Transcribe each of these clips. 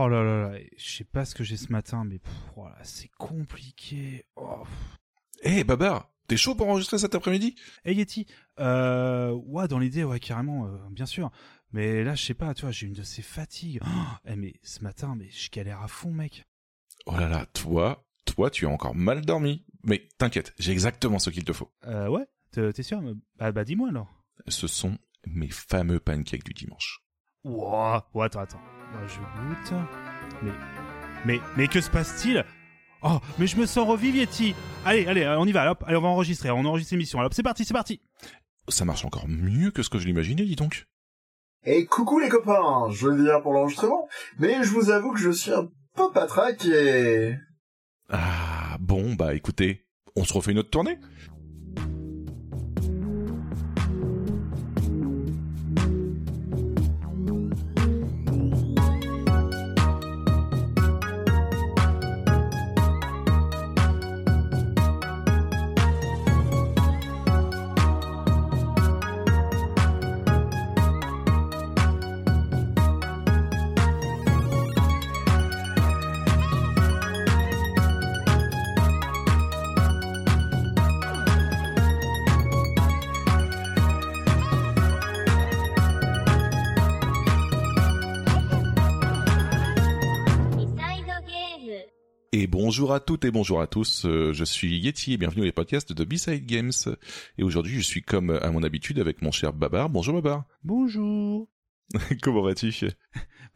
Oh là là là, je sais pas ce que j'ai ce matin, mais voilà, c'est compliqué. Oh. Eh Babar, t'es chaud pour enregistrer cet après-midi? Hey Yeti, euh, ouais, dans l'idée, ouais, carrément, euh, bien sûr. Mais là, je sais pas, tu vois, j'ai une de ces fatigues. Oh, eh, mais ce matin, mais je galère à fond, mec. Oh là là, toi, toi, tu as encore mal dormi. Mais t'inquiète, j'ai exactement ce qu'il te faut. Euh, ouais, t'es sûr? Bah, bah dis-moi alors. Ce sont mes fameux pancakes du dimanche. Ouah, ouais, attends, attends. Moi, je goûte. Mais, mais, mais que se passe-t-il? Oh, mais je me sens revivre, Yeti. Allez, allez, on y va. Hop, allez, on va enregistrer. On enregistre l'émission. Alors, c'est parti, c'est parti. Ça marche encore mieux que ce que je l'imaginais, dis donc. Et coucou les copains, je viens pour l'enregistrement, mais je vous avoue que je suis un peu patraqué. Ah, bon, bah écoutez, on se refait une autre tournée bonjour à toutes et bonjour à tous, euh, je suis Yeti et bienvenue au podcast de B-Side Games. Et aujourd'hui je suis comme à mon habitude avec mon cher Babar. Bonjour Babar. Bonjour. Comment vas-tu?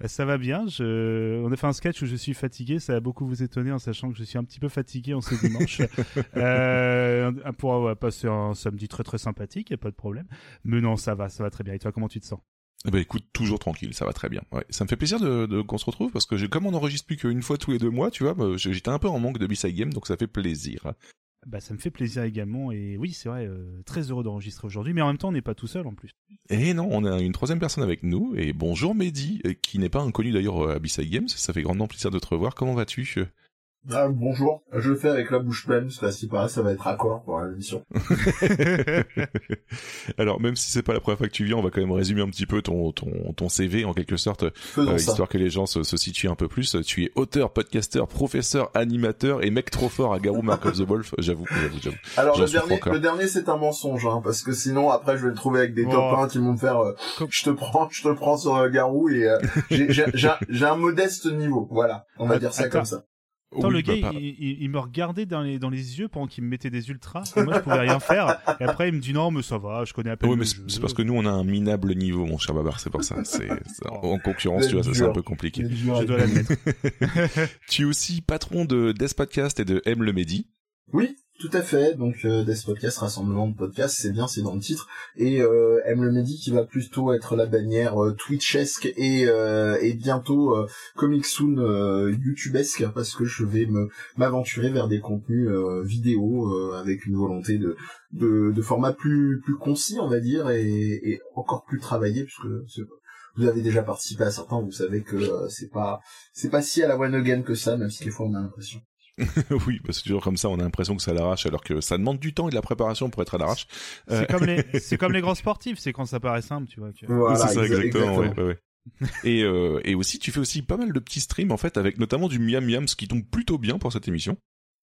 Bah, ça va bien. Je... On a fait un sketch où je suis fatigué. Ça va beaucoup vous étonner en sachant que je suis un petit peu fatigué en ce dimanche. euh, pour ouais, passer un samedi très très sympathique, y a pas de problème. Mais non, ça va, ça va très bien. Et toi, comment tu te sens? Eh ben écoute, toujours tranquille, ça va très bien. Ouais, ça me fait plaisir de, de- qu'on se retrouve parce que j'ai- comme on enregistre plus qu'une fois tous les deux mois, tu vois, bah, j'étais un peu en manque de B-Side Game, donc ça fait plaisir. Bah, ça me fait plaisir également. Et oui, c'est vrai, euh, très heureux d'enregistrer aujourd'hui. Mais en même temps, on n'est pas tout seul en plus. Et non, on a une troisième personne avec nous, et bonjour Mehdi, qui n'est pas inconnu d'ailleurs euh, à B-Side Games, ça fait grandement plaisir de te revoir, comment vas-tu? Ah, bonjour, je le fais avec la bouche pleine, parce que là, si pareil, ça va être accord pour l'émission. Alors même si c'est pas la première fois que tu viens, on va quand même résumer un petit peu ton, ton, ton CV en quelque sorte, euh, histoire que les gens se, se situent un peu plus. Tu es auteur, podcasteur, professeur, animateur et mec trop fort à Garou Mark of the Wolf, j'avoue, j'avoue, j'avoue. Alors le dernier, le dernier c'est un mensonge, hein, parce que sinon après je vais le trouver avec des Oh. top 1 qui vont me faire, euh, je te prends, je te prends sur euh, Garou et euh, j'ai- j'ai j'ai un- modeste niveau, voilà, on va Att- dire ça attends. comme ça. Attends, Oui, le gars, bah, pas- il, il- il me regardait dans les, dans les yeux pendant qu'il me mettait des ultras. Et moi, je pouvais rien faire. Et après, il me dit non, mais ça va, je connais à peine. Oui, mais c'est parce que nous on a un minable niveau, mon cher Babar, c'est pour ça. C'est c'est- en concurrence, tu vois, ça c'est un peu compliqué. C'est dur Je avec dois vous. l'admettre. Tu es aussi patron de Death Podcast et de M le Mehdi. Oui, tout à fait. Donc euh, Death Podcast, rassemblement de podcasts, c'est bien, c'est dans le titre. Et euh, M le qui va plutôt être la bannière euh, Twitchesque et euh, et bientôt euh, Comic Soon euh, YouTubesque parce que je vais m'aventurer vers des contenus vidéo avec une volonté de de, de format plus plus concis, on va dire, et, et encore plus travaillé puisque vous avez déjà participé à certains, vous savez que c'est pas c'est pas si à la one again que ça, même si des fois on a l'impression. oui, parce que toujours comme ça, on a l'impression que ça l'arrache, alors que ça demande du temps et de la préparation pour être à l'arrache. Euh, C'est comme les, c'est comme les grands sportifs. C'est quand ça paraît simple, tu vois. Voilà, c'est ça exa- exactement. ouais, ouais, ouais. et euh, et aussi, tu fais aussi pas mal de petits streams en fait, avec notamment du miam miam, ce qui tombe plutôt bien pour cette émission.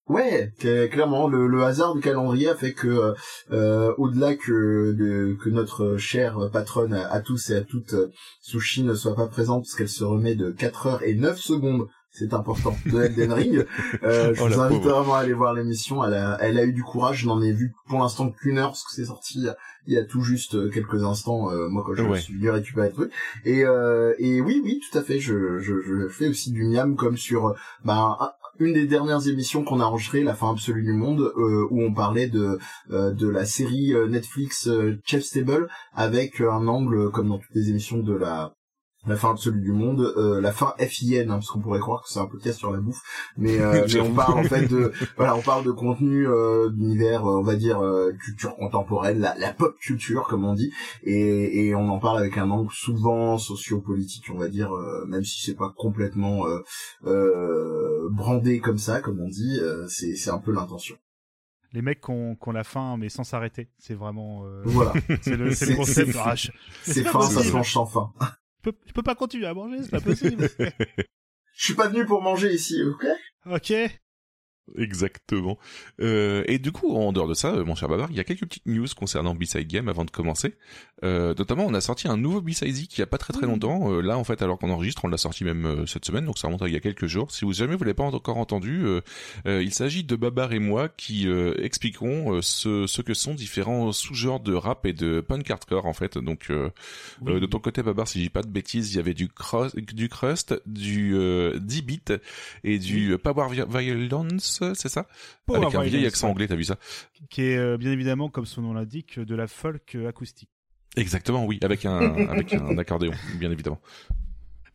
Ouais, cl- clairement, le, le hasard du calendrier a fait que, euh, au-delà que, de, que notre chère patronne à, à tous et à toutes, euh, Sushi ne soit pas présente parce qu'elle se remet de 4 heures et 9 secondes, c'est important, de Elden Ring, euh, je Oh, vous invite pauvre. vraiment à aller voir l'émission, elle a, elle a eu du courage, je n'en ai vu pour l'instant qu'une heure parce que c'est sorti il y a- tout juste euh, quelques instants, euh, moi quand je Ouais. suis venu récupérer le truc, et, euh, et oui, oui, tout à fait, je, je, je fais aussi du miam comme sur, ben, un- une des dernières émissions qu'on a enregistrées, La fin absolue du monde, euh, où on parlait de euh, de la série Netflix euh, Chef's Table avec un angle comme dans toutes les émissions de la la fin absolue du monde, euh, la fin FIN, hein, parce qu'on pourrait croire que c'est un podcast sur la bouffe, mais, euh, mais on parle en fait de voilà, on parle de contenu euh, d'univers, euh, on va dire euh, culture contemporaine, la, la pop culture comme on dit, et, et on en parle avec un angle souvent sociopolitique, on va dire, euh, même si c'est pas complètement euh, euh, brandé comme ça, comme on dit, euh, c'est c'est un peu l'intention. Les mecs qui ont, ont la faim, mais sans s'arrêter. C'est vraiment, euh, Voilà, c'est le, c'est le concept. c'est- Ah, je, fin, ça se possible. mange sans fin. Je peux, je peux pas continuer à manger, c'est pas possible. Je suis pas venu pour manger ici, ok? Ok. Exactement. Euh, et du coup, en dehors de ça, euh, mon cher Babar, il y a quelques petites news concernant B-Side Game avant de commencer. Euh, notamment, on a sorti un nouveau B-Side qui y a pas très très Mmh. longtemps. Euh, là, en fait, alors qu'on enregistre, on l'a sorti même euh, cette semaine, donc ça remonte à il y a quelques jours. Si vous jamais vous l'avez pas encore entendu, euh, il s'agit de Babar et moi qui euh, expliqueront euh, ce, ce que sont différents sous-genres de rap et de punk hardcore en fait. Donc, euh, Oui. de ton côté, Babar, si dis pas de bêtises, il y avait du crust, du crust, du euh, 10 bits et du power vi- c'est ça? Power avec un vieil accent anglais, t'as vu ça? Qui est euh, bien évidemment, comme son nom l'indique, de la folk acoustique. Exactement, oui, avec un avec un accordéon, bien évidemment.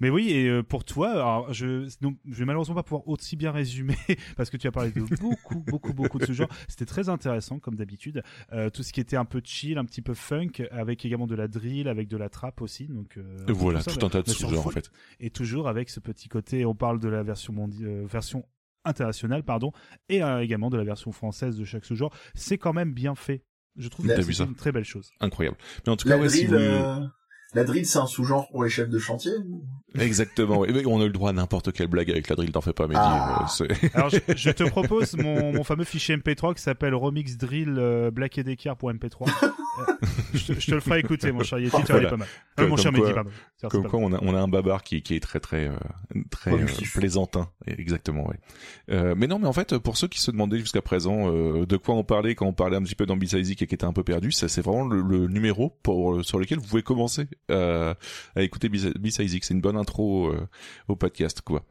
Mais oui, et euh, pour toi, alors je, donc, je vais malheureusement pas pouvoir aussi bien résumer parce que tu as parlé de beaucoup, beaucoup, beaucoup de ce genre. C'était très intéressant comme d'habitude. Euh, tout ce qui était un peu chill, un petit peu funk, avec également de la drill, avec de la trap aussi. Donc euh, voilà, ça, tout un tas de sous-genres en fait. Et toujours avec ce petit côté, on parle de la version mondi- euh, version internationale, pardon, et euh, également de la version française de chaque sous-genre. C'est quand même bien fait. Je trouve que c'est ça une très belle chose. Incroyable. Mais en tout La cas, ouais, si drill, vous... euh, la drill, c'est un sous-genre pour les chefs de chantier Exactement. Mais on a eu le droit à n'importe quelle blague avec la drill, t'en fais pas, Mehdi. Ah. euh, Alors, je, je te propose mon, mon fameux fichier MP3 qui s'appelle Remix Drill euh, Black et Decker pour MP3. Euh, je, te, je te le ferai écouter, mon cher Yeti, tu Voilà. pas mal. Euh, Comme- mon cher Mehdi, quoi- pardon. Comme quoi, on a, on a un babar qui, qui est très très euh, très euh, plaisantin, exactement. Ouais. Euh, mais non, mais en fait, pour ceux qui se demandaient jusqu'à présent euh, de quoi on parlait quand on parlait un petit peu d'Ambisaizik et qui était un peu perdu, ça c'est vraiment le, le numéro pour sur lequel vous pouvez commencer euh, à écouter Bisaizik. C'est une bonne intro euh, au podcast, quoi.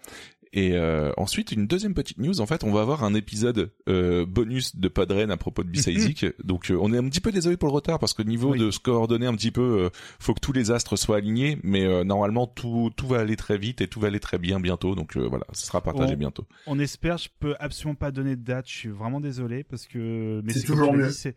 Et euh, ensuite, une deuxième petite news. En fait, on va avoir un épisode euh, bonus de Padren à propos de Bisaizik. Donc, euh, on est un petit peu désolé pour le retard parce que niveau Oui. de se coordonner un petit peu, euh, faut que tous les astres soient alignés. Mais euh, normalement, tout tout va aller très vite et tout va aller très bien bientôt. Donc euh, voilà, ce sera partagé On- bientôt. On espère, je peux absolument pas donner de date, je suis vraiment désolé parce que. mais C'est toujours mieux. dit,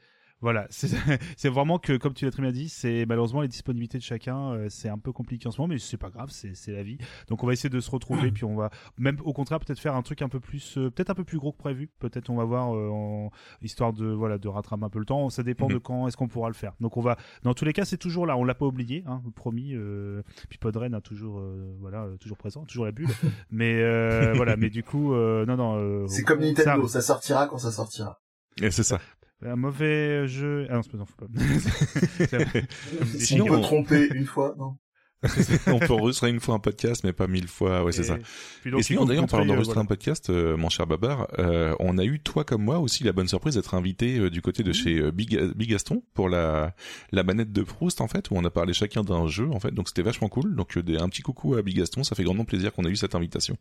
Voilà, c'est c'est vraiment que, comme tu l'as très bien dit, c'est malheureusement les disponibilités de chacun, euh, c'est un peu compliqué en ce moment, mais c'est pas grave, c'est c'est la vie. Donc on va essayer de se retrouver, puis on va même au contraire peut-être faire un truc un peu plus, euh, peut-être un peu plus gros que prévu. Peut-être on va voir, euh, en, histoire de voilà de rattraper un peu le temps. Ça dépend de Mhm. quand est-ce qu'on pourra le faire. Donc on va, dans tous les cas, c'est toujours là, on l'a pas oublié, hein, promis. Euh, puis Podren a toujours, euh, voilà, euh, toujours présent, toujours la bulle. mais euh, voilà, mais du coup, euh, non non. euh, C'est comme on- Nintendo, ça- ça sortira quand ça sortira. Et c'est ça. Un mauvais jeu. Ah non, c'est pas, non, faut pas. Sinon, on peut tromper une fois, non on peut enregistrer une fois un podcast, mais pas mille fois. Ouais, c'est ça. Et sinon, d'ailleurs, en parlant euh, d'enregistrer voilà. un podcast, euh, mon cher Babar, euh, on a eu, toi comme moi, aussi la bonne surprise d'être invité euh, du côté de chez euh, Big, Big Gaston pour la, la manette de Proust, en fait, où on a parlé chacun d'un jeu, en fait. Donc, c'était vachement cool. Donc, euh, des- un petit coucou à Big Gaston. Ça fait grandement plaisir qu'on ait eu cette invitation.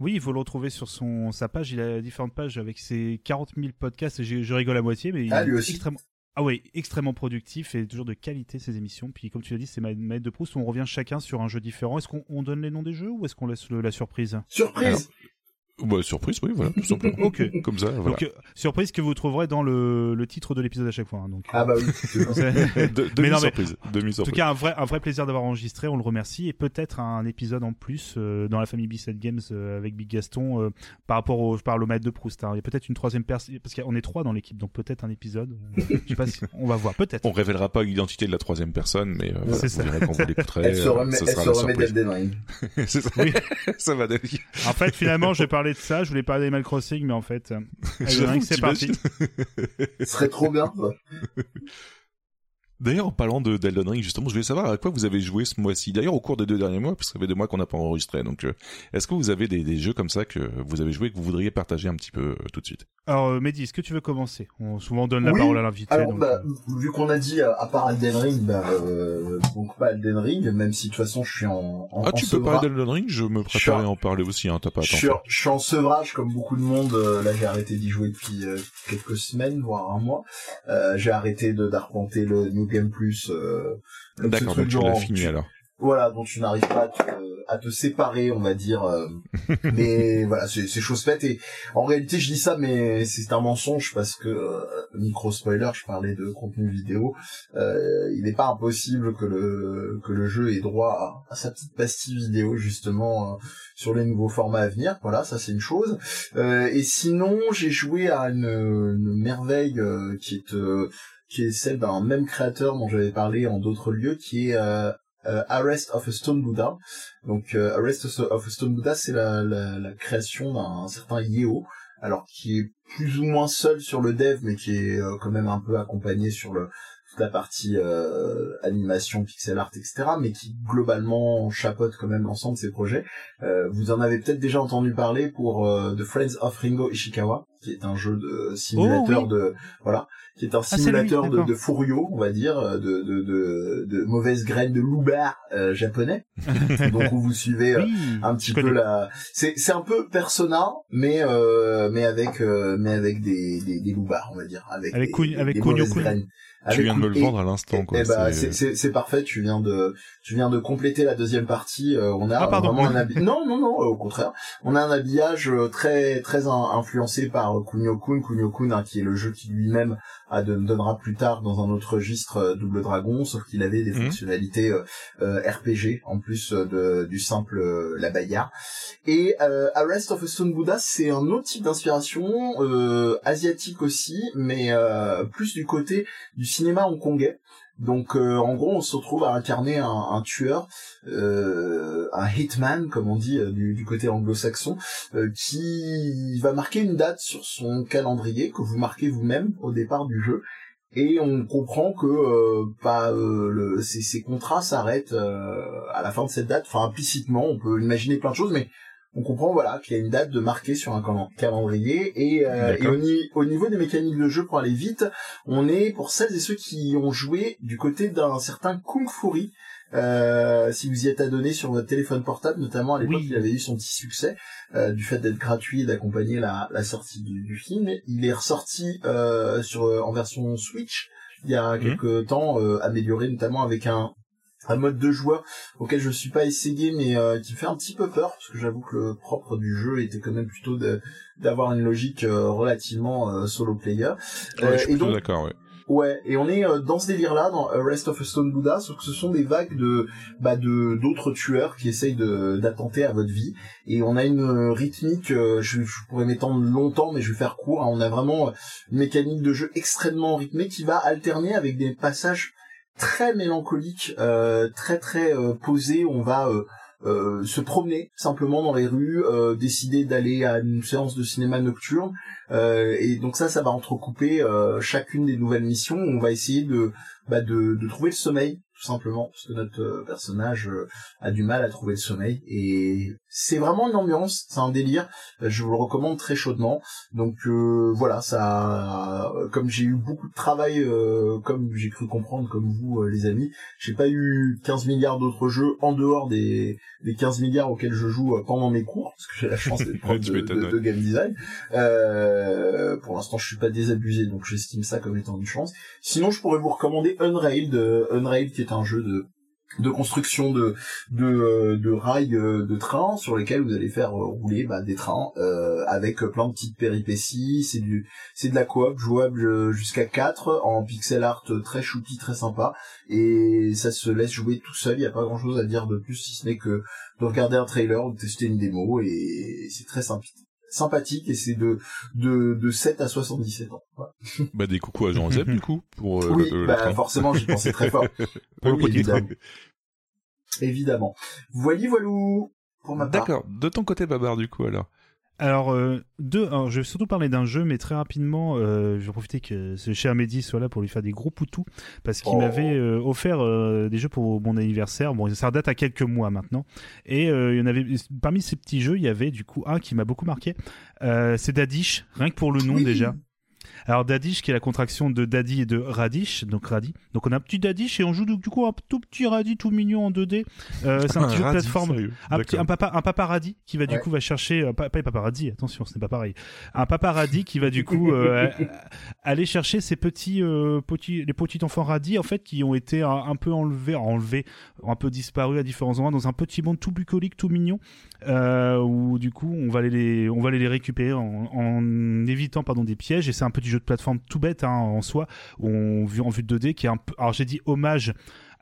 Oui, il faut le retrouver sur son sa page. Il a différentes pages avec ses 40 000 podcasts. Et je, je rigole à moitié, mais il Ah, est aussi. extrêmement. Ah oui, extrêmement productif et toujours de qualité ses émissions. Puis comme tu l'as dit, c'est ma manette de Proust. où On revient chacun sur un jeu différent. Est-ce qu'on on donne les noms des jeux ou est-ce qu'on laisse le- la surprise? Surprise Bah, surprise, oui, voilà, tout simplement. Ok. Comme ça, voilà. Donc euh, surprise que vous trouverez dans le, le titre de l'épisode à chaque fois. hein, donc. Ah bah oui, De- Mais non, mais- Demi-surprise. En tout cas, un vrai, un vrai plaisir d'avoir enregistré. On le remercie et peut-être un épisode en plus euh, dans la famille B7 Games euh, avec Big Gaston euh, par rapport au, je parle au maître de Proust. hein. Il y a peut-être une troisième personne parce qu'on est trois dans l'équipe, donc peut-être un épisode. Euh, je sais pas si on va voir. Peut-être. On révélera pas l'identité de la troisième personne, mais euh, voilà, C'est vous ça. verrez quand vous l'écouterez. Elle se euh, remet, ce elle sera se la remet surprise. d'Elden Ring. C'est ça. Oui. ça va devenir. En fait, finalement, je vais parler de ça. Je voulais parler d'Animal Crossing, mais en fait, euh, c'est parti. Ce serait trop bien, quoi. D'ailleurs, en parlant de d'Elden Ring, justement, je voulais savoir à quoi vous avez joué ce mois-ci. D'ailleurs, au cours des deux derniers mois, parce que ça fait deux mois qu'on n'a pas enregistré. Donc, euh, est-ce que vous avez des, des jeux comme ça que vous avez joué et que vous voudriez partager un petit peu euh, tout de suite? Alors, euh, Mehdi, est-ce que tu veux commencer? On, Souvent, on donne la Oui. parole à l'invité. Alors, donc, bah, euh, vu qu'on a dit, euh, à part Elden Ring, bah, euh, donc pas Elden Ring, même si de toute façon je suis en, en Ah, tu en peux sevra- parler d'Elden Ring? Je me préparais à en parler aussi. Hein, T'as pas à je suis, faire. je suis en sevrage comme beaucoup de monde. euh, là, j'ai arrêté d'y jouer depuis euh, quelques semaines, voire un mois. Euh, j'ai arrêté de d'arpenter le New Game Plus. Euh, D'accord, donc tu l'as fini tu- alors. Voilà, dont tu n'arrives pas à te, à te séparer, on va dire. euh, mais voilà, c'est c'est chose faite. Et en réalité, je dis ça, mais c'est un mensonge parce que euh, micro spoiler, je parlais de contenu vidéo. euh, il n'est pas impossible que le que le jeu ait droit à, à sa petite pastille vidéo justement euh, sur les nouveaux formats à venir. Voilà, ça c'est une chose. Euh, et sinon, j'ai joué à une, une merveille euh, qui est euh, qui est celle d'un même créateur dont j'avais parlé en d'autres lieux, qui est euh, Arrest of a Stone Buddha. Donc Arrest of a Stone Buddha, c'est la, la, la, création d'un certain Yeo, alors qui est plus ou moins seul sur le dev, mais qui est quand même un peu accompagné sur le toute la partie euh, animation, pixel art, etc., mais qui globalement chapeaute quand même l'ensemble de ces projets. Euh, vous en avez peut-être déjà entendu parler pour euh, The Friends of Ringo Ishikawa, qui est un jeu de simulateur Oh, oui. de voilà, qui est un lui, simulateur de, de Furio, on va dire, de de de, de mauvaise graine de loubar euh, japonais. Donc où vous suivez euh, Oui, un petit peu connais. la c'est c'est un peu Persona mais euh, mais avec euh, mais avec des des, des loupards on va dire avec Avec des, avec des Tu viens de me le vendre à l'instant, quoi. eh bah, c'est- parfait tu viens de tu viens de compléter la deuxième partie euh, on a Ah, pardon. vraiment un habillage non non non euh, au contraire on a un habillage euh, très très in- influencé par euh, Kunio Kun Kunio Kun hein, qui est le jeu qui lui-même a de- donnera plus tard dans un autre registre euh, Double Dragon sauf qu'il avait des Mhm. fonctionnalités RPG en plus de du simple la baïa et euh, Arrest of a Stone Buddha, c'est un autre type d'inspiration, euh, asiatique aussi, mais euh, plus du côté du cinéma hongkongais. Donc euh, en gros, on se retrouve à incarner un, tueur, euh, un hitman, comme on dit euh, du, côté anglo-saxon, qui va marquer une date sur son calendrier que vous marquez vous-même au départ du jeu. Et on comprend que bah, le, ces, ces contrats s'arrêtent à la fin de cette date. Enfin, implicitement, on peut imaginer plein de choses, mais on comprend voilà qu'il y a une date de marquée sur un calen- calendrier. Et, euh, et au, ni- au niveau des mécaniques de jeu, pour aller vite, on est pour celles et ceux qui ont joué du côté d'un certain Kung Fury. Euh, si vous y êtes adonné sur votre téléphone portable, notamment à l'époque, Oui. il avait eu son petit succès euh, du fait d'être gratuit et d'accompagner la, la sortie du, du film. Il est ressorti euh, sur en version Switch il y a Mhm. quelques temps, euh, amélioré notamment avec un un mode de joueur auquel je suis pas essayé mais euh, qui me fait un petit peu peur parce que j'avoue que le propre du jeu était quand même plutôt de- d'avoir une logique euh, relativement euh, solo player. Ouais, Euh, je suis et plutôt d'accord, ouais. Ouais, et on est euh, dans ce délire-là, dans Arrest of a Stone Buddha, sauf que ce sont des vagues de bah de d'autres tueurs qui essayent de d'attenter à votre vie, et on a une euh, rythmique, euh, je, je pourrais m'étendre longtemps, mais je vais faire court. hein. on a vraiment euh, une mécanique de jeu extrêmement rythmée qui va alterner avec des passages très mélancoliques, euh, très très euh, posés. On va euh, se promener simplement dans les rues, décider d'aller à une séance de cinéma nocturne. Et donc ça, ça va entrecouper chacune des nouvelles missions. On va essayer de, bah, de, de trouver le sommeil, tout simplement, parce que notre euh, personnage euh, a du mal à trouver le sommeil. Et c'est vraiment une ambiance, c'est un délire. Euh, Je vous le recommande très chaudement. Donc euh, voilà, ça, comme j'ai eu beaucoup de travail, euh, comme j'ai cru comprendre, comme vous, euh, les amis, j'ai pas eu 15 milliards d'autres jeux en dehors des, des 15 milliards auxquels je joue pendant mes cours, parce que j'ai la chance d'être prof de, de- de game design. Euh, pour l'instant, je suis pas désabusé, donc j'estime ça comme étant une chance. Sinon, je pourrais vous recommander Unrailed, Unrailed qui est un jeu de de construction de de, euh, de rails euh, de trains sur lesquels vous allez faire euh, rouler bah, des trains euh, avec plein de petites péripéties. C'est du c'est de la coop jouable jusqu'à 4 en pixel art très choupi, très sympa et ça se laisse jouer tout seul. Il y a pas grand chose à dire de plus si ce n'est que de regarder un trailer, de tester une démo et c'est très sympa sympathique et c'est de, de, de 7 à 77 ans. Voilà. Bah, des coucou à Jean Zep, du coup, pour euh, oui, le, le bah, forcément, j'y pensais très fort. Pour le Oui, évidemment. évidemment. Voili voilou pour ma part. D'accord. De ton côté, Babar, du coup, alors? Alors, euh, deux, alors, je vais surtout parler d'un jeu, mais très rapidement, euh, je vais profiter que ce cher Mehdi soit là pour lui faire des gros poutous, parce qu'il Oh. m'avait euh, offert euh, des jeux pour mon anniversaire. Bon, ça date à quelques mois maintenant. Et euh, il y en avait, parmi ces petits jeux, il y avait du coup un qui m'a beaucoup marqué. Euh, c'est Dadish, rien que pour le nom Oui. déjà. Alors Dadish qui est la contraction de Daddy et de Radish, donc Radi. Donc on a un petit Dadish et on joue du coup un tout petit Radi tout mignon en 2D. Euh, c'est un petit jeu de plateforme un, petit, D'accord. un papa un paparazzi qui va du Ouais. coup va chercher euh, pas, pas un paparazzi attention ce n'est pas pareil un paparazzi qui va du coup euh, aller chercher ces petits euh, petits les petits enfants radis en fait qui ont été un, un peu enlevés enlevés un peu disparus à différents endroits dans un petit monde tout bucolique tout mignon euh, où du coup on va aller les on va aller les récupérer en, en évitant pardon des pièges et c'est un petit jeu de plateforme tout bête hein, en soi où on en vue de 2D qui est un peu alors j'ai dit hommage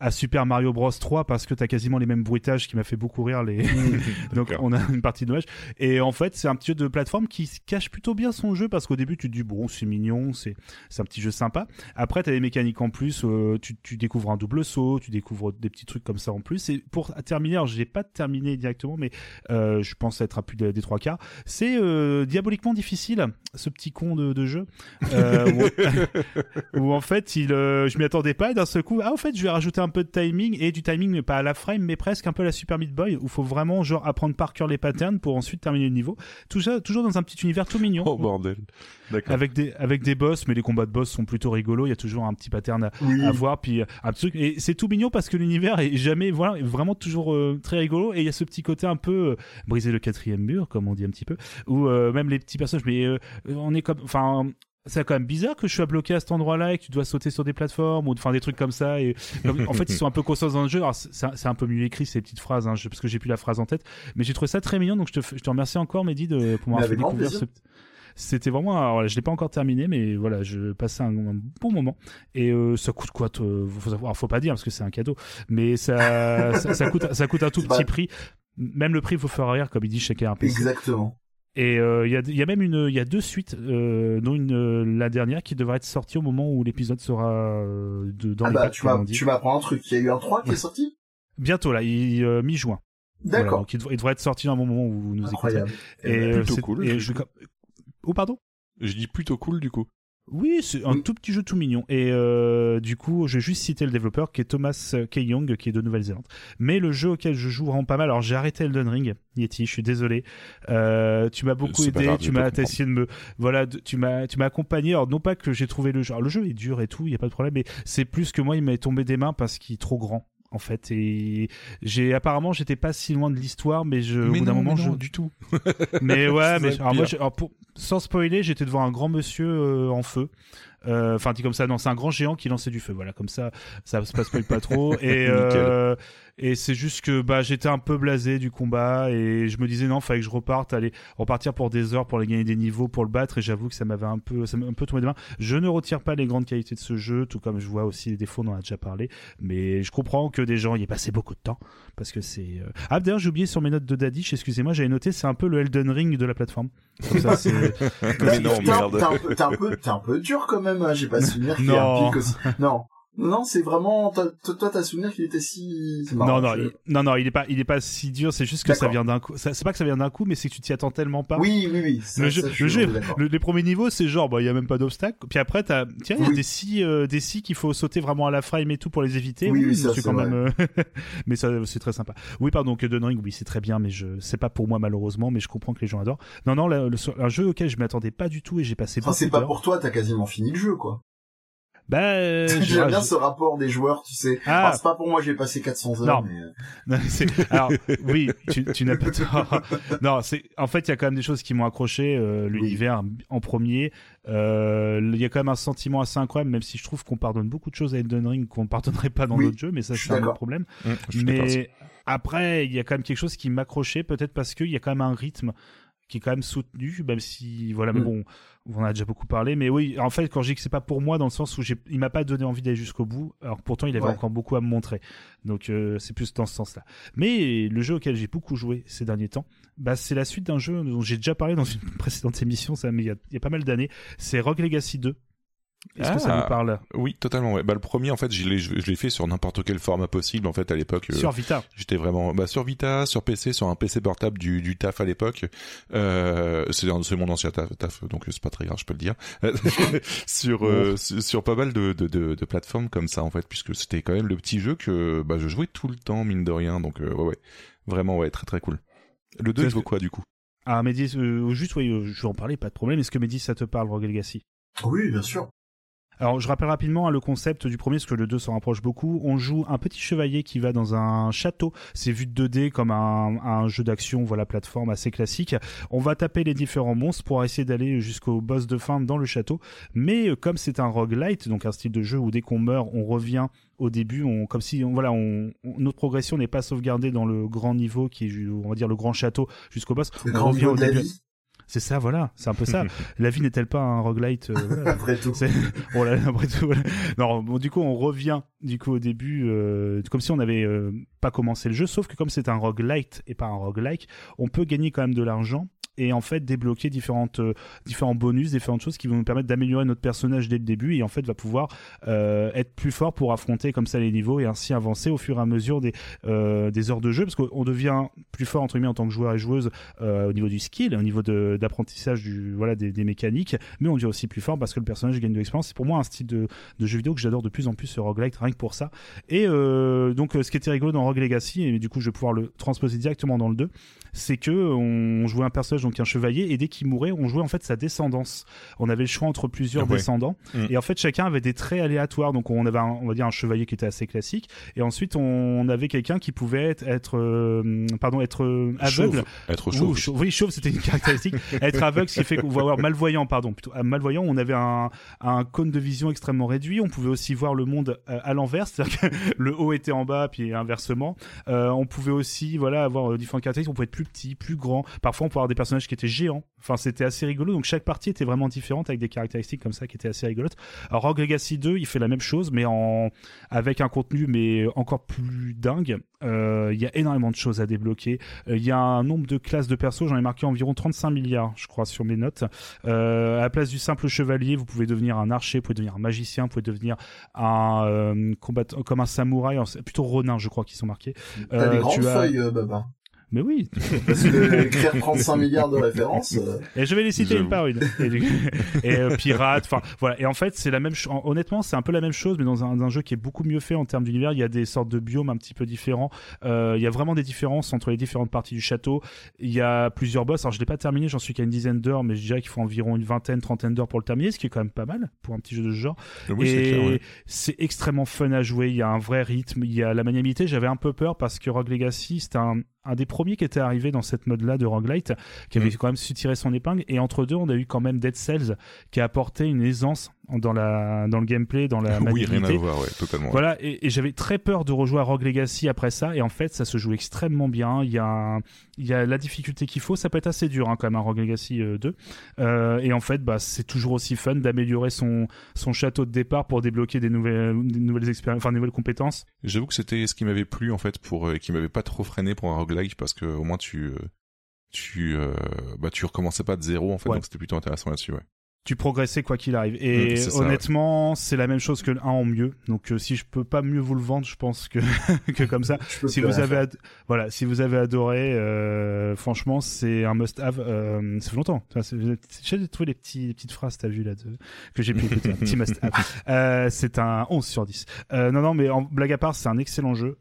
à Super Mario Bros. 3 parce que t'as quasiment les mêmes bruitages qui m'a fait beaucoup rire les donc on a une partie de dommage. Et en fait c'est un petit jeu de plateforme qui cache plutôt bien son jeu parce qu'au début tu te dis bon c'est mignon c'est c'est un petit jeu sympa. Après t'as des mécaniques en plus euh, tu, tu découvres un double saut tu découvres des petits trucs comme ça en plus. Et pour terminer alors je l'ai pas terminé directement mais euh, je pense être à plus des trois quarts. C'est euh, diaboliquement difficile ce petit con de, de jeu. Où, où, en fait il je m'y attendais pas et d'un seul coup ah en fait je vais rajouter un peu de timing et du timing mais pas à la frame mais presque un peu la Super Meat Boy où faut vraiment genre apprendre par cœur les patterns pour ensuite terminer le niveau. Tout ça toujours dans un petit univers tout mignon. Oh bordel. Avec des avec des boss mais les combats de boss sont plutôt rigolos il y a toujours un petit pattern à, à voir puis un truc. Et c'est tout mignon parce que l'univers est jamais voilà vraiment toujours euh, très rigolo et il y a ce petit côté un peu euh, briser le quatrième mur comme on dit un petit peu ou euh, même les petits personnages mais on est comme enfin c'est quand même bizarre que je sois bloqué à cet endroit-là et que tu dois sauter sur des plateformes ou enfin des trucs comme ça et en fait ils sont un peu conscients dans le jeu. Alors c'est un peu mieux écrit ces petites phrases hein, parce que j'ai plus la phrase en tête. Mais j'ai trouvé ça très mignon donc je te, je te remercie encore Mehdi de pour m'avoir fait découvrir ce c'était vraiment alors, je l'ai pas encore terminé mais voilà je passais un, bon moment. Et euh, ça coûte quoi faut savoir faut pas dire parce que c'est un cadeau. Mais ça, ça, ça coûte ça coûte un tout petit prix. Même le prix il faut faire rire comme il dit chez KRP exactement et il euh, y, a, y, a, même une, il y a deux suites, euh, dont une, euh, la dernière qui devrait être sortie au moment où l'épisode sera euh, de, dans ah les bah, tu m'apprends un truc. Il y a eu un 3 qui est sorti? Bientôt là, mi-juin. D'accord. Voilà, il, devrait être sorti dans un moment où vous nous Incroyable. écoutez. Et, plutôt cool. Et je... Oh pardon? Je dis plutôt cool du coup. Oui, c'est un tout petit jeu tout mignon. Et euh, du coup, je vais juste citer le développeur qui est Thomas K. Young, qui est de Nouvelle-Zélande. Mais le jeu auquel je joue vraiment pas mal. Alors, j'ai arrêté Elden Ring, Yeti. Je suis désolé. Euh, tu m'as beaucoup aidé. tu m'as essayé de me, voilà, tu m'as, tu m'as accompagné. Alors, non pas que j'ai trouvé le jeu. Alors, le jeu est dur et tout, il y a pas de problème. Mais c'est plus que moi, il m'est tombé des mains parce qu'il est trop grand en fait. Et j'ai apparemment j'étais pas si loin de l'histoire mais je mais au bout d'un moment non, je du tout. Mais ouais mais alors moi alors pour, sans spoiler j'étais devant un grand monsieur euh, en feu enfin dit comme ça non c'est un grand géant qui lançait du feu. Voilà comme ça ça se passe pas trop. Et euh, et c'est juste que bah j'étais un peu blasé du combat et je me disais non fallait que je reparte aller repartir pour des heures pour aller gagner des niveaux pour le battre. Et j'avoue que ça m'avait un peu ça m'a un peu tombé des mains je ne retire pas les grandes qualités de ce jeu tout comme je vois aussi les défauts dont on a déjà parlé. Mais je comprends que des gens y aient passé beaucoup de temps parce que c'est euh... ah d'ailleurs j'ai oublié sur mes notes de Dadish excusez-moi j'avais noté c'est un peu le Elden Ring de la plateforme comme ça c'est mais non merde. T'es un, peu, un peu t'es un peu dur quand même hein, j'ai pas souvenir qu'il y a un pic aussi. Non non, c'est vraiment toi, t'as souvenir qu'il était si. marrant, non non il, non non il est pas il est pas si dur c'est juste que ça vient d'un coup c'est pas que ça vient d'un coup mais c'est que tu t'y attends tellement pas Oui, oui, oui. ça- le ça, jeu, je suis le jeu, d'accord. le- les premiers niveaux, c'est genre, bah, il y a même pas d'obstacle. Puis après, t'as, tiens, il y a des scies, euh, des scies qu'il faut sauter vraiment à la frame et tout pour les éviter. Oui, oui, ça, quand vrai. même, euh, mais ça, c'est très sympa. Oui, pardon, que Ring, oui, c'est très bien, mais je, c'est pas pour moi malheureusement, mais je comprends que les gens adorent. Non, non, le- un jeu auquel je m'attendais pas du tout et j'ai passé Enfin, beaucoup c'est pas pour toi, t'as quasiment fini le jeu, quoi. Bah, euh, J'aime bien ce rapport des joueurs, tu sais. Ah. Alors, c'est pas pour moi, j'ai passé 400 heures, Non. mais... euh, Non, mais c'est- Alors, oui, tu, tu n'as pas tort. Non, c'est en fait, il y a quand même des choses qui m'ont accroché. euh, L'univers en premier, Euh, il y a quand même un sentiment assez incroyable, même si je trouve qu'on pardonne beaucoup de choses à Elden Ring qu'on pardonnerait pas dans Oui, d'autres jeux, mais ça c'est un autre problème. Aussi. Mais après, il y a quand même quelque chose qui m'accrochait, peut-être parce qu'il y a quand même un rythme qui est quand même soutenu, même si voilà, mais Mm. bon, on en a déjà beaucoup parlé, mais oui, en fait, quand je dis que c'est pas pour moi, dans le sens où il m'a pas donné envie d'aller jusqu'au bout, alors pourtant il avait Ouais. encore beaucoup à me montrer, donc euh, c'est plus dans ce sens-là. Mais le jeu auquel j'ai beaucoup joué ces derniers temps, bah c'est la suite d'un jeu dont j'ai déjà parlé dans une précédente émission, ça, mais il y a, il y a pas mal d'années, c'est Rogue Legacy 2. Est-ce que ça Ah. vous parle? Oui, totalement. Ouais. Bah, le premier, en fait, je l'ai, je, je l'ai fait sur n'importe quel format possible. En fait, à l'époque, euh, sur Vita j'étais vraiment bah, sur Vita, sur PC, sur un PC portable du, du taf à l'époque. Euh, c'est, c'est mon ancien taf, taf, donc c'est pas très grave, je peux le dire. sur, euh, sur sur pas mal de, de, de, de plateformes comme ça, en fait, puisque c'était quand même le petit jeu que bah, je jouais tout le temps, mine de rien. Donc euh, ouais, ouais, vraiment, ouais, très très cool. Le 2, il vaut quoi du coup? Ah, Mehdi, euh, juste, oui, euh, je vais en parler, pas de problème. Est-ce que Mehdi, ça te parle, Rogue Legacy Oui, bien sûr. Alors, je rappelle rapidement hein, le concept du premier, parce que le 2 s'en rapproche beaucoup. On joue un petit chevalier qui va dans un château. C'est vu de 2D comme un, un jeu d'action, voilà, plateforme assez classique. On va taper les différents monstres pour essayer d'aller jusqu'au boss de fin dans le château. Mais euh, comme c'est un roguelite, donc un style de jeu où dès qu'on meurt, on revient au début, on, comme si, on, voilà, on, on- notre progression n'est pas sauvegardée dans le grand niveau qui est, on va dire, le grand château jusqu'au boss. Le on grand revient niveau au de la début. vie. C'est ça, voilà, c'est un peu ça. la vie n'est-elle pas un roguelite euh, Après tout. Bon, là, après tout voilà. Non, bon, du coup, on revient du coup au début, euh, comme si on n'avait euh, pas commencé le jeu, sauf que comme c'est un roguelite et pas un roguelike, on peut gagner quand même de l'argent et en fait débloquer différentes euh, différents bonus différentes choses qui vont nous permettre d'améliorer notre personnage dès le début et en fait va pouvoir euh, être plus fort pour affronter comme ça les niveaux et ainsi avancer au fur et à mesure des euh, des heures de jeu. Parce qu'on devient plus fort entre guillemets en tant que joueur et joueuse au niveau du skill au niveau d'apprentissage du voilà des, mécaniques mais on devient aussi plus fort parce que le personnage gagne de l'expérience. C'est pour moi un style de, jeu vidéo que j'adore de plus en plus ce roguelike rien que pour ça. Et donc ce qui était rigolo dans Rogue Legacy et du coup je vais pouvoir le transposer directement dans le 2 c'est que on jouait un personnage donc un chevalier et dès qu'il mourait on jouait en fait sa descendance. On avait le choix entre plusieurs descendants. Mm. et en fait chacun avait des traits aléatoires. Donc on avait un, on va dire un chevalier qui était assez classique. Et ensuite on, avait quelqu'un qui pouvait être, être euh, pardon être euh, aveugle. Être chauve. oui chauve c'était une caractéristique. Être aveugle ce qui fait qu'on va avoir malvoyant pardon plutôt malvoyant. On avait un, un cône de vision extrêmement réduit. On pouvait aussi voir le monde euh, à l'envers. C'est-à-dire que le haut était en bas puis inversement. On pouvait aussi voilà avoir différentes caractéristiques. On pouvait être plus petit plus grand parfois on pouvait avoir des personnages qui était géant. Enfin, c'était assez rigolo. Donc chaque partie était vraiment différente avec des caractéristiques comme ça qui étaient assez rigolotes. Alors Rogue Legacy 2, il fait la même chose, mais en avec un contenu mais encore plus dingue. Euh, il y a énormément de choses à débloquer. Euh, il y a un nombre de classes de persos. J'en ai marqué environ 35 milliards, je crois, sur mes notes. Euh, à la place du simple chevalier, vous pouvez devenir un archer, vous pouvez devenir un magicien, vous pouvez devenir un combattant comme un samouraï, plutôt ronin, je crois, qui sont marqués. T'as des grandes feuilles, Baba. Mais oui. Parce que écrire 35 milliards de références. Euh, et je vais les citer une par une. Et, euh, pirate, enfin voilà. Et en fait, c'est la même. Honnêtement, c'est un peu la même chose, mais dans un, un, jeu qui est beaucoup mieux fait en termes d'univers. Il y a des sortes de biomes un petit peu différents. Euh, il y a vraiment des différences entre les différentes parties du château. Il y a plusieurs boss. Alors je l'ai pas terminé, j'en suis qu'à une dizaine d'heures, mais je dirais qu'il faut environ une vingtaine, trentaine d'heures pour le terminer, ce qui est quand même pas mal pour un petit jeu de ce genre. Oui, et c'est extrêmement fun à jouer. Il y a un vrai rythme. Il y a la maniabilité. J'avais un peu peur parce que Rogue Legacy, c'était un un des premiers qui était arrivé dans cette mode-là de roguelite, qui avait mm. quand même su tirer son épingle. Et entre deux, on a eu quand même Dead Cells, qui a apporté une aisance dans la dans le gameplay, dans la oui, rien à voir, ouais, totalement. Voilà, et, et j'avais très peur de rejouer à Rogue Legacy après ça, et en fait, ça se joue extrêmement bien. Il y a il y a la difficulté qu'il faut. Ça peut être assez dur hein, quand même un Rogue Legacy 2. Euh, euh, et en fait, bah c'est toujours aussi fun d'améliorer son son château de départ pour débloquer des nouvelles des nouvelles expériences, enfin des nouvelles compétences. J'avoue que c'était ce qui m'avait plu en fait pour euh, qui m'avait pas trop freiné pour un roguelike parce que au moins tu euh, tu euh, bah tu recommençais pas de zéro en fait donc c'était plutôt intéressant là-dessus ouais tu progressais quoi qu'il arrive. Et honnêtement, c'est la même chose que le 1 en mieux. Donc euh, si je peux pas mieux vous le vendre, je pense que que comme ça. si vous avez voilà, si vous avez adoré, euh, franchement, c'est un must-have. Euh, ça fait longtemps. J'ai trouvé les petits les petites phrases t'as vu là de, que j'ai pu écouter. un petit must-have. Euh, c'est un 11 sur 10. Euh, non non, mais en blague à part, c'est un excellent jeu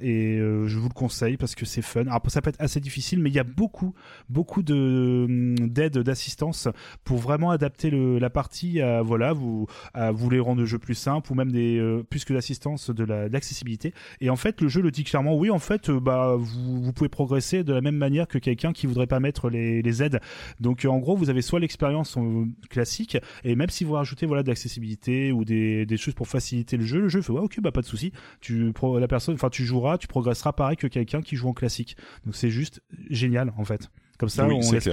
et je vous le conseille parce que c'est fun. Alors ça peut être assez difficile, mais il y a beaucoup beaucoup de d'aide d'assistance pour vraiment adapter le, la partie à voilà vous à vous les rendre le jeu plus simple ou même des euh, plus que l'assistance de l'accessibilité et en fait le jeu le dit clairement oui en fait euh, bah vous, vous pouvez progresser de la même manière que quelqu'un qui voudrait pas mettre les, les aides. Donc en gros vous avez soit l'expérience euh, classique et même si vous rajoutez voilà de l'accessibilité ou des, des choses pour faciliter le jeu le jeu fait ouais ok bah pas de souci. Tu la personne enfin tu joueras tu progresseras pareil que quelqu'un qui joue en classique. Donc c'est juste génial en fait comme ça, on, laisse,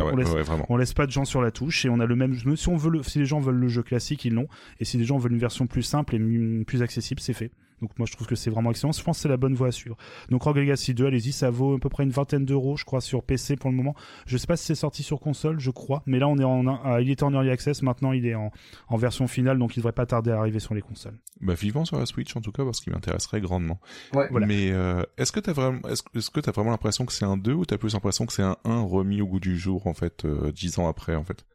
on, laisse, pas de gens sur la touche et on a le même. Si on veut, si les gens veulent le jeu classique, ils l'ont. Et si les gens veulent une version plus simple et plus accessible, c'est fait. Donc moi je trouve que c'est vraiment excellent. Je pense que c'est la bonne voie à suivre. Donc Rogue Legacy 2, allez-y, ça vaut à peu près une vingtaine d'euros, je crois, sur PC pour le moment. Je sais pas si c'est sorti sur console, je crois, mais là on est en, euh, il était en early access, maintenant il est en, en version finale, donc il devrait pas tarder à arriver sur les consoles. Bah vivement sur la Switch en tout cas parce qu'il m'intéresserait grandement. Ouais. Voilà. Mais euh, est-ce que t'as vraiment, est-ce, est-ce que t'as vraiment l'impression que c'est un 2 ou t'as plus l'impression que c'est un 1 remis au goût du jour en fait, euh, 10 ans après en fait?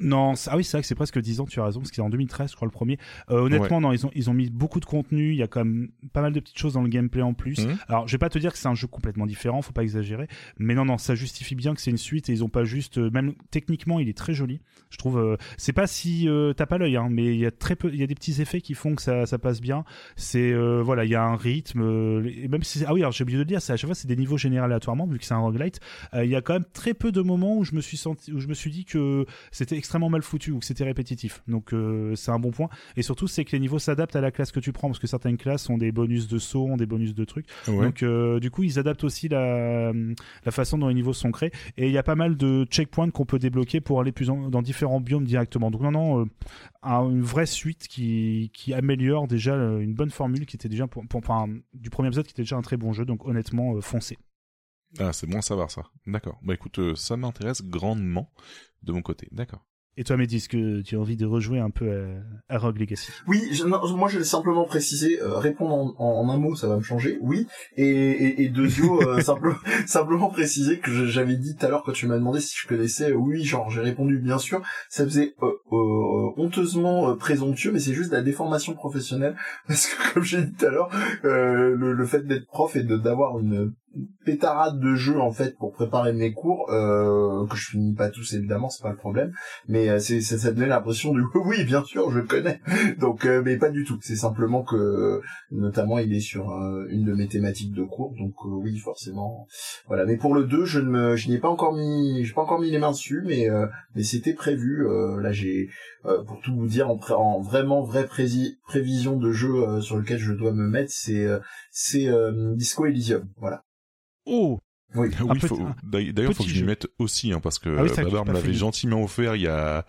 Non, ah oui, c'est vrai que c'est presque 10 ans, tu as raison, parce que c'est en 2013, je crois, le premier. Euh, honnêtement, non, ils ont, ils ont mis beaucoup de contenu, il y a quand même pas mal de petites choses dans le gameplay en plus. Mhm. Alors, je vais pas te dire que c'est un jeu complètement différent, faut pas exagérer, mais non, non, ça justifie bien que c'est une suite et ils ont pas juste, euh, même techniquement, il est très joli. Je trouve, euh, c'est pas si euh, t'as pas l'œil, hein, mais il y a très peu, il y a des petits effets qui font que ça, ça passe bien. C'est, voilà, il y a un rythme, et même si, ah oui, alors j'ai oublié de le dire, c'est à chaque fois c'est des niveaux générés aléatoirement, vu que c'est un roguelite. Il y a quand même très peu de moments où je me suis senti, où je me suis dit que c'était extrêmement mal foutu ou que c'était répétitif. Donc euh, c'est un bon point. Et surtout, c'est que les niveaux s'adaptent à la classe que tu prends parce que certaines classes ont des bonus de saut, ont des bonus de trucs. Donc euh, du coup, ils adaptent aussi la, la façon dont les niveaux sont créés. Et il y a pas mal de checkpoints qu'on peut débloquer pour aller plus dans différents biomes directement. Donc non, non, euh, une vraie suite qui, qui améliore déjà une bonne formule qui était déjà pour, pour, enfin, du premier épisode qui était déjà un très bon jeu. Donc honnêtement, foncez. Ah, c'est bon à savoir ça. D'accord. Bah écoute, euh, ça m'intéresse grandement de mon côté. D'accord. Et toi, Mehdi, est-ce que tu as envie de rejouer un peu à, Rogue Legacy? Oui, moi je vais simplement préciser, euh, répondre en, un mot, ça va me changer, oui. Et, et, et Dezio, euh, simplement, simplement préciser que j'avais dit tout à l'heure quand tu m'as demandé si je connaissais, oui, genre j'ai répondu bien sûr, ça faisait honteusement présomptueux, mais c'est juste de la déformation professionnelle, parce que comme j'ai dit tout à l'heure, le, le, fait d'être prof et d'avoir une pétarade de jeux en fait pour préparer mes cours euh, que je finis pas tous évidemment c'est pas le problème mais euh, c'est ça, ça donnait l'impression du oui bien sûr je connais. Donc euh, mais pas du tout. C'est simplement que notamment il est sur une de mes thématiques de cours. Donc oui forcément. Voilà. Mais pour le 2 je ne me je n'y ai pas encore mis j'ai pas encore mis les mains dessus mais mais c'était prévu là j'ai pour tout vous dire en, en vraiment vraie prévision de jeu sur lequel je dois me mettre c'est c'est Disco Elysium. Voilà Oh oui, oui d'ailleurs, il faut que je m'y mette aussi, hein, parce que ah Babar me l'avait gentiment offert il y a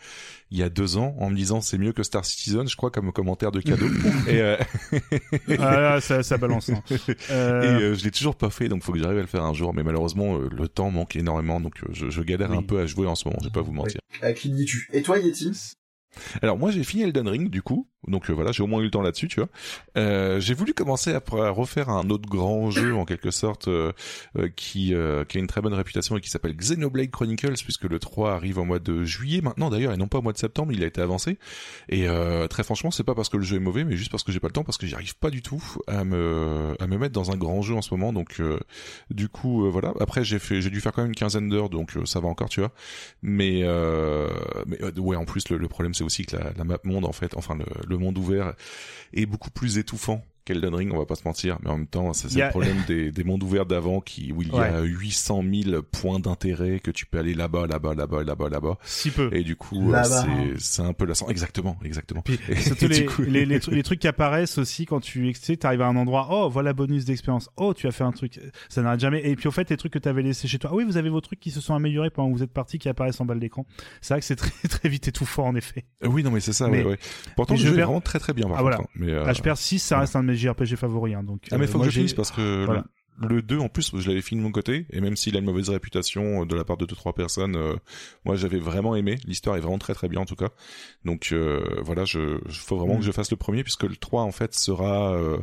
il y a deux ans en me disant c'est mieux que Star Citizen, je crois, comme commentaire de cadeau. et euh... ah là, ça, ça balance. Hein. Euh... Et euh, je l'ai toujours pas fait, donc faut que j'arrive à le faire un jour. Mais malheureusement, euh, le temps manque énormément, donc euh, je, je, galère un peu à jouer en ce moment. Je vais pas vous mentir. À qui dis-tu Et toi, Yeti? Alors moi j'ai fini Elden Ring du coup, donc euh, voilà j'ai au moins eu le temps là-dessus tu vois. Euh, j'ai voulu commencer à, refaire un autre grand jeu en quelque sorte euh, euh qui, euh, qui a une très bonne réputation et qui s'appelle Xenoblade Chronicles puisque le 3 arrive au mois de juillet maintenant d'ailleurs et non pas au mois de septembre il a été avancé. Et très franchement c'est pas parce que le jeu est mauvais mais juste parce que j'ai pas le temps parce que j'y arrive pas du tout à me à me mettre dans un grand jeu en ce moment. Donc du coup voilà. Après j'ai fait j'ai dû faire quand même une quinzaine d'heures donc ça va encore tu vois. Mais mais ouais en plus le, problème c'est aussi que la, la, map monde en fait, enfin le, le monde ouvert est beaucoup plus étouffant qu'Elden Ring, on va pas se mentir, mais en même temps, c'est le problème des, des, mondes ouverts d'avant qui où il y a 800 000 points d'intérêt que tu peux aller là-bas, là-bas, là-bas, là-bas, là-bas. Si peu. Et du coup, euh, c'est c'est un peu lassant. Exactement, exactement. Puis, et, surtout les, les, les, trucs qui apparaissent aussi quand tu tu arrives à un endroit. Oh, voilà bonus d'expérience. Oh, tu as fait un truc. Ça n'arrête jamais. Et puis au fait, les trucs que tu avais laissés chez toi. Ah oui, vous avez vos trucs qui se sont améliorés pendant que vous êtes parti, qui apparaissent en bas de l'écran. C'est vrai que c'est très très vite étouffant en effet. Oui, non, mais c'est ça. Mais, ouais, ouais. Pourtant, je vais vraiment très très bien. Par ah, contre, voilà. Hein. Mais euh... ah, je perds 6 ça reste un de mes JRPG favoris. Hein, donc, ah mais faut euh, que je finisse parce que voilà le 2 en plus je l'avais fini de mon côté et même s'il a une mauvaise réputation euh, de la part de deux trois personnes euh, moi j'avais vraiment aimé. L'histoire est vraiment très très bien en tout cas. Donc euh, voilà je faut vraiment mm. que je fasse le premier puisque le 3 en fait sera euh,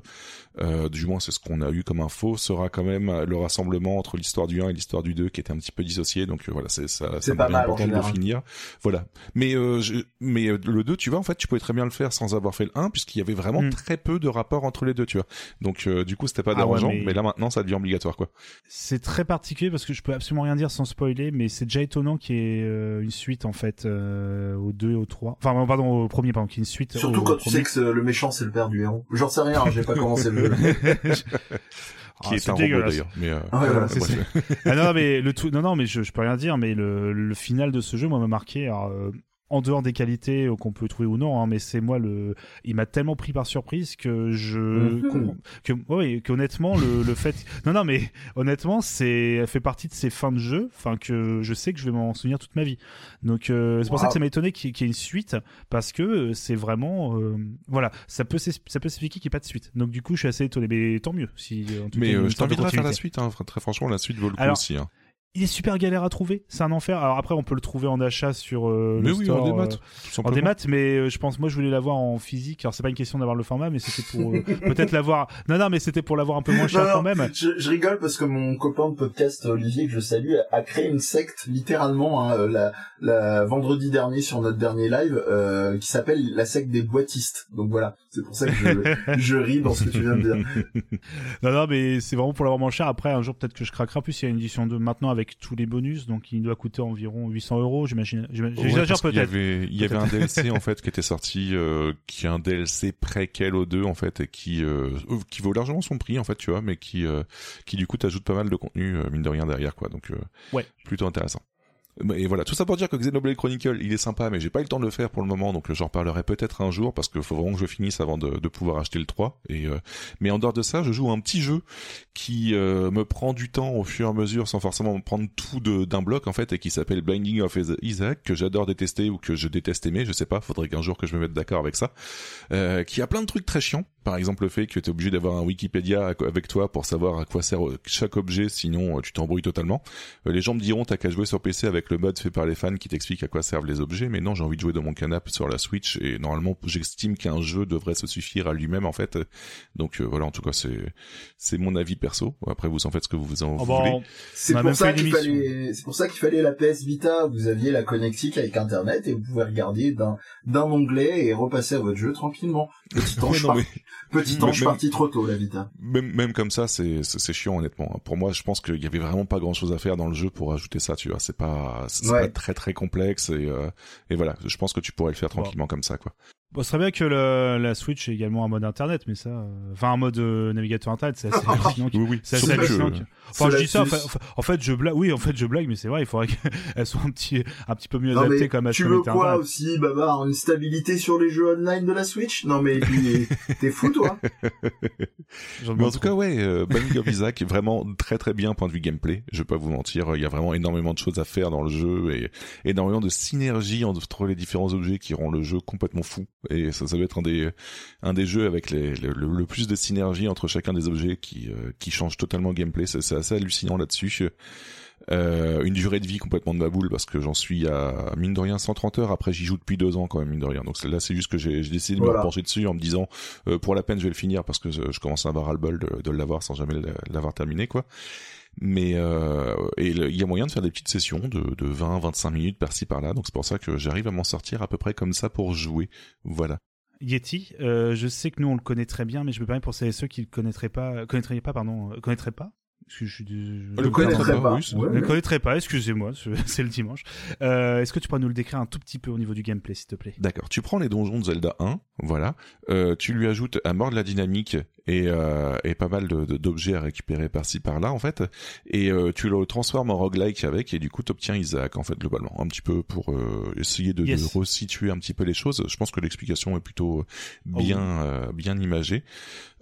euh, du moins c'est ce qu'on a eu comme info sera quand même le rassemblement entre l'histoire du 1 et l'histoire du 2 qui était un petit peu dissocié. Donc voilà c'est ça c'est pas mal important de le finir. Voilà. Mais je, mais le 2 tu vois en fait tu pouvais très bien le faire sans avoir fait le 1 puisqu'il y avait vraiment mm. très peu de rapport entre les deux tu vois. Donc du coup c'était pas dérangeant ah ouais, mais... mais là maintenant ça devient obligatoire quoi. C'est très particulier parce que je peux absolument rien dire sans spoiler, mais c'est déjà étonnant qu'il y ait euh, une suite en fait euh, au 2 et au 3. Enfin pardon au premier pardon, qu'il y ait une suite. Surtout quand tu sais que le méchant c'est le père du héros. J'en sais rien, j'ai pas commencé le jeu. qui ah, est, un robot d'ailleurs. Mais euh, ah, ah, non, mais le tout, non, non, mais je, je peux rien dire, mais le, le final de ce jeu, moi, m'a marqué. Alors, euh, en dehors des qualités euh, qu'on peut trouver ou non, hein, mais c'est moi le, il m'a tellement pris par surprise que je, mhm. que, oui, qu'honnêtement le, le fait, non non mais honnêtement c'est, fait partie de ces fins de jeu, enfin que je sais que je vais m'en souvenir toute ma vie. Donc euh, c'est pour ça que ça m'a étonné qu'il y, ait une suite parce que euh, c'est vraiment, voilà, ça peut ça peut s'expliquer qu'il n'y ait pas de suite. Donc du coup je suis assez étonné, mais tant mieux si. En tout mais je t'inviterai à faire la suite, hein, très franchement la suite vaut le coup aussi. Hein il est super galère à trouver, c'est un enfer. Alors après, on peut le trouver en achat sur euh, mais le oui, store, en démat, euh, en démat, mais euh, je pense moi je voulais l'avoir en physique. Alors c'est pas une question d'avoir le format, mais c'était pour euh, peut-être l'avoir. Non non, mais c'était pour l'avoir un peu moins cher quand même. Je, je, rigole parce que mon copain de podcast Olivier que je salue a, créé une secte littéralement hein, la, la vendredi dernier sur notre dernier live qui s'appelle la secte des boîtistes. Donc voilà, c'est pour ça que je, je ris dans ce que tu viens de dire. non non, mais c'est vraiment pour l'avoir moins cher. Après un jour peut-être que je craquerai. Plus il y a une édition de maintenant avec tous les bonus donc il doit coûter environ 800 euros, j'imagine. J'exagère peut-être. Il y avait, il y avait un DLC en fait qui était sorti, euh, qui est un DLC préquel aux deux en fait, et qui euh, qui vaut largement son prix en fait, tu vois, mais qui euh, qui du coup t'ajoute pas mal de contenu mine de rien derrière quoi, donc ouais, plutôt intéressant. Et voilà, tout ça pour dire que Xenoblade Chronicle, il est sympa, mais j'ai pas eu le temps de le faire pour le moment, donc j'en reparlerai peut-être un jour parce qu'il faut vraiment que je finisse avant de, de pouvoir acheter le 3. Et euh, mais en dehors de ça, je joue un petit jeu qui euh, me prend du temps au fur et à mesure, sans forcément me prendre tout d'un bloc en fait, et qui s'appelle Blinding of Isaac, que j'adore détester ou que je déteste aimer, je sais pas. Faudrait qu'un jour que je me mette d'accord avec ça. Euh, qui a plein de trucs très chiants. Par exemple, le fait que tu es obligé d'avoir un Wikipédia avec toi pour savoir à quoi sert chaque objet, sinon tu t'embrouilles totalement. les gens me diront t'as qu'à jouer sur PC avec le mode fait par les fans qui t'explique à quoi servent les objets, mais non, j'ai envie de jouer dans mon canapé sur la Switch et normalement j'estime qu'un jeu devrait se suffire à lui-même en fait. Donc euh, voilà, en tout cas c'est c'est mon avis perso. Après vous en faites ce que vous en oh, voulez. C'est pour ça qu'il fallait c'est pour ça qu'il fallait la PS Vita. Vous aviez la connectique avec Internet et vous pouvez regarder d'un d'un onglet et repasser à votre jeu tranquillement. Petit Petit ange parti trop tôt la Vita. Même même comme ça c'est c'est chiant honnêtement. Pour moi je pense qu'il y avait vraiment pas grand chose à faire dans le jeu pour ajouter ça. Tu vois, c'est pas c'est pas très très complexe et, euh, et voilà, je pense que tu pourrais le faire tranquillement comme ça quoi. Bon, ce serait bien que le, la Switch ait également un mode internet, mais ça, euh, enfin un mode euh, navigateur internet, c'est assez hallucinant. oui, oui. C'est assez hallucinant. Enfin, je dis ça. En fait, je blague. Oui, en fait, je blague, mais c'est vrai. Il faudrait qu'elle soit un petit, un petit peu mieux adaptée comme à Tu veux quoi aussi, Babar Une stabilité sur les jeux online de la Switch? Non, mais t'es fou, toi Mais en tout cas, ouais, euh, Binding of Isaac vraiment très très bien point de vue gameplay. Je vais pas vous mentir, il y a vraiment énormément de choses à faire dans le jeu et énormément de synergie entre les différents objets qui rend le jeu complètement fou et ça, ça doit être un des un des jeux avec les, le, plus de synergie entre chacun des objets qui euh, qui change totalement le gameplay. C'est assez hallucinant là-dessus. Euh, une durée de vie complètement de ma boule parce que j'en suis à mine de rien 130 heures après j'y joue depuis deux ans quand même mine de rien donc là c'est juste que j'ai décidé de me pencher dessus en me disant euh, pour la peine je vais le finir parce que je, commence à avoir ras le bol de, de l'avoir sans jamais l'avoir terminé quoi mais euh, et il y a moyen de faire des petites sessions de, de 20-25 minutes par-ci par-là. Donc c'est pour ça que j'arrive à m'en sortir à peu près comme ça pour jouer. Voilà. Yeti, euh, je sais que nous on le connaît très bien, mais je me permets pour ceux qui ne connaîtraient pas, connaîtraient pas, pardon, euh, connaîtraient pas, je, je, je, le connaîtrais pas. excusez-moi, c'est le dimanche. Euh, Est-ce que tu pourrais nous le décrire un tout petit peu au niveau du gameplay, s'il te plaît? D'accord. Tu prends les donjons de Zelda 1, voilà. Euh, tu lui ajoutes à mort de la dynamique et, euh, et pas mal d'objets à récupérer par-ci par-là, en fait. Et euh, tu le transformes en roguelike avec, et du coup, t'obtiens Isaac, en fait, globalement. Un petit peu pour euh, essayer de, de, resituer un petit peu les choses. Je pense que l'explication est plutôt bien, oh euh, bien imagée.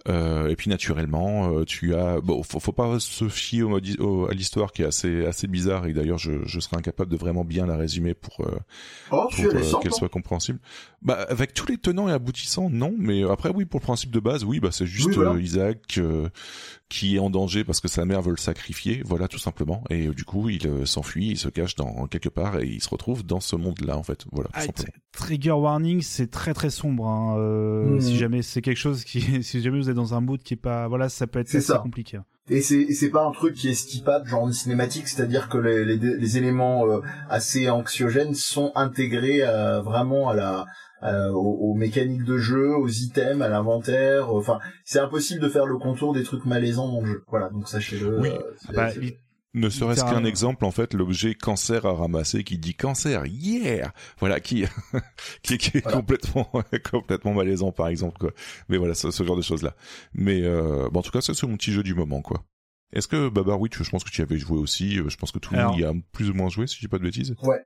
Euh, et puis naturellement, euh, tu as bon, faut, faut pas se fier au, à l'histoire qui est assez assez bizarre et d'ailleurs je, je serais incapable de vraiment bien la résumer pour, euh, oh, pour qu'elle soit compréhensible. Bah avec tous les tenants et aboutissants, non, mais après oui pour le principe de base, oui bah c'est juste Isaac qui est en danger parce que sa mère veut le sacrifier, voilà tout simplement. Et du coup il s'enfuit, il se cache dans quelque part et il se retrouve dans ce monde-là en fait, voilà. Ah, trigger warning, c'est très très sombre. Hein. Mmh. Si jamais c'est quelque chose qui, si jamais vous dans un mood qui est pas, voilà, ça peut être assez compliqué. Et c'est c'est pas un truc qui est skippable genre une cinématique, c'est-à-dire que les, les, les éléments euh, assez anxiogènes sont intégrés euh, vraiment à la euh, aux, mécaniques de jeu, aux items, à l'inventaire. Enfin, c'est impossible de faire le contour des trucs malaisants dans le jeu. Voilà, donc sachez-le. Oui. Ah bah, ne serait-ce qu'un exemple, en fait, l'objet cancer à ramasser qui dit cancer, yeah, voilà, qui qui, qui est complètement complètement malaisant, par exemple, quoi. Mais voilà, ce, ce genre de choses là. Mais euh, bon, en tout cas, c'est mon petit jeu du moment, quoi. Est-ce que Babar Witch, je pense que tu y avais joué aussi. Euh, je pense que tout le monde y a plus ou moins joué, si je dis pas de bêtises. Ouais.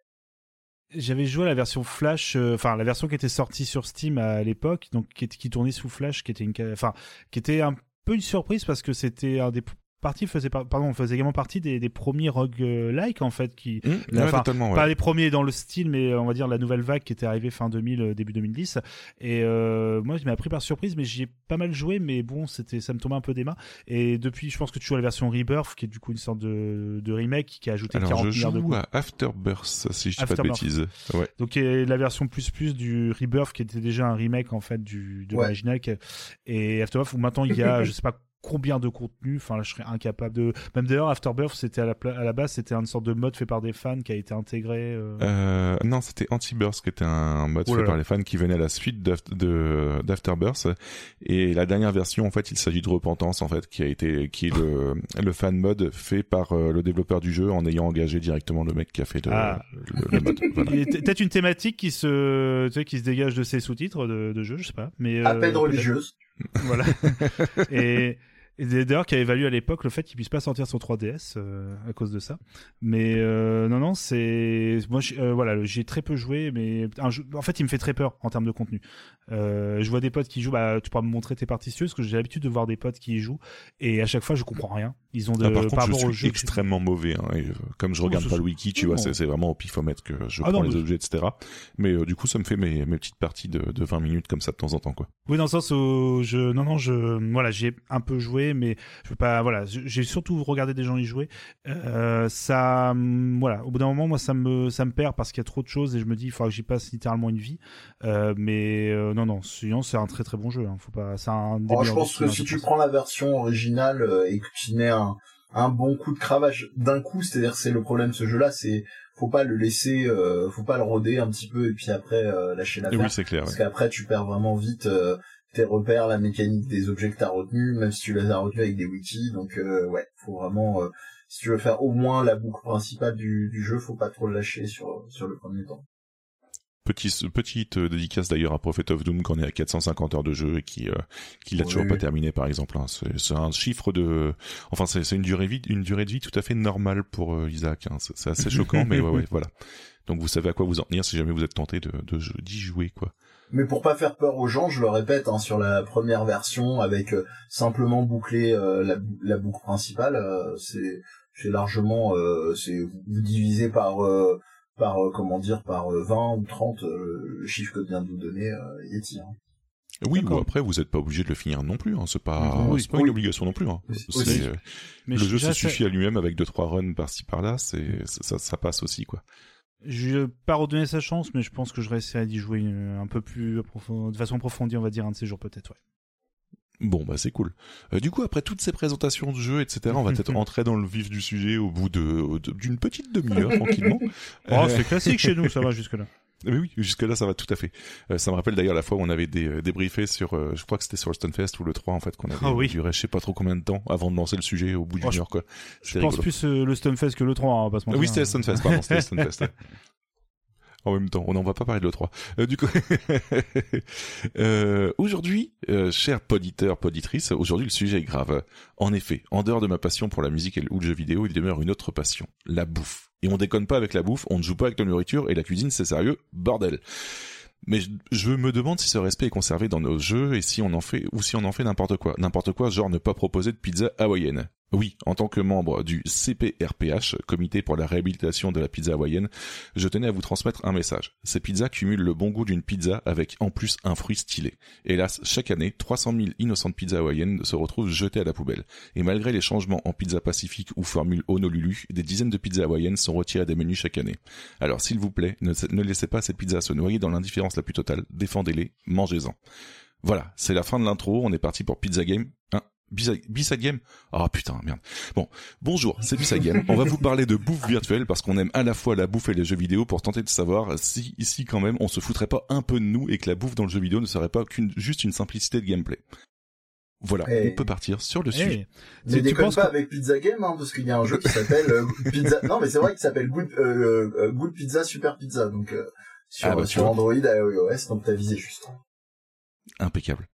J'avais joué à la version Flash, euh, enfin la version qui était sortie sur Steam à l'époque, donc qui, qui tournait sous Flash, qui était une, enfin qui était un peu une surprise parce que c'était un des partie faisait pardon faisait également partie des, des premiers roguelike en fait qui mmh, pas les premiers dans le style mais on va dire la nouvelle vague qui était arrivée fin 2000 euh, début 2010 et euh, moi je m'ai appris par surprise mais j'y ai pas mal joué mais bon c'était ça me tombait un peu des mains. Et depuis je pense que tu joues à la version Rebirth qui est du coup une sorte de, de remake qui a ajouté Alors, 40 je milliards de joue à Afterbirth si je dis pas de bêtises. Ouais. donc la version plus plus du Rebirth qui était déjà un remake en fait du de l'original et Afterbirth où maintenant il y a je sais pas combien de contenu enfin là je serais incapable de même d'ailleurs Afterbirth c'était à la, à la base c'était une sorte de mode fait par des fans qui a été intégré euh... Euh, non c'était Anti-Burst qui était un mode oh fait par les fans qui venait à la suite d'Afterbirth. Et la dernière version en fait il s'agit de Repentance en fait qui a été qui est le, le fan mode fait par euh, le développeur du jeu en ayant engagé directement le mec qui a fait le, ah. le, mode. Voilà. peut-être une thématique qui se tu sais, qui se dégage de ses sous-titres de, de jeu je sais pas mais à peine religieuse. Voilà. Et Et d'ailleurs, qui a évalué à l'époque le fait qu'il puisse pas sortir sur 3DS euh, à cause de ça. Mais euh, non, non, c'est moi, euh, voilà, j'ai très peu joué, mais en fait, il me fait très peur en termes de contenu. je vois des potes qui jouent, bah, tu pourras me montrer tes parties parce que j'ai l'habitude de voir des potes qui y jouent, et à chaque fois, je comprends rien. Ils ont de, ah, par contre, je suis extrêmement mauvais. Hein, et, comme je regarde pas le wiki, tu vois, c'est vraiment au pifomètre que je ah prends les objets, etc. Mais du coup, ça me fait mes, mes petites parties de, de 20 minutes comme ça de temps en temps, quoi. Oui, dans le sens où je, non, non, je, voilà, j'ai un peu joué, mais je peux pas, voilà, j'ai surtout regardé des gens y jouer. Euh, ça, voilà, au bout d'un moment, moi, ça me, ça me perd parce qu'il y a trop de choses et je me dis, il faudra que j'y passe littéralement une vie. Euh, mais euh, non, non, sinon, c'est un très très bon jeu. Hein, faut pas, c'est un. Oh, je pense que si tu prends la version originale euh, et que tu mets un, un bon coup de cravache d'un coup, c'est-à-dire c'est le problème de ce jeu-là, c'est faut pas le laisser, euh, faut pas le roder un petit peu et puis après euh, lâcher la Oui, c'est clair. Parce qu'après tu perds vraiment vite euh, tes repères, la mécanique des objets que t'as retenus, même si tu les as retenus avec des wikis. Donc ouais, faut vraiment, si tu veux faire au moins la boucle principale du, du jeu, faut pas trop le lâcher sur sur le premier temps. Petit, petite euh, dédicace d'ailleurs à Prophet of Doom qu'on est à 450 heures de jeu et qui euh, qui l'a toujours pas terminé par exemple. Hein. C'est un chiffre de, enfin c'est une durée vie, une durée de vie tout à fait normale pour euh, Isaac. Hein. C'est assez choquant, mais ouais, ouais, voilà. Donc vous savez à quoi vous en tenir si jamais vous êtes tenté de d'y jouer quoi. Mais pour pas faire peur aux gens, je le répète, hein, sur la première version avec simplement boucler la, la, boucle principale, c'est c'est largement c'est vous divisez par par euh, comment dire par 20 euh, ou 30 euh, le chiffre que vient de vous donner Yeti. Hein. Oui, ou après vous n'êtes pas obligé de le finir non plus. Hein. C'est pas, c'est pas une obligation non plus. Hein. le jeu se suffit à lui-même avec deux trois runs par-ci par-là. C'est ça, ça passe aussi quoi. Je vais pas redonner sa chance, mais je pense que je réessayerai d'y jouer un peu plus de façon approfondie, on va dire un de ces jours peut-être. Ouais. Bon bah c'est cool. Euh, du coup après toutes ces présentations de jeux etc on va peut-être rentrer dans le vif du sujet au bout de d'une petite demi-heure tranquillement. Oh c'est classique chez nous ça va jusque là. Mais oui, jusque-là, ça va tout à fait. Euh, ça me rappelle d'ailleurs la fois où on avait euh, débriefé sur, je crois que c'était sur le Stunfest ou le 3 en fait, qu'on avait oh, oui. duré je sais pas trop combien de temps avant de lancer le sujet au bout d'une oh, heure quoi. Je pense plus le Stunfest que le 3, hein, pas se Oui, c'était le Stunfest, pardon, c'était le Stunfest en même temps. On n'en va pas parler de l'E3. Euh, du coup, euh, aujourd'hui, euh, cher poditeur, aujourd'hui le sujet est grave. En effet, en dehors de ma passion pour la musique ou le jeu vidéo, il demeure une autre passion, la bouffe. Et on déconne pas avec la bouffe, on ne joue pas avec la nourriture, et la cuisine c'est sérieux, bordel. Mais je, me demande si ce respect est conservé dans nos jeux et si on en fait ou si on en fait n'importe quoi. N'importe quoi, genre ne pas proposer de pizza hawaïenne. Oui, en tant que membre du CPRPH, Comité pour la réhabilitation de la pizza hawaïenne, je tenais à vous transmettre un message. Ces pizzas cumulent le bon goût d'une pizza avec en plus un fruit stylé. Hélas, chaque année, 300 000 innocentes pizzas hawaïennes se retrouvent jetées à la poubelle. Et malgré les changements en pizza pacifique ou formule Honolulu, des dizaines de pizzas hawaïennes sont retirées des menus chaque année. Alors s'il vous plaît, ne, laissez pas ces pizzas se noyer dans l'indifférence la plus totale. Défendez-les, mangez-en. Voilà, c'est la fin de l'intro, on est parti pour Pizza Game. Bisa Game Ah putain, merde. Bon, bonjour, c'est Bisa Game. On va vous parler de bouffe virtuelle parce qu'on aime à la fois la bouffe et les jeux vidéo pour tenter de savoir si ici quand même on se foutrait pas un peu de nous et que la bouffe dans le jeu vidéo ne serait pas qu'une juste une simplicité de gameplay. Voilà, on peut partir sur le sujet. Mais tu penses pas avec Pizza Game, hein, parce qu'il y a un jeu qui s'appelle euh, Pizza. Non, mais c'est vrai qu'il s'appelle Good, euh, euh, Good Pizza Super Pizza, donc sur, ah bah, sur Android et iOS, donc t'as visé juste. Impeccable.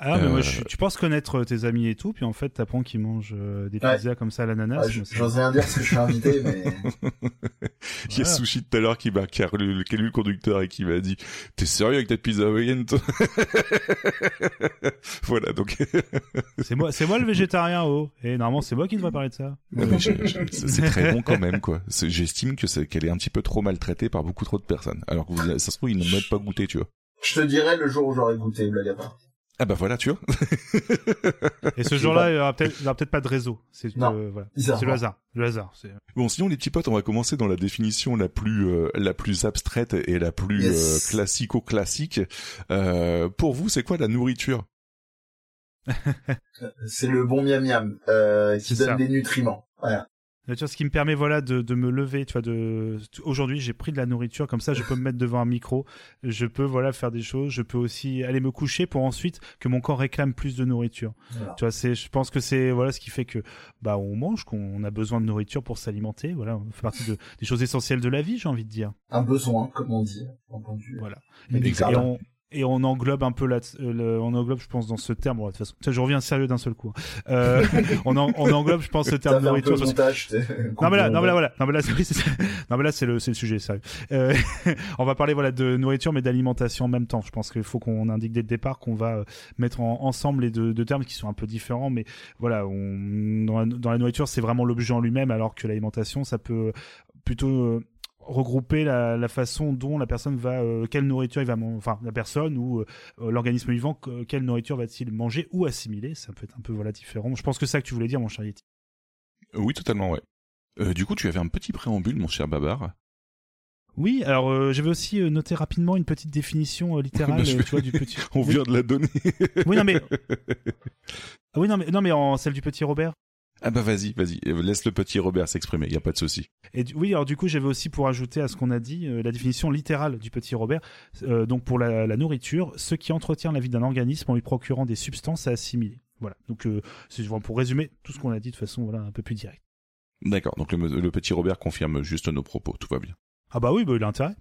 Ah, mais moi, je, euh, tu penses connaître euh, tes amis et tout, puis en fait, t'apprends qu'ils mangent euh, des pizzas comme ça à l'ananas. Ouais, J'ose rien dire parce que je suis invité, mais. Il y a Sushi tout à l'heure qui m'a, qui a lu, le conducteur et qui m'a dit, t'es sérieux avec ta pizza hawaïenne, toi? voilà, donc. c'est moi, c'est moi le végétarien, oh. Et normalement, c'est moi qui devrais parler de ça. c'est très bon quand même, quoi. J'estime que c'est, qu'elle est un petit peu trop maltraitée par beaucoup trop de personnes. Alors que vous, ça se trouve, ils n'ont même pas goûté, tu vois. Je te dirai le jour où j'aurai goûté, blague à part. Ah bah voilà, tu vois. Et ce jour-là, il y aura peut-être, peut pas de réseau. C'est euh, voilà. C'est le hasard. Le hasard. Bon, sinon les petits potes, on va commencer dans la définition la plus euh, la plus abstraite et la plus euh, classico-classique. Euh, pour vous, c'est quoi la nourriture? C'est le bon miam miam qui donne des nutriments. Voilà ce qui me permet voilà de, de me lever, tu vois, de aujourd'hui j'ai pris de la nourriture comme ça, je peux me mettre devant un micro, je peux voilà faire des choses, je peux aussi aller me coucher pour ensuite que mon corps réclame plus de nourriture. Tu vois, c'est je pense que c'est voilà ce qui fait que bah on mange, qu'on a besoin de nourriture pour s'alimenter, voilà, on fait partie de, des choses essentielles de la vie, j'ai envie de dire. Un besoin, comme on dit, entendu. Voilà. Et, et, on, et on englobe un peu là, euh, on englobe, je pense, dans ce terme. De toute façon, je reviens sérieux d'un seul coup. Hein. Euh, on, on, englobe, je pense, ce terme de nourriture. Montage, non mais là, non mais là, voilà, non mais là, c'est, non mais là, c'est le, c'est le sujet sérieux. Euh, on va parler voilà de nourriture, mais d'alimentation en même temps. Je pense qu'il faut qu'on indique dès le départ qu'on va euh, mettre ensemble les deux, deux, termes qui sont un peu différents, mais voilà, on, dans, la, dans la nourriture, c'est vraiment l'objet en lui-même, alors que l'alimentation, ça peut plutôt regrouper la, la, façon dont la personne va, euh, quelle nourriture il va manger, enfin la personne ou euh, l'organisme vivant, quelle nourriture va-t-il manger ou assimiler? Ça peut être un peu voilà différent. Je pense que c'est ça que tu voulais dire, mon cher Yeti. Oui, totalement, ouais. Euh, du coup, tu avais un petit préambule, mon cher Babar. Oui, alors j'avais aussi noté rapidement une petite définition littérale, tu vois, du petit. On vient de la donner. oui, non mais. Ah oui, non mais non mais en celle du petit Robert. Ah bah vas-y, vas-y, laisse le petit Robert s'exprimer, il y a pas de souci. Et oui, alors du coup, j'avais aussi pour ajouter à ce qu'on a dit euh, la définition littérale du petit Robert. Euh, donc pour la, nourriture, ce qui entretient la vie d'un organisme en lui procurant des substances à assimiler. Voilà. Donc euh, c'est pour résumer tout ce qu'on a dit de façon voilà un peu plus directe. D'accord. Donc le, petit Robert confirme juste nos propos, tout va bien. Ah bah oui, bah il a intérêt.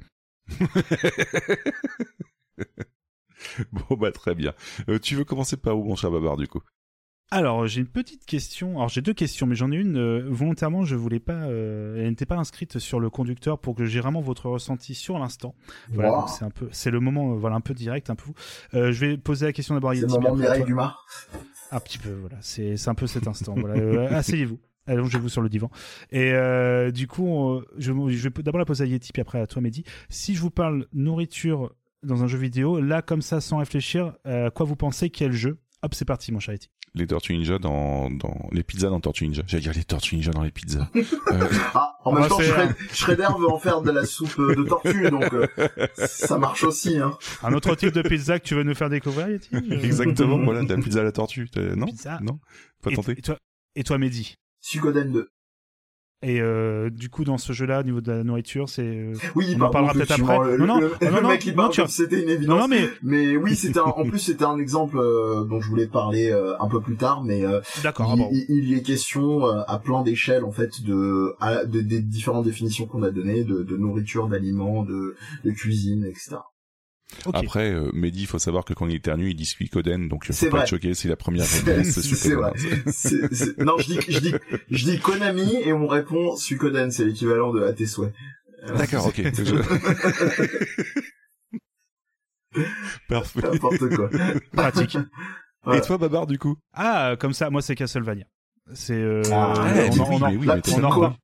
bon bah très bien. tu veux commencer par où, mon cher Babar, du coup? Alors, j'ai une petite question. Alors, j'ai deux questions, mais j'en ai une. Euh, volontairement, je voulais pas. Euh, elle n'était pas inscrite sur le conducteur pour que j'ai vraiment votre ressenti sur l'instant. Voilà, c'est un peu. C'est le moment, euh, voilà, un peu direct, un peu. je vais poser la question d'abord. C'est le moment Mireille Dumas. Un petit peu, voilà. C'est c'est un peu cet instant. voilà. Asseyez-vous. Allongez-vous sur le divan. Et du coup, je, je, vais d'abord la poser à Yeti, puis après à toi, Mehdi. Si je vous parle nourriture dans un jeu vidéo, là, comme ça, sans réfléchir, quoi vous pensez Quel jeu? Hop, c'est parti, mon cher Yeti les Tortues Ninja dans, dans les pizzas dans Tortues Ninja. J'allais dire les Tortues Ninja dans les pizzas. Euh... Ah, en même temps, Shredder, veut en faire de la soupe de tortue, donc euh, ça marche aussi. Hein. Un autre type de pizza que tu veux nous faire découvrir, Yeti Exactement, voilà, de la pizza à la tortue. Non, pizza. non, pas tenté. Et toi, et toi, Mehdi? Suikoden 2. Et euh, du coup, dans ce jeu-là, au niveau de la nourriture, c'est. Euh, oui, on en parlera peut-être après. non, non, le, non, non, mec, parle comme c'était une évidence. Non, mais mais oui, c'était en plus c'était un exemple euh, dont je voulais parler euh, un peu plus tard, mais d'accord. Il, ah bon. il, il, y est question à plein d'échelles en fait de, de, des différentes définitions qu'on a données de, de nourriture, d'aliments, de, de cuisine, etc. Après, euh, Mehdi, il faut savoir que quand il éternue, il dit Suikoden, donc faut pas être choqué, c'est la première réponse. C'est vrai. non, je dis, je dis, je dis Konami et on répond Suikoden, c'est l'équivalent de à tes souhaits. D'accord, ok. Parfait. N'importe quoi. Pratique. Et toi, Babar, du coup? Ah, comme ça, moi, c'est Castlevania. C'est euh, ah, on, la, petite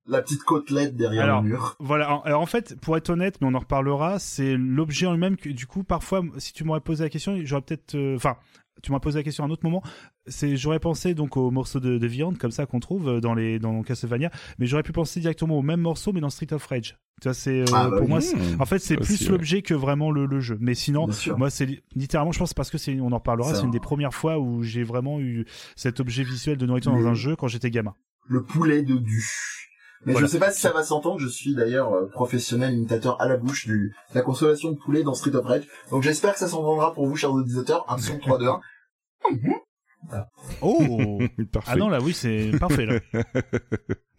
la, petite côtelette derrière alors, le mur. Voilà. Alors en fait, pour être honnête, mais on en reparlera, c'est l'objet en lui-même que du coup parfois, si tu m'aurais posé la question, j'aurais peut-être, euh, enfin, tu m'as posé la question à un autre moment. C'est, j'aurais pensé donc aux morceaux de, de viande comme ça qu'on trouve euh, dans les dans Castlevania, mais j'aurais pu penser directement au même morceau mais dans Street of Rage. Tu vois, c'est euh, ah, bah pour moi, en fait, c'est plus l'objet que vraiment le, le jeu. Mais sinon, moi, c'est littéralement, je pense parce que c'est, on en reparlera, c'est une des premières fois où j'ai vraiment eu cet objet visuel de nourriture dans un jeu quand j'étais gamin. Le poulet de du. Mais je ne sais pas si ça va s'entendre, je suis d'ailleurs euh, professionnel imitateur à la bouche du, de la consolation de poulet dans Street of Rage. Donc j'espère que ça s'entendra pour vous, chers auditeurs. Un son 3 2 1. Oh Ah non, là, oui, c'est parfait, là.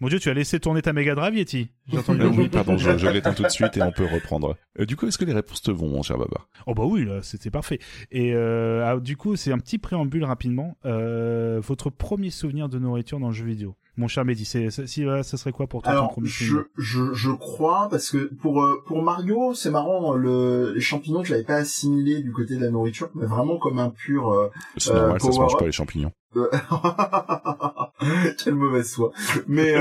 Mon dieu, tu as laissé tourner ta Mega Drive, Yeti J'ai entendu Oui, pardon, je, je l'éteins tout de suite et on peut reprendre. Euh, du coup, est-ce que les réponses te vont, mon cher Baba? Oh bah oui, là, c'était parfait. Et euh, ah, du coup, c'est un petit préambule rapidement. Euh, votre premier souvenir de nourriture dans le jeu vidéo? Mon cher Mehdi, c'est, si, ça serait quoi pour toi Alors, je, je, je crois, parce que pour, euh, pour Mario, c'est marrant, le, les champignons, je l'avais pas assimilé du côté de la nourriture, mais vraiment comme un pur... Euh, c'est normal, ça se mange pas les champignons. Euh, quelle mauvaise foi. Mais,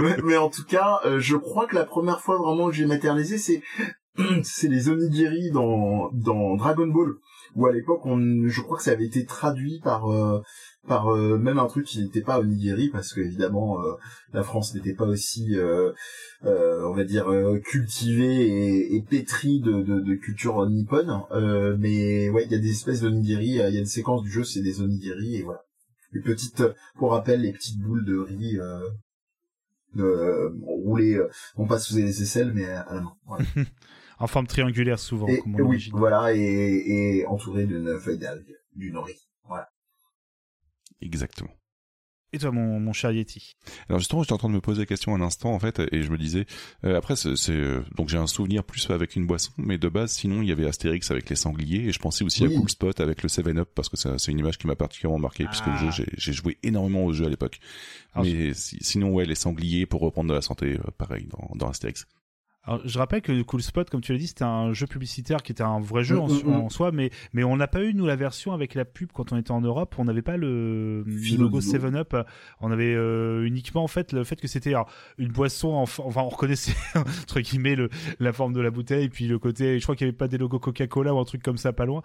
mais, mais, en tout cas, je crois que la première fois vraiment que j'ai matérialisé, c'est c'est les onigiri dans dans Dragon Ball où à l'époque on je crois que ça avait été traduit par par euh, même un truc qui n'était pas onigiri parce que évidemment euh, la France n'était pas aussi euh, on va dire cultivée et, et pétrie de, de, de, culture nippone. Mais ouais il y a des espèces d'onigiri il y a une séquence du jeu c'est des onigiri et voilà. Les petites pour rappel les petites boules de riz roulées on passe sous les aisselles mais à la main voilà. en forme triangulaire souvent comme on oui voilà et, et entouré d'une feuille d'algue du nori voilà Exactement. Et toi, mon, mon cher Yeti Alors justement, j'étais en train de me poser la question un instant en fait, et je me disais, euh, après, c'est euh, donc j'ai un souvenir plus avec une boisson, mais de base, sinon il y avait Astérix avec les sangliers, et je pensais aussi à Cool Spot avec le 7 Up parce que c'est une image qui m'a particulièrement marqué puisque le jeu, ah. j'ai joué énormément au jeu à l'époque. Mais sinon, ouais, les sangliers pour reprendre de la santé, euh, pareil dans, dans Astérix. Alors, je rappelle que Cool Spot, comme tu l'as dit, c'était un jeu publicitaire qui était un vrai jeu mm, mm, en, mm. soi, mais, mais on n'a pas eu, nous, la version avec la pub quand on était en Europe. On n'avait pas le, logo 7-Up. On avait euh, uniquement, en fait, le fait que c'était une boisson, enfin, on reconnaissait, entre guillemets, le, la forme de la bouteille, puis le côté, je crois qu'il n'y avait pas des logos Coca-Cola ou un truc comme ça, pas loin.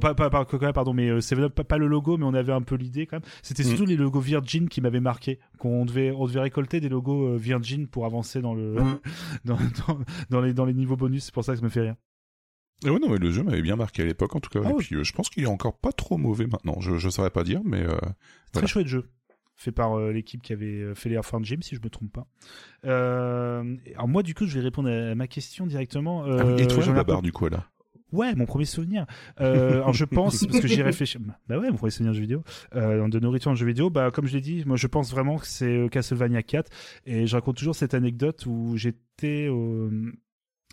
pas, pas, pas Coca-Cola, pardon, mais 7-Up, euh, pas, le logo, mais on avait un peu l'idée quand même. C'était surtout les logos Virgin qui m'avaient marqué, qu'on devait, on devait récolter des logos euh, Virgin pour avancer dans le, dans, dans, les, dans les niveaux bonus, c'est pour ça que ça me fait rire. Ah ouais, non, mais le jeu m'avait bien marqué à l'époque, en tout cas. Ah et puis, euh, je pense qu'il est encore pas trop mauvais maintenant. Je, je saurais pas dire, mais. Euh, Très chouette jeu. Fait par euh, l'équipe qui avait fait les Earthworm Jim, si je me trompe pas. alors, moi, du coup, je vais répondre à ma question directement. Ah et toi, la barre, du coup, là? Ouais, mon premier souvenir. alors je pense, parce que j'y réfléchis. Bah ouais, mon premier souvenir de jeu vidéo, de nourriture en jeu vidéo. Bah comme je l'ai dit, moi je pense vraiment que c'est Castlevania 4. Et je raconte toujours cette anecdote où j'étais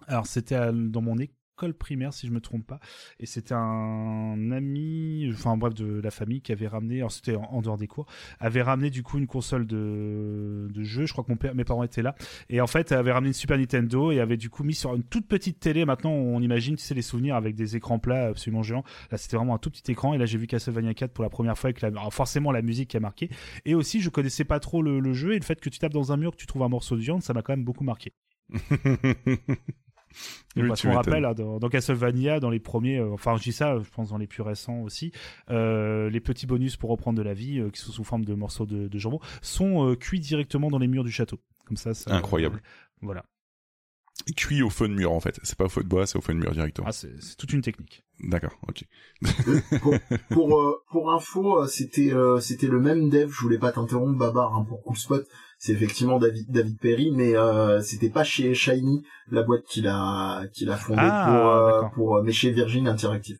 alors c'était dans mon école primaire si je me trompe pas. Et c'était un ami enfin bref de la famille qui avait ramené alors c'était en, dehors des cours avait ramené du coup une console de, de jeu je crois que mon père mes parents étaient là. Et en fait avait ramené une Super Nintendo et avait du coup mis sur une toute petite télé. Maintenant on imagine tu sais les souvenirs avec des écrans plats absolument géants. Là c'était vraiment un tout petit écran. Et là j'ai vu Castlevania 4 pour la première fois avec la, forcément la musique qui a marqué. Et aussi je connaissais pas trop le, le jeu. Et le fait que tu tapes dans un mur que tu trouves un morceau de viande ça m'a quand même beaucoup marqué parce qu'on rappelle, hein, dans, Castlevania, dans les premiers, euh, enfin je dis ça, je pense dans les plus récents aussi, euh, les petits bonus pour reprendre de la vie, euh, qui sont sous forme de morceaux de, jambon, sont cuits directement dans les murs du château. Comme ça, ça incroyable. voilà. Cuit au feu de mur en fait, c'est pas au feu de bois, c'est au feu de mur directement. Ah, c'est toute une technique. D'accord, ok. pour pour, info, c'était c'était le même dev. Je voulais pas t'interrompre, Babar, hein, pour Cool Spot c'est effectivement David David Perry, mais euh, c'était pas chez Shiny la boîte qu'il a qu'il a fondée ah, pour euh, pour euh, mais chez Virgin Interactive.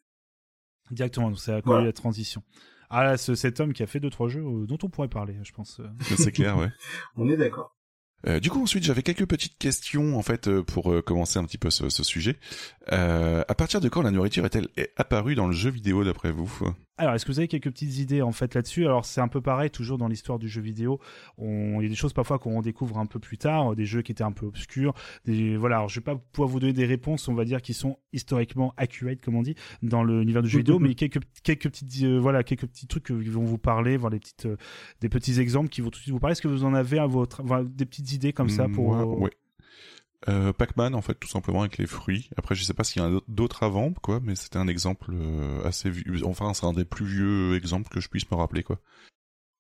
Directement, donc c'est à quoi la transition. Ah là, cet homme qui a fait deux trois jeux dont on pourrait parler, je pense. C'est clair, ouais. on est d'accord. Euh, du coup, ensuite, j'avais quelques petites questions en fait pour commencer un petit peu ce, ce sujet. Euh, à partir de quand la nourriture est-elle apparue dans le jeu vidéo d'après vous? Alors, est-ce que vous avez quelques petites idées en fait là-dessus? Alors, c'est un peu pareil toujours dans l'histoire du jeu vidéo. On... Il y a des choses parfois qu'on découvre un peu plus tard, des jeux qui étaient un peu obscurs. Des... Voilà, alors je vais pas pouvoir vous donner des réponses, on va dire, qui sont historiquement accurate, comme on dit, dans l'univers du jeu vidéo, mais quelques quelques petites euh, voilà quelques petits trucs qui vont vous parler, voir les petites euh, des petits exemples qui vont tout de suite vous parler. Est-ce que vous en avez à votre des petites idées comme ça pour ouais, euh, Pac-Man en fait tout simplement avec les fruits. Après je sais pas s'il y a d'autres avant quoi, mais c'était un exemple euh, assez vieux. Enfin c'est un des plus vieux exemples que je puisse me rappeler quoi.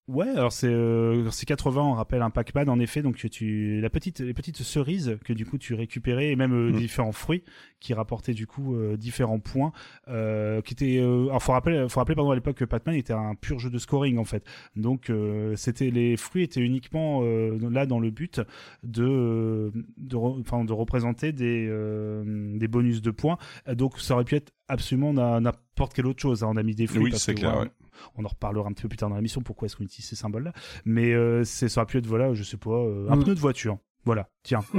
Ouais, alors c'est euh, 80, on rappelle un Pac-Man en effet, donc tu la petite les petites cerises que du coup tu récupérais et même euh, mm. différents fruits qui rapportaient du coup euh, différents points euh, qui étaient euh, alors faut rappeler faut rappeler pardon à l'époque que Pac-Man était un pur jeu de scoring en fait. Donc c'était les fruits étaient uniquement là dans le but de de enfin de représenter des des bonus de points. Donc ça aurait pu être absolument n'importe quelle autre chose. Hein. On a mis des fruits oui, c'est clair, ouais on en reparlera un petit peu plus tard dans l'émission pourquoi est-ce qu'on utilise ces symboles-là. Mais euh, ça aurait pu être, voilà, je sais pas, euh, un mm. pneu de voiture. Voilà, tiens.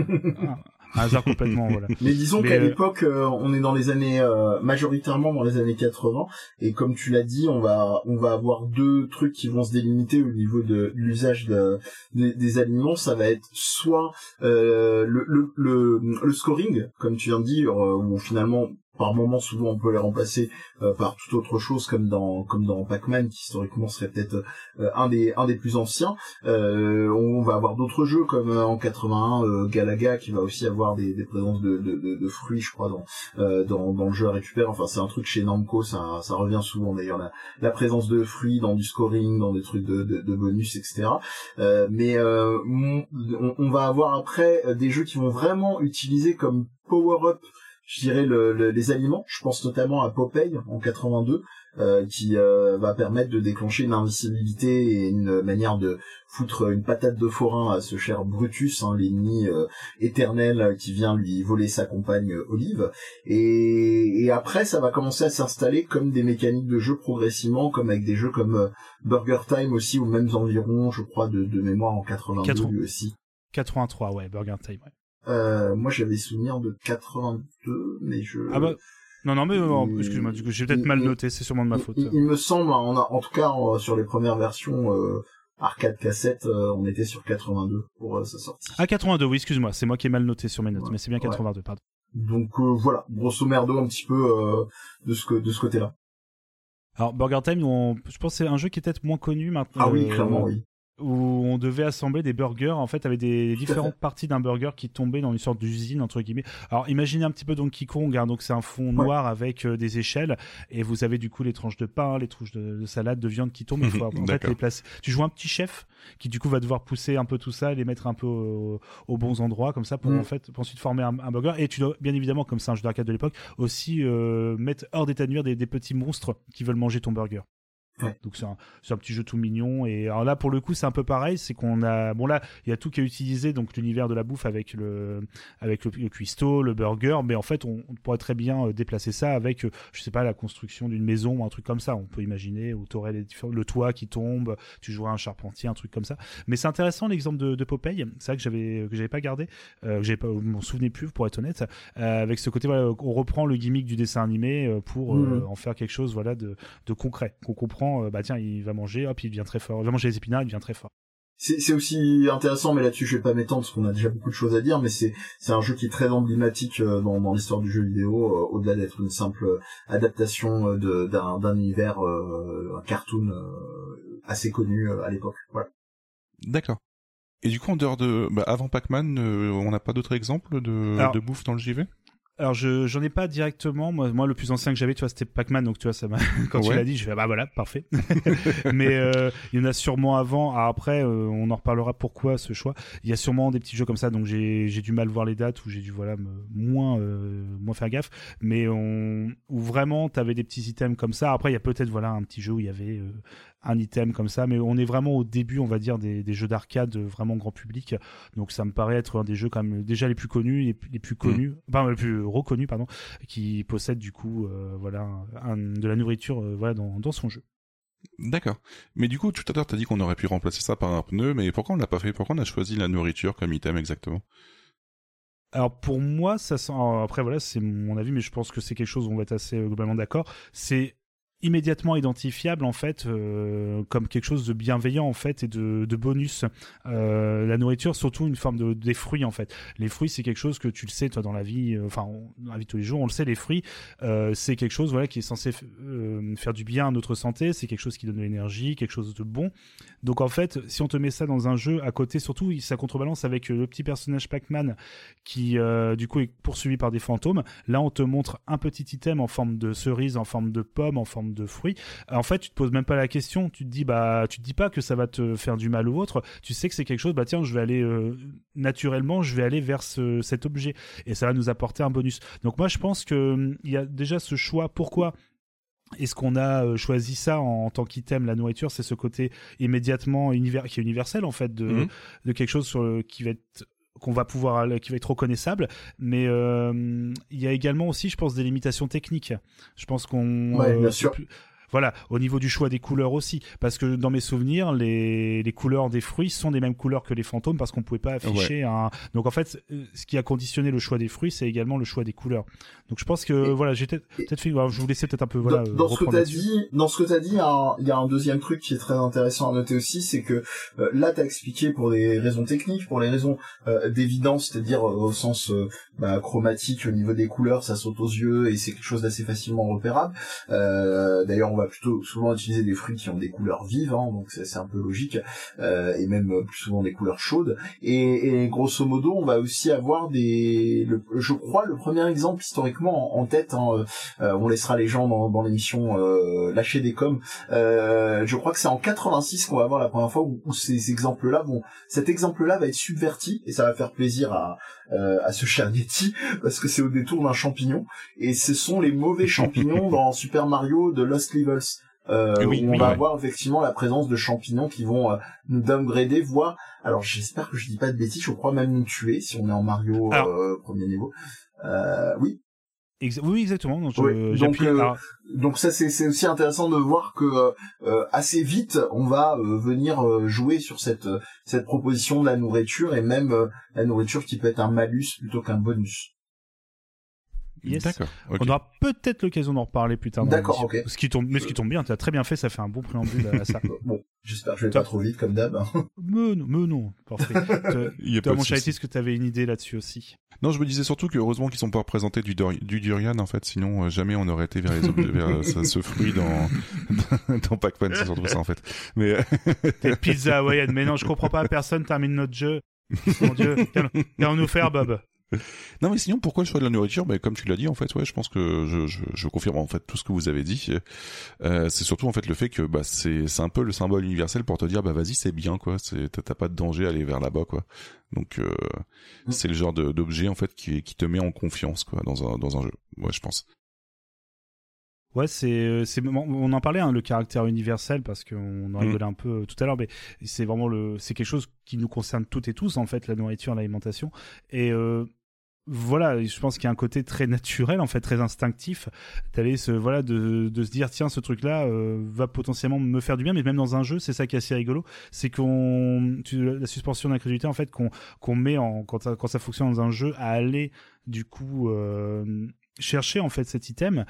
un hasard complètement, voilà. Mais disons qu'à euh, l'époque, on est dans les années, majoritairement dans les années 80, et comme tu l'as dit, on va, on va avoir deux trucs qui vont se délimiter au niveau de l'usage de, des, aliments. Ça va être soit le, le, le, le, scoring, comme tu viens de dire, où finalement par moment souvent on peut les remplacer euh, par toute autre chose comme dans comme dans Pac-Man qui historiquement serait peut-être euh, un des un des plus anciens. Euh, on va avoir d'autres jeux comme en 81 Galaga qui va aussi avoir des, des présences de, de, de, fruits je crois dans, dans dans le jeu à récupérer. Enfin c'est un truc chez Namco ça ça revient souvent d'ailleurs la, la présence de fruits dans du scoring dans des trucs de, de, bonus etc mais on, on va avoir après des jeux qui vont vraiment utiliser comme power-up je dirais le, les aliments. Je pense notamment à Popeye en 82, euh, qui euh, va permettre de déclencher une invisibilité et une manière de foutre une patate de forain à ce cher Brutus, hein, l'ennemi euh, éternel qui vient lui voler sa compagne Olive. Et, et, après, ça va commencer à s'installer comme des mécaniques de jeu progressivement, comme avec des jeux comme Burger Time aussi, aux mêmes environs, je crois, de, de mémoire en 82 lui aussi. 83, ouais, Burger Time, ouais. Euh, moi, j'avais souvenir de 82, mais je. Ah bah. Non, non, mais excuse-moi, j'ai peut-être mal noté, c'est sûrement de ma faute. Il, me semble, on a, en tout cas, sur les premières versions euh, arcade cassette, euh, on était sur 82 pour sa sortie. Ah, 82, oui, excuse-moi, c'est moi qui ai mal noté sur mes notes, mais c'est bien 82, pardon. Donc voilà, grosso merdo un petit peu de ce que de ce côté-là. Alors Burger Time, je pense c'est un jeu qui est peut-être moins connu maintenant. Ah oui, clairement, oui où on devait assembler des burgers en fait avec des différentes parties d'un burger qui tombaient dans une sorte d'usine entre guillemets. Alors imaginez un petit peu Donkey Kong, hein, donc c'est un fond noir avec euh, des échelles et vous avez du coup les tranches de pain, les tranches de, salade, de viande qui tombent. Il faut en fait les placer. Tu joues un petit chef qui du coup va devoir pousser un peu tout ça, et les mettre un peu aux, bons endroits comme ça pour mm. en fait pour ensuite former un, burger. Et tu dois bien évidemment comme c'est un jeu d'arcade de l'époque aussi euh, mettre hors d'état de nuire des petits monstres qui veulent manger ton burger. Donc c'est un, un, petit jeu tout mignon. Et alors là pour le coup c'est un peu pareil. C'est qu'on a bon là il y a tout qui est utilisé. Donc l'univers de la bouffe avec le avec le, cuistot le burger. Mais en fait on, pourrait très bien euh, déplacer ça avec euh, je sais pas la construction d'une maison ou un truc comme ça. On peut imaginer où t'aurais les le toit qui tombe. Tu jouerais un charpentier un truc comme ça. Mais c'est intéressant l'exemple de, de, Popeye. C'est vrai que j'avais que j'avais pas gardé. Euh, que j'avais pas m'en souvenais plus pour être honnête. Euh, avec ce côté voilà on reprend le gimmick du dessin animé pour mmh. en faire quelque chose voilà de, de concret qu'on comprend euh, bah tiens, il va manger, hop, il devient très fort. Il va manger les épinards, il devient très fort. C'est aussi intéressant, mais là-dessus je vais pas m'étendre parce qu'on a déjà beaucoup de choses à dire, mais c'est c'est un jeu qui est très emblématique euh, dans, dans l'histoire du jeu vidéo, euh, au-delà d'être une simple adaptation d'un univers, un cartoon assez connu à l'époque. Voilà. D'accord. Et du coup, en dehors de, bah, avant Pac-Man, on n'a pas d'autres exemples de, de bouffe dans le JV alors je j'en ai pas directement. Moi moi le plus ancien que j'avais tu vois c'était Pac-Man. Donc tu vois ça m'a quand tu l'as dit je fais bah voilà parfait. Mais euh, il y en a sûrement avant. Ah, après euh, on en reparlera pourquoi ce choix. Il y a sûrement des petits jeux comme ça. Donc j'ai j'ai du mal voir les dates ou j'ai dû voilà me, moins euh, moins faire gaffe. Mais on où vraiment tu avais des petits items comme ça. Après il y a peut-être voilà un petit jeu où il y avait un item comme ça, mais on est vraiment au début, on va dire, des, jeux d'arcade vraiment grand public. Donc ça me paraît être un des jeux quand même déjà les plus connus, les, les plus connus, mm. enfin les plus reconnus, pardon, qui possède du coup, euh, voilà, de la nourriture, euh, voilà, dans, dans son jeu. D'accord. Mais du coup, tout à l'heure, t'as dit qu'on aurait pu remplacer ça par un pneu, mais pourquoi on l'a pas fait? Pourquoi on a choisi la nourriture comme item exactement? Alors pour moi, ça sent. Après voilà, c'est mon avis, mais je pense que c'est quelque chose où on va être assez euh, globalement d'accord. C'est immédiatement identifiable en fait euh, comme quelque chose de bienveillant en fait et de, de bonus. Euh, la nourriture surtout une forme de des fruits en fait. Les fruits c'est quelque chose que tu le sais toi dans la vie euh, enfin dans la vie de tous les jours on le sait les fruits. Euh, c'est quelque chose voilà qui est censé euh, faire du bien à notre santé. C'est quelque chose qui donne de l'énergie quelque chose de bon donc en fait si on te met ça dans un jeu à côté surtout ça contrebalance avec le petit personnage Pac-Man qui du coup est poursuivi par des fantômes là on te montre un petit item en forme de cerise en forme de pomme en forme de fruits. En fait, tu te poses même pas la question. Tu te dis, bah, tu te dis pas que ça va te faire du mal ou autre. Tu sais que c'est quelque chose, bah tiens, je vais aller euh, naturellement, je vais aller vers cet objet et ça va nous apporter un bonus. Donc moi, je pense que hum, il y a déjà ce choix. Pourquoi est-ce qu'on a euh, choisi ça en, tant qu'item la nourriture? C'est ce côté immédiatement univers, qui est universel en fait de, mmh. de quelque chose sur qui va être qu'on va pouvoir qui va être reconnaissable. Mais euh, il y a également aussi je pense des limitations techniques. Je pense qu'on ouais, bien euh, sûr voilà, au niveau du choix des couleurs aussi, parce que dans mes souvenirs, les, les couleurs des fruits sont des mêmes couleurs que les fantômes parce qu'on pouvait pas afficher un. Donc en fait, ce qui a conditionné le choix des fruits, c'est également le choix des couleurs. Donc je pense que voilà, j'ai peut-être fait. je vous laissais peut-être un peu voilà. Dans, ce que t'as dit, dans ce que t'as dit, il y a un deuxième truc qui est très intéressant à noter aussi, c'est que euh, là t'as expliqué pour des raisons techniques, pour les raisons euh, d'évidence, c'est-à-dire euh, au sens bah, chromatique, au niveau des couleurs, ça saute aux yeux et c'est quelque chose d'assez facilement repérable. D'ailleurs, on va va plutôt souvent utiliser des fruits qui ont des couleurs vives, hein, donc c'est un peu logique, euh, et même plus souvent des couleurs chaudes. Et, et, grosso modo, on va aussi avoir des, je crois, le premier exemple historiquement en, tête. Hein, euh, on laissera les gens dans, dans l'émission euh, lâcher des coms. Euh, je crois que c'est en 86 qu'on va avoir la première fois où, où ces exemples-là vont, cet exemple-là va être subverti et ça va faire plaisir à euh, à ce cher Yeti parce que c'est au détour d'un champignon et ce sont les mauvais champignons dans Super Mario de Lost Euh, où on va avoir effectivement la présence de champignons qui vont euh, nous downgrader, voire, alors j'espère que je dis pas de bêtises, je crois même nous tuer si on est en Mario euh, premier niveau. Euh, oui oui, exactement. Donc, euh, donc, ça, c'est aussi intéressant de voir que euh, assez vite, on va euh, venir jouer sur cette cette proposition de la nourriture et même la nourriture qui peut être un malus plutôt qu'un bonus. Yes. D'accord. On aura peut-être l'occasion d'en reparler plus tard. D'accord, ok. Ce qui tombe, mais ce qui tombe bien, tu as très bien fait, ça fait un bon préambule à ça. bon, j'espère que je vais pas trop vite comme d'hab. mais non, mais non, parfait. Toi, mon chat, est-ce que tu avais une idée là-dessus aussi? Non, je me disais surtout que heureusement qu'ils sont pas représentés du, du durian en fait, sinon euh, jamais on aurait été vers, les, vers euh, ce, fruit dans dans Pac-Man, c'est surtout ça en fait. Mais Des pizzas hawaïennes, mais non, je comprends pas, personne termine notre jeu. Mon Dieu, qu'allons nous faire, Bob? non mais sinon pourquoi le choix de la nourriture? Ben, comme tu l'as dit en fait ouais je pense que je, je, je, confirme en fait tout ce que vous avez dit euh, c'est surtout en fait le fait que bah c'est c'est un peu le symbole universel pour te dire bah vas-y c'est bien quoi c'est t'as pas de danger à aller vers là-bas quoi donc euh, mm. c'est le genre d'objet en fait qui qui te met en confiance quoi dans un dans un jeu ouais je pense Ouais, c'est, c'est, on en parlait, hein, le caractère universel, parce qu'on en mm. rigolait un peu euh, tout à l'heure, mais c'est vraiment le, c'est quelque chose qui nous concerne toutes et tous, en fait, la nourriture, l'alimentation. Et euh, voilà, je pense qu'il y a un côté très naturel, en fait, très instinctif, d'aller se, voilà, de, de se dire, tiens, ce truc-là euh, va potentiellement me faire du bien, mais même dans un jeu, c'est ça qui est assez rigolo, c'est qu'on, la suspension d'incrédulité, en fait, qu'on, qu'on met en, quand ça, quand ça fonctionne dans un jeu, à aller, du coup, euh, chercher, en fait, cet item.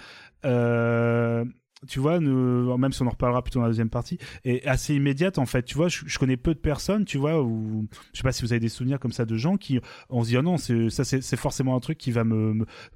Euh, tu vois, nous, même si on en reparlera plutôt dans la deuxième partie, est assez immédiate en fait. Tu vois, je, connais peu de personnes, tu vois, ou je sais pas si vous avez des souvenirs comme ça de gens qui, on se dit ah non, c'est ça, c'est forcément un truc qui va me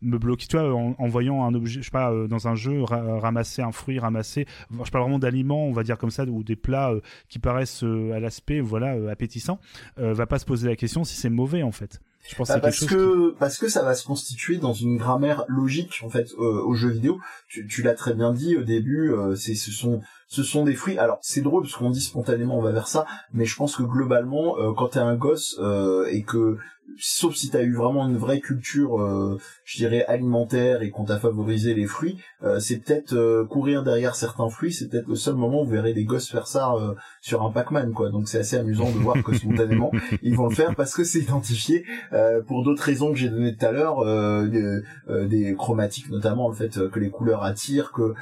me, bloquer. Tu vois, en, voyant un objet, je sais pas, euh, dans un jeu, ramasser un fruit, ramasser, je parle vraiment d'aliments, on va dire comme ça, ou des plats euh, qui paraissent euh, à l'aspect, voilà, appétissant, va pas se poser la question si c'est mauvais en fait. Je pense bah, parce que parce que ça va se constituer dans une grammaire logique en fait euh, aux jeux vidéo. Tu, tu l'as très bien dit au début. Euh, c'est ce sont ce sont des fruits. Alors c'est drôle parce qu'on dit spontanément on va vers ça, mais je pense que globalement euh, quand t'es un gosse euh, et que sauf si t'as eu vraiment une vraie culture, euh, je dirais alimentaire et qu'on t'a favorisé les fruits, euh, c'est peut-être euh, courir derrière certains fruits, c'est peut-être le seul moment où vous verrez des gosses faire ça sur un Pac-Man, quoi. Donc c'est assez amusant de voir que spontanément ils vont le faire parce que c'est identifié pour d'autres raisons que j'ai données tout à l'heure, des chromatiques notamment, le fait que les couleurs attirent, que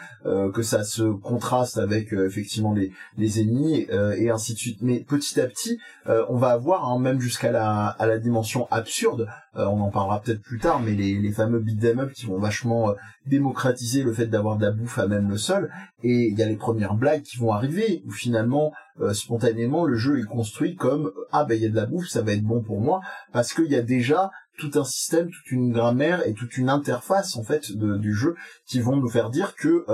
que ça se contraste avec effectivement les les ennemis et ainsi de suite. Mais petit à petit, on va avoir hein, même jusqu'à la à la dimension absurde. Euh, on en parlera peut-être plus tard, mais les, les fameux beat'em up qui vont vachement euh, démocratiser le fait d'avoir de la bouffe à même le sol. Et il y a les premières blagues qui vont arriver où finalement euh, spontanément le jeu est construit comme ah ben il y a de la bouffe, ça va être bon pour moi parce qu'il y a déjà tout un système, toute une grammaire et toute une interface en fait du jeu qui vont nous faire dire que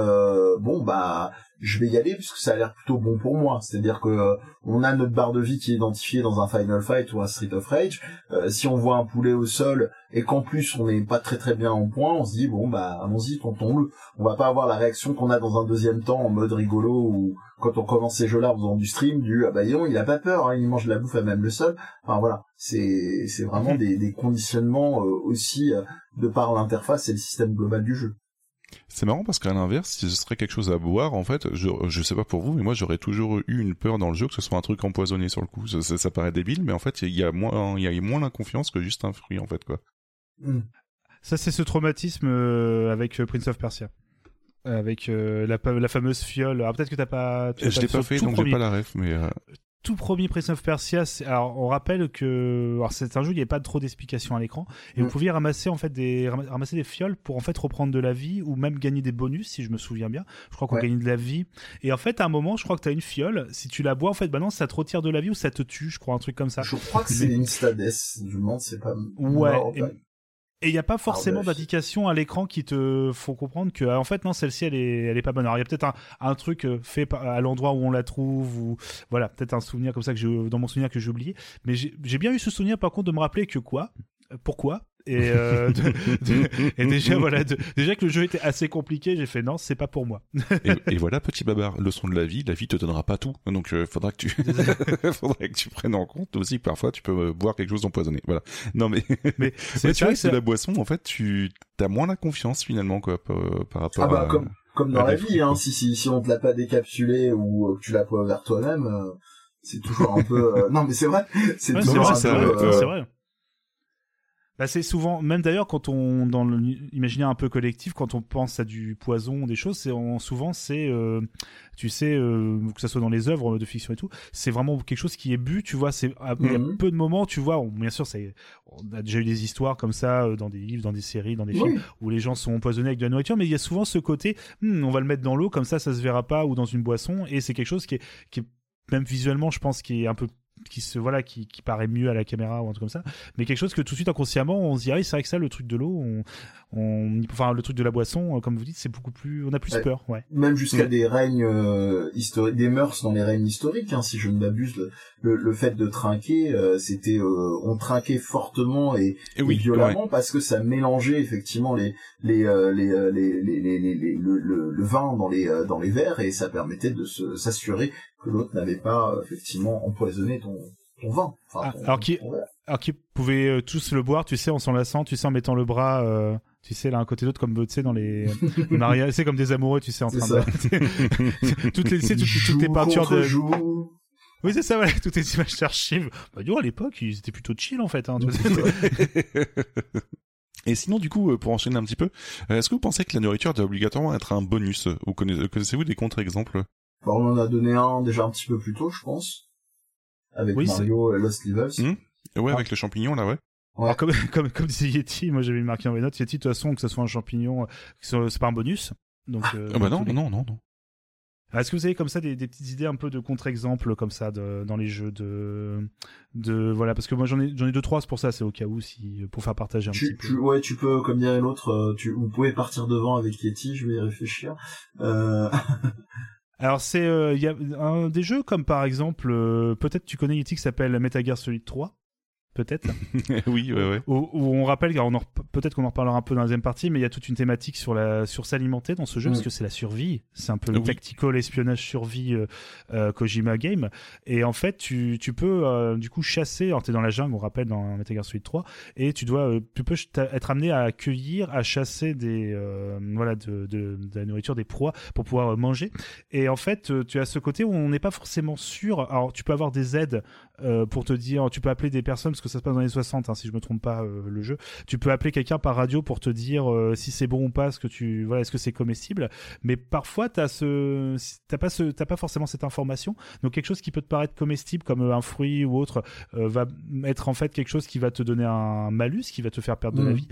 bon bah je vais y aller puisque ça a l'air plutôt bon pour moi. C'est-à-dire que euh, on a notre barre de vie qui est identifiée dans un Final Fight ou un Street of Rage. Euh, si on voit un poulet au sol et qu'en plus on n'est pas très très bien en point, on se dit bon bah allons-y, tentons-le. On va pas avoir la réaction qu'on a dans un deuxième temps en mode rigolo ou quand on commence ces jeux-là en faisant du stream, du ah bah non, il a pas peur, hein, il mange de la bouffe à même le sol. Enfin voilà, c'est c'est vraiment mhm. des, des conditionnements euh, aussi de par l'interface et le système global du jeu. C'est marrant parce qu'à l'inverse, si ce serait quelque chose à boire, en fait, je, je sais pas pour vous, mais moi j'aurais toujours eu une peur dans le jeu que ce soit un truc empoisonné sur le coup. Ça, ça, paraît débile, mais en fait, il y a moins, il y a moins l'inconfiance que juste un fruit, en fait, quoi. Hmm. Ça, c'est ce traumatisme euh, avec euh, Prince of Persia. Avec euh, la, la, fameuse fiole. Alors peut-être que t'as pas. je l'ai pas fait, donc j'ai pas la ref, mais tout premier Prince of Persia, alors on rappelle que c'est un jeu, il n'y a pas trop d'explications à l'écran et vous mm. pouviez ramasser en fait des ramasser des fioles pour en fait reprendre de la vie ou même gagner des bonus si je me souviens bien. Je crois qu'on gagne de la vie et en fait à un moment, je crois que tu as une fiole, si tu la bois en fait bah non, ça te retire de la vie ou ça te tue, je crois un truc comme ça. Je crois que c'est une stades, je me demande c'est pas Ouais, Et il n'y a pas forcément bah, d'indication à l'écran qui te font comprendre que, en fait, non, celle-ci, elle est, elle est pas bonne. Alors, il y a peut-être un, un, truc fait à l'endroit où on la trouve, ou voilà, peut-être un souvenir comme ça que dans mon souvenir que j'ai oublié. Mais j'ai bien eu ce souvenir, par contre, de me rappeler que quoi Pourquoi et, euh, et déjà voilà déjà que le jeu était assez compliqué j'ai fait non c'est pas pour moi. Et, voilà petit babar leçon de la vie la vie te donnera pas tout. Donc euh, faudra que tu faudrait que tu prennes en compte aussi que parfois tu peux euh, boire quelque chose d'empoisonné. Voilà. Non mais mais c'est vrai que c'est la boisson en fait tu as moins la confiance finalement quoi par, rapport ah bah, à comme comme dans la vie hein si si si on te l'a pas décapsulé ou que tu l'as pas ouvert toi-même c'est toujours un peu non mais c'est vrai c'est toujours un peu c'est vrai bah, c'est souvent, même d'ailleurs, quand on, dans l'imaginaire un peu collectif, quand on pense à du poison, des choses, c'est souvent, c'est, euh, tu sais, euh, que ça soit dans les œuvres de fiction et tout, c'est vraiment quelque chose qui est bu, tu vois, c'est, il y a mhm. peu de moments, tu vois, bien sûr, c'est, on a déjà eu des histoires comme ça, euh, dans des livres, dans des séries, dans des films, où les gens sont empoisonnés avec de la nourriture, mais il y a souvent ce côté, hmm, on va le mettre dans l'eau, comme ça, ça se verra pas, ou dans une boisson, et c'est quelque chose qui est, qui est même visuellement, je pense, qui est un peu qui se voilà qui, qui, paraît mieux à la caméra ou un truc comme ça. Mais quelque chose que tout de suite inconsciemment on se dit ah c'est vrai que ça le truc de l'eau on, on, enfin le truc de la boisson euh, comme vous dites c'est beaucoup plus on a plus peur ouais. Même jusqu'à des règnes euh, historiques des mœurs dans les règnes historiques hein, si je ne m'abuse le, le, fait de trinquer euh, c'était euh, on trinquait fortement et, et, oui, violemment parce que ça mélangeait effectivement les les les, les, les, les, le, le, vin dans les dans les verres et ça permettait de s'assurer que l'autre n'avait pas effectivement empoisonné ton ton vin. Enfin, ah, alors qui alors qui pouvait tous le boire tu sais en s'enlaçant tu sais en mettant le bras tu sais là un côté d'autre comme tu sais dans les, mariages c'est comme des amoureux tu sais en train de toutes les toutes, toutes, les peintures de oui c'est ça voilà toutes les images d'archives. Bah du coup à l'époque ils étaient plutôt chill en fait hein, Et sinon, du coup, euh, pour enchaîner un petit peu, euh, est-ce que vous pensez que la nourriture doit obligatoirement être un bonus Ou connaissez-vous des contre-exemples? Bah, On en a donné un déjà un petit peu plus tôt, je pense, avec Mario et Lost Levels. Mmh. Ouais, avec les champignons, là, ouais. Alors comme, comme, comme disait Yeti, moi j'avais marqué dans mes notes, Yeti, de toute façon, que ce soit un champignon, c'est pas un bonus. Donc, euh, ah bah non, non, non, non. Est-ce que vous avez comme ça des, des petites idées un peu de contre-exemples comme ça de, dans les jeux de, de voilà parce que moi j'en ai j'en ai deux trois c'est pour ça c'est au cas où si pour faire partager un petit peu. ouais tu peux comme dirait l'autre euh, tu vous pouvez partir devant avec Yeti je vais y réfléchir. Euh... Alors c'est euh, il y a un, des jeux comme par exemple peut-être tu connais Yeti qui s'appelle Metal Gear Solid 3 peut-être. oui, ouais, ouais. Où, on rappelle, on peut-être qu'on en reparlera un peu dans la deuxième partie, mais il y a toute une thématique sur la sur s'alimenter dans ce jeu parce mm. que c'est la survie. C'est un peu le tactical espionnage survie euh, euh, Kojima game. Et en fait, tu, tu peux euh, du coup chasser. Alors t'es dans la jungle, on rappelle dans Metal Gear Solid 3, et tu dois, tu peux être amené à accueillir, à chasser des voilà de, de, de, la nourriture, des proies pour pouvoir manger. Et en fait, tu as ce côté où on n'est pas forcément sûr. Alors tu peux avoir des aides pour te dire, tu peux appeler des personnes parce que ça se passe dans les 60, hein, si je me trompe pas, euh, le jeu. Tu peux appeler quelqu'un par radio pour te dire euh, si c'est bon ou pas, ce que tu, voilà, est-ce que c'est comestible. Mais parfois, t'as ce, t'as pas ce, t'as pas forcément cette information. Donc quelque chose qui peut te paraître comestible, comme euh, un fruit ou autre, va être en fait quelque chose qui va te donner un malus, qui va te faire perdre de la mmh. vie.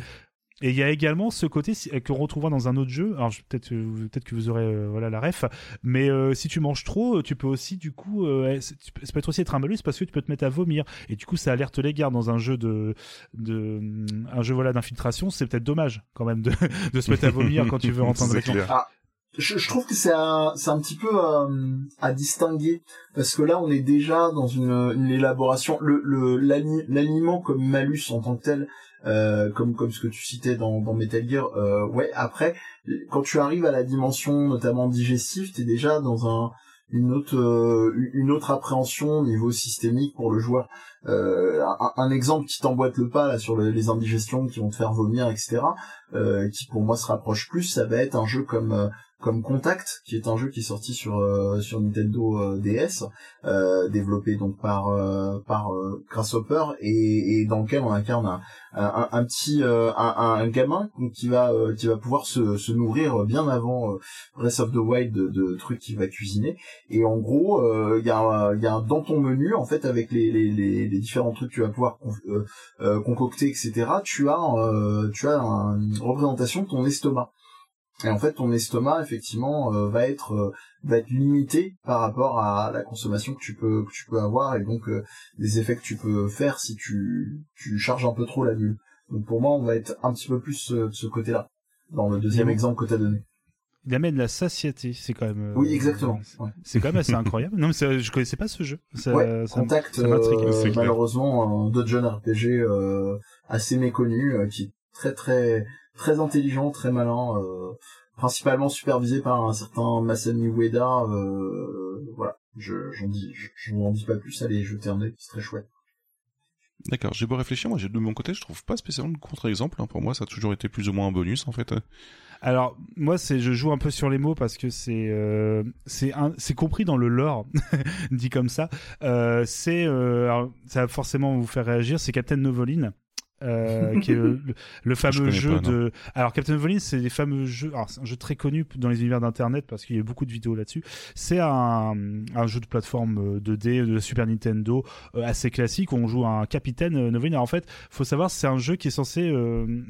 Et il y a également ce côté que retrouvera dans un autre jeu. Alors peut-être euh, peut-être que vous aurez euh, voilà la ref, mais euh, si tu manges trop, tu peux aussi du coup ça peut être aussi être un malus parce que tu peux te mettre à vomir. Et du coup ça alerte les gardes dans un jeu de de un jeu voilà d'infiltration, c'est peut-être dommage quand même de, de se mettre à vomir quand tu veux entendre les ah, je, je, trouve que c'est un, c'est un petit peu à distinguer parce que là on est déjà dans une, une élaboration. Le le l'aliment comme malus en tant que tel euh, comme comme ce que tu citais dans, dans Metal Gear. Euh, ouais, après, quand tu arrives à la dimension notamment digestive, t'es déjà dans un une autre euh, une autre appréhension au niveau systémique pour le joueur. Euh, un, exemple qui t'emboîte le pas là sur les indigestions qui vont te faire vomir, etc. Euh, qui pour moi se rapproche plus, ça va être un jeu comme comme Contact, qui est un jeu qui est sorti sur euh, sur Nintendo euh, DS, euh, développé donc par par Grasshopper et, et, dans lequel on incarne un, un, petit un, un, gamin qui va qui va pouvoir se, se nourrir bien avant Breath of the Wild de, de trucs qu'il va cuisiner. Et en gros il y a il y a dans ton menu en fait avec les, les, les, les différents trucs que tu vas pouvoir concocter etc tu as tu as une représentation de ton estomac et en fait, ton estomac, effectivement, euh, va être euh, va être limité par rapport à la consommation que tu peux que tu peux avoir et donc euh, des effets que tu peux faire si tu tu charges un peu trop la bulle. Donc pour moi, on va être un petit peu plus de ce côté-là, dans le deuxième exemple que tu as donné. Il amène la satiété, c'est quand même. oui, exactement. C'est quand même assez incroyable. Non, mais je connaissais pas ce jeu. Ça, ouais, Contact, malheureusement, d'autres jeunes RPG assez méconnus, qui est très très très intelligent, très malin principalement supervisé par un certain Masami Ueda. Euh, voilà, je j'en dis, je n'en dis pas plus. Allez jeter un œil, c'est très chouette. D'accord, j'ai beau réfléchir, moi de mon côté, je trouve pas spécialement de contre-exemple. Hein. Pour moi, ça a toujours été plus ou moins un bonus en fait. Alors moi, c'est je joue un peu sur les mots parce que c'est euh, c'est c'est compris dans le lore, dit comme ça. Euh, c'est euh, ça va forcément vous faire réagir. C'est Captain Novoline. Euh, qui est le, fameux jeu de. Alors Captain Volin, c'est des fameux jeux. Alors c'est un jeu très connu dans les univers d'internet parce qu'il y a beaucoup de vidéos là-dessus. C'est un, un, jeu de plateforme 2D euh, de Super Nintendo euh, assez classique où on joue un capitaine Novolin. Alors en fait, faut savoir c'est un jeu qui est censé,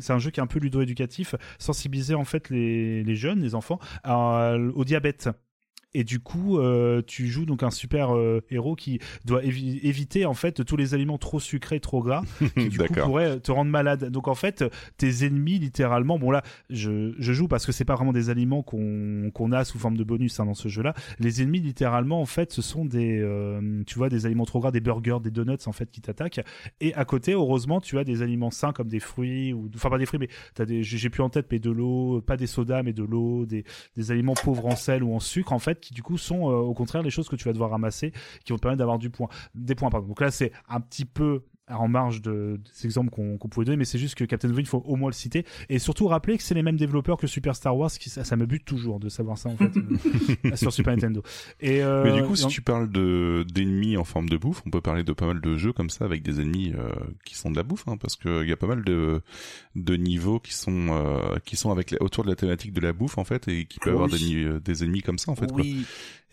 c'est un jeu qui est un peu ludo-éducatif, sensibiliser en fait les, les jeunes, les enfants au diabète et du coup euh, tu joues donc un super euh, héros qui doit éviter en fait tous les aliments trop sucrés trop gras qui du coup pourraient te rendre malade. Donc en fait tes ennemis littéralement bon là je, je joue parce que c'est pas vraiment des aliments qu'on a sous forme de bonus hein, dans ce jeu là les ennemis littéralement en fait ce sont des euh, tu vois des aliments trop gras des burgers des donuts en fait qui t'attaquent. Et à côté heureusement tu as des aliments sains comme des fruits ou enfin pas des fruits mais t'as des j'ai plus en tête mais de l'eau pas des sodas mais de l'eau des, des aliments pauvres en sel ou en sucre en fait qui du coup sont euh, au contraire les choses que tu vas devoir ramasser qui vont te permettre d'avoir du point, des points. Pardon. Donc là, c'est un petit peu en marge de, des exemples qu'on pouvait donner, mais c'est juste que Captain Void, il faut au moins le citer. Et surtout rappeler que c'est les mêmes développeurs que Super Star Wars, qui, ça, me bute toujours de savoir ça en fait, euh, sur Super Nintendo. Et, euh, mais du coup, si tu parles de d'ennemis en forme de bouffe, on peut parler de pas mal de jeux comme ça avec des ennemis euh, qui sont de la bouffe, hein, parce qu'il y a pas mal de de niveaux qui sont euh, qui sont avec autour de la thématique de la bouffe en fait, et qui peuvent avoir des, des ennemis comme ça en fait. Oui.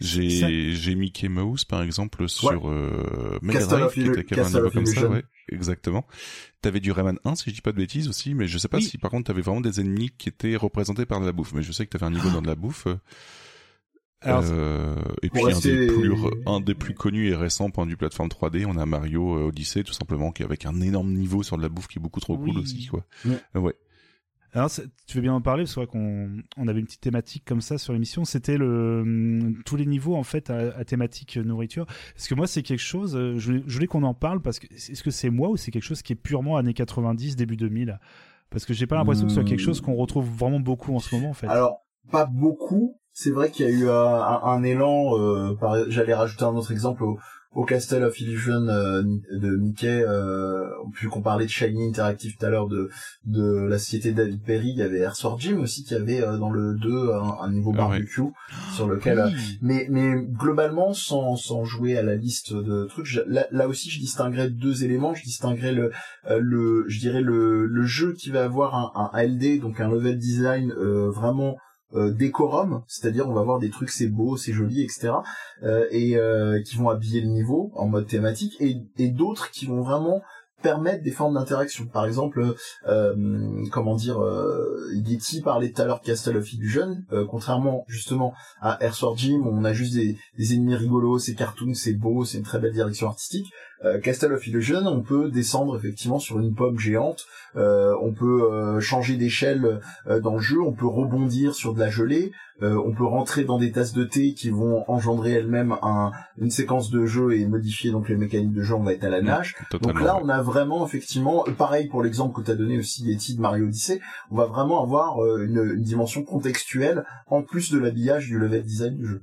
J'ai j'ai Mickey Mouse par exemple sur euh, Mega Drive qui était un niveau comme ça, ouais, exactement. T'avais du Rayman 1 si je dis pas de bêtises aussi, mais je sais pas si par contre t'avais vraiment des ennemis qui étaient représentés par de la bouffe. Mais je sais que t'avais un niveau dans de la bouffe. euh, et puis un, des plus, un des plus connus et récents point du plateforme 3D, on a Mario euh, Odyssey tout simplement qui est avec un énorme niveau sur de la bouffe qui est beaucoup trop cool aussi quoi. ouais. Alors, tu veux bien en parler parce qu'on on avait une petite thématique comme ça sur l'émission. C'était le hum, tous les niveaux en fait à, thématique nourriture. Est-ce que moi c'est quelque chose euh, Je, voulais qu'on en parle parce que est-ce que c'est moi ou c'est quelque chose qui est purement années 90 début 2000 Parce que j'ai pas l'impression que ce soit quelque chose qu'on retrouve vraiment beaucoup en ce moment en fait. Alors pas beaucoup. C'est vrai qu'il y a eu un, élan. Euh, J'allais rajouter un autre exemple au, au Castle of Illusion euh, de Mickey, euh, vu qu'on parlait de Shiny Interactive tout à l'heure de de la société David Perry, il y avait Air Sword Gym aussi qui avait euh, dans le 2 un, niveau ah barbecue sur lequel euh, mais mais globalement sans sans jouer à la liste de trucs, là, là, aussi je distinguerais deux éléments, je distinguerais le le je dirais le le jeu qui va avoir un, un LD donc un level design vraiment euh, décorum, c'est-à-dire on va voir des trucs c'est beau, c'est joli, etc. Euh, et euh, qui vont habiller le niveau en mode thématique, et, et d'autres qui vont vraiment permettre des formes d'interaction. Par exemple, euh, comment dire, euh, Getty parlait tout à l'heure de Castle of Illusion, euh, contrairement justement à Gym, où on a juste des, des ennemis rigolos, c'est cartoon, c'est beau, c'est une très belle direction artistique. Euh, Castle of Illusion, on peut descendre effectivement sur une pomme géante, euh, on peut euh, changer d'échelle dans le jeu, on peut rebondir sur de la gelée, on peut rentrer dans des tasses de thé qui vont engendrer elles-mêmes un, une séquence de jeu et modifier donc les mécaniques de jeu, on va être à la nage. donc là, on a vraiment effectivement, pareil pour l'exemple que tu as donné aussi Yeti de Mario Odyssey, on va vraiment avoir une, une dimension contextuelle en plus de l'habillage du level design du jeu.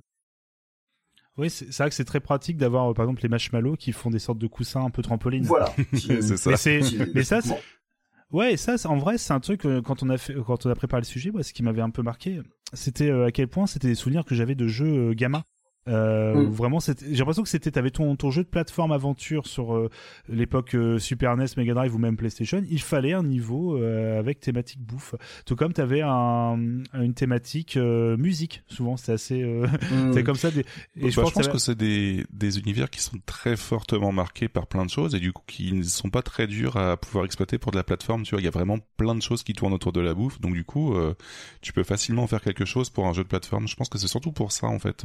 Oui, c'est vrai que c'est très pratique d'avoir, par exemple, les marshmallows qui font des sortes de coussins un peu trampolines. Voilà. c'est ça. Mais, ça, ouais, ça, en vrai, c'est un truc euh, quand on a fait, quand on a préparé le sujet, ce qui m'avait un peu marqué, c'était euh, à quel point c'était des souvenirs que j'avais de jeux euh, gamma. Euh, mm. Vraiment, j'ai l'impression que c'était, t'avais ton, ton jeu de plateforme aventure sur euh, l'époque euh, Super NES, Mega Drive ou même PlayStation. Il fallait un niveau euh, avec thématique bouffe, tout comme t'avais un, une thématique musique. Souvent, c'est assez, mm. c'est comme ça. Des... Et je, bah, pense, que c'est des, des univers qui sont très fortement marqués par plein de choses et du coup qui ne sont pas très durs à pouvoir exploiter pour de la plateforme. Tu vois, il y a vraiment plein de choses qui tournent autour de la bouffe, donc du coup, tu peux facilement faire quelque chose pour un jeu de plateforme. Je pense que c'est surtout pour ça en fait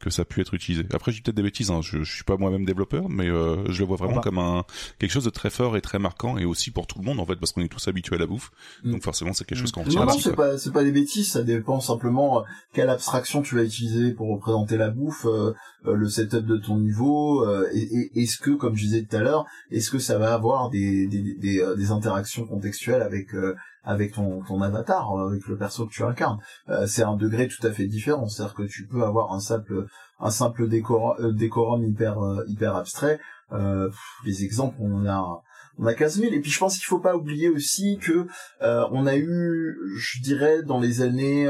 que ça a pu être utilisé. Après, j'ai peut-être des bêtises, hein. je, je suis pas moi-même développeur, mais euh, je le vois vraiment comme un quelque chose de très fort et très marquant, et aussi pour tout le monde en fait, parce qu'on est tous habitués à la bouffe, Mm. donc forcément c'est quelque chose qu'on Non, retient. non, aussi, c'est pas, c'est pas des bêtises, ça dépend simplement euh, quelle abstraction tu vas utiliser pour représenter la bouffe, euh, euh, le setup de ton niveau, euh, et, et- est-ce que, comme je disais tout à l'heure, est-ce que ça va avoir des, des, des, des, euh, des interactions contextuelles avec, euh, avec ton, ton avatar, avec le perso que tu incarnes. Euh, c'est un degré tout à fait différent, c'est-à-dire que tu peux avoir un simple, un simple décor, euh, décorum hyper, euh, hyper abstrait. Euh, les exemples, on a, on a 15 000. Et puis je pense qu'il faut pas oublier aussi que on a eu, je dirais, dans les années,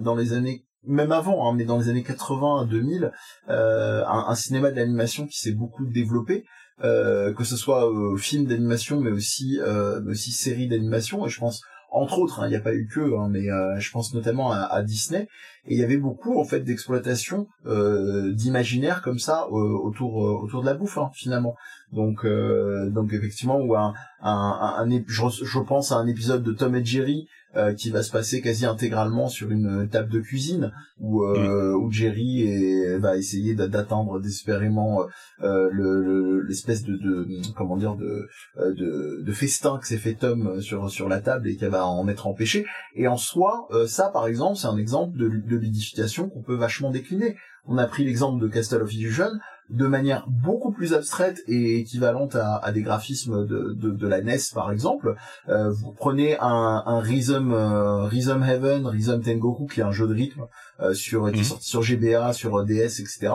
dans les années, même avant, hein, mais dans les années 80 à 2000, euh, un, un cinéma de l'animation qui s'est beaucoup développé. Que ce soit euh, film d'animation mais aussi aussi série d'animation et je pense entre autres hein, il n'y a pas eu que hein, mais euh, je pense notamment à, Disney. Et il y avait beaucoup en fait d'exploitation euh, d'imaginaire comme ça euh, autour euh, autour de la bouffe hein, finalement. Donc donc effectivement ou un un, un, je, je pense à un épisode de Tom et Jerry euh, qui va se passer quasi intégralement sur une table de cuisine où euh, où Jerry est- va essayer d'a- d'atteindre désespérément euh, le- le- l'espèce de, de comment dire de, euh, de de festin que s'est fait Tom sur sur la table et qu'elle va en être empêchée. Et en soi euh, ça par exemple c'est un exemple de, de ludification qu'on peut vachement décliner. On a pris l'exemple de Castle of Illusion de manière beaucoup plus abstraite et équivalente à, à des graphismes de, de, de la NES par exemple. Euh, vous prenez un, un Rhythm, euh, Rhythm Heaven, Rhythm Tengoku qui est un jeu de rythme euh, sur qui est Mhm. sorti sur GBA, sur DS, etc.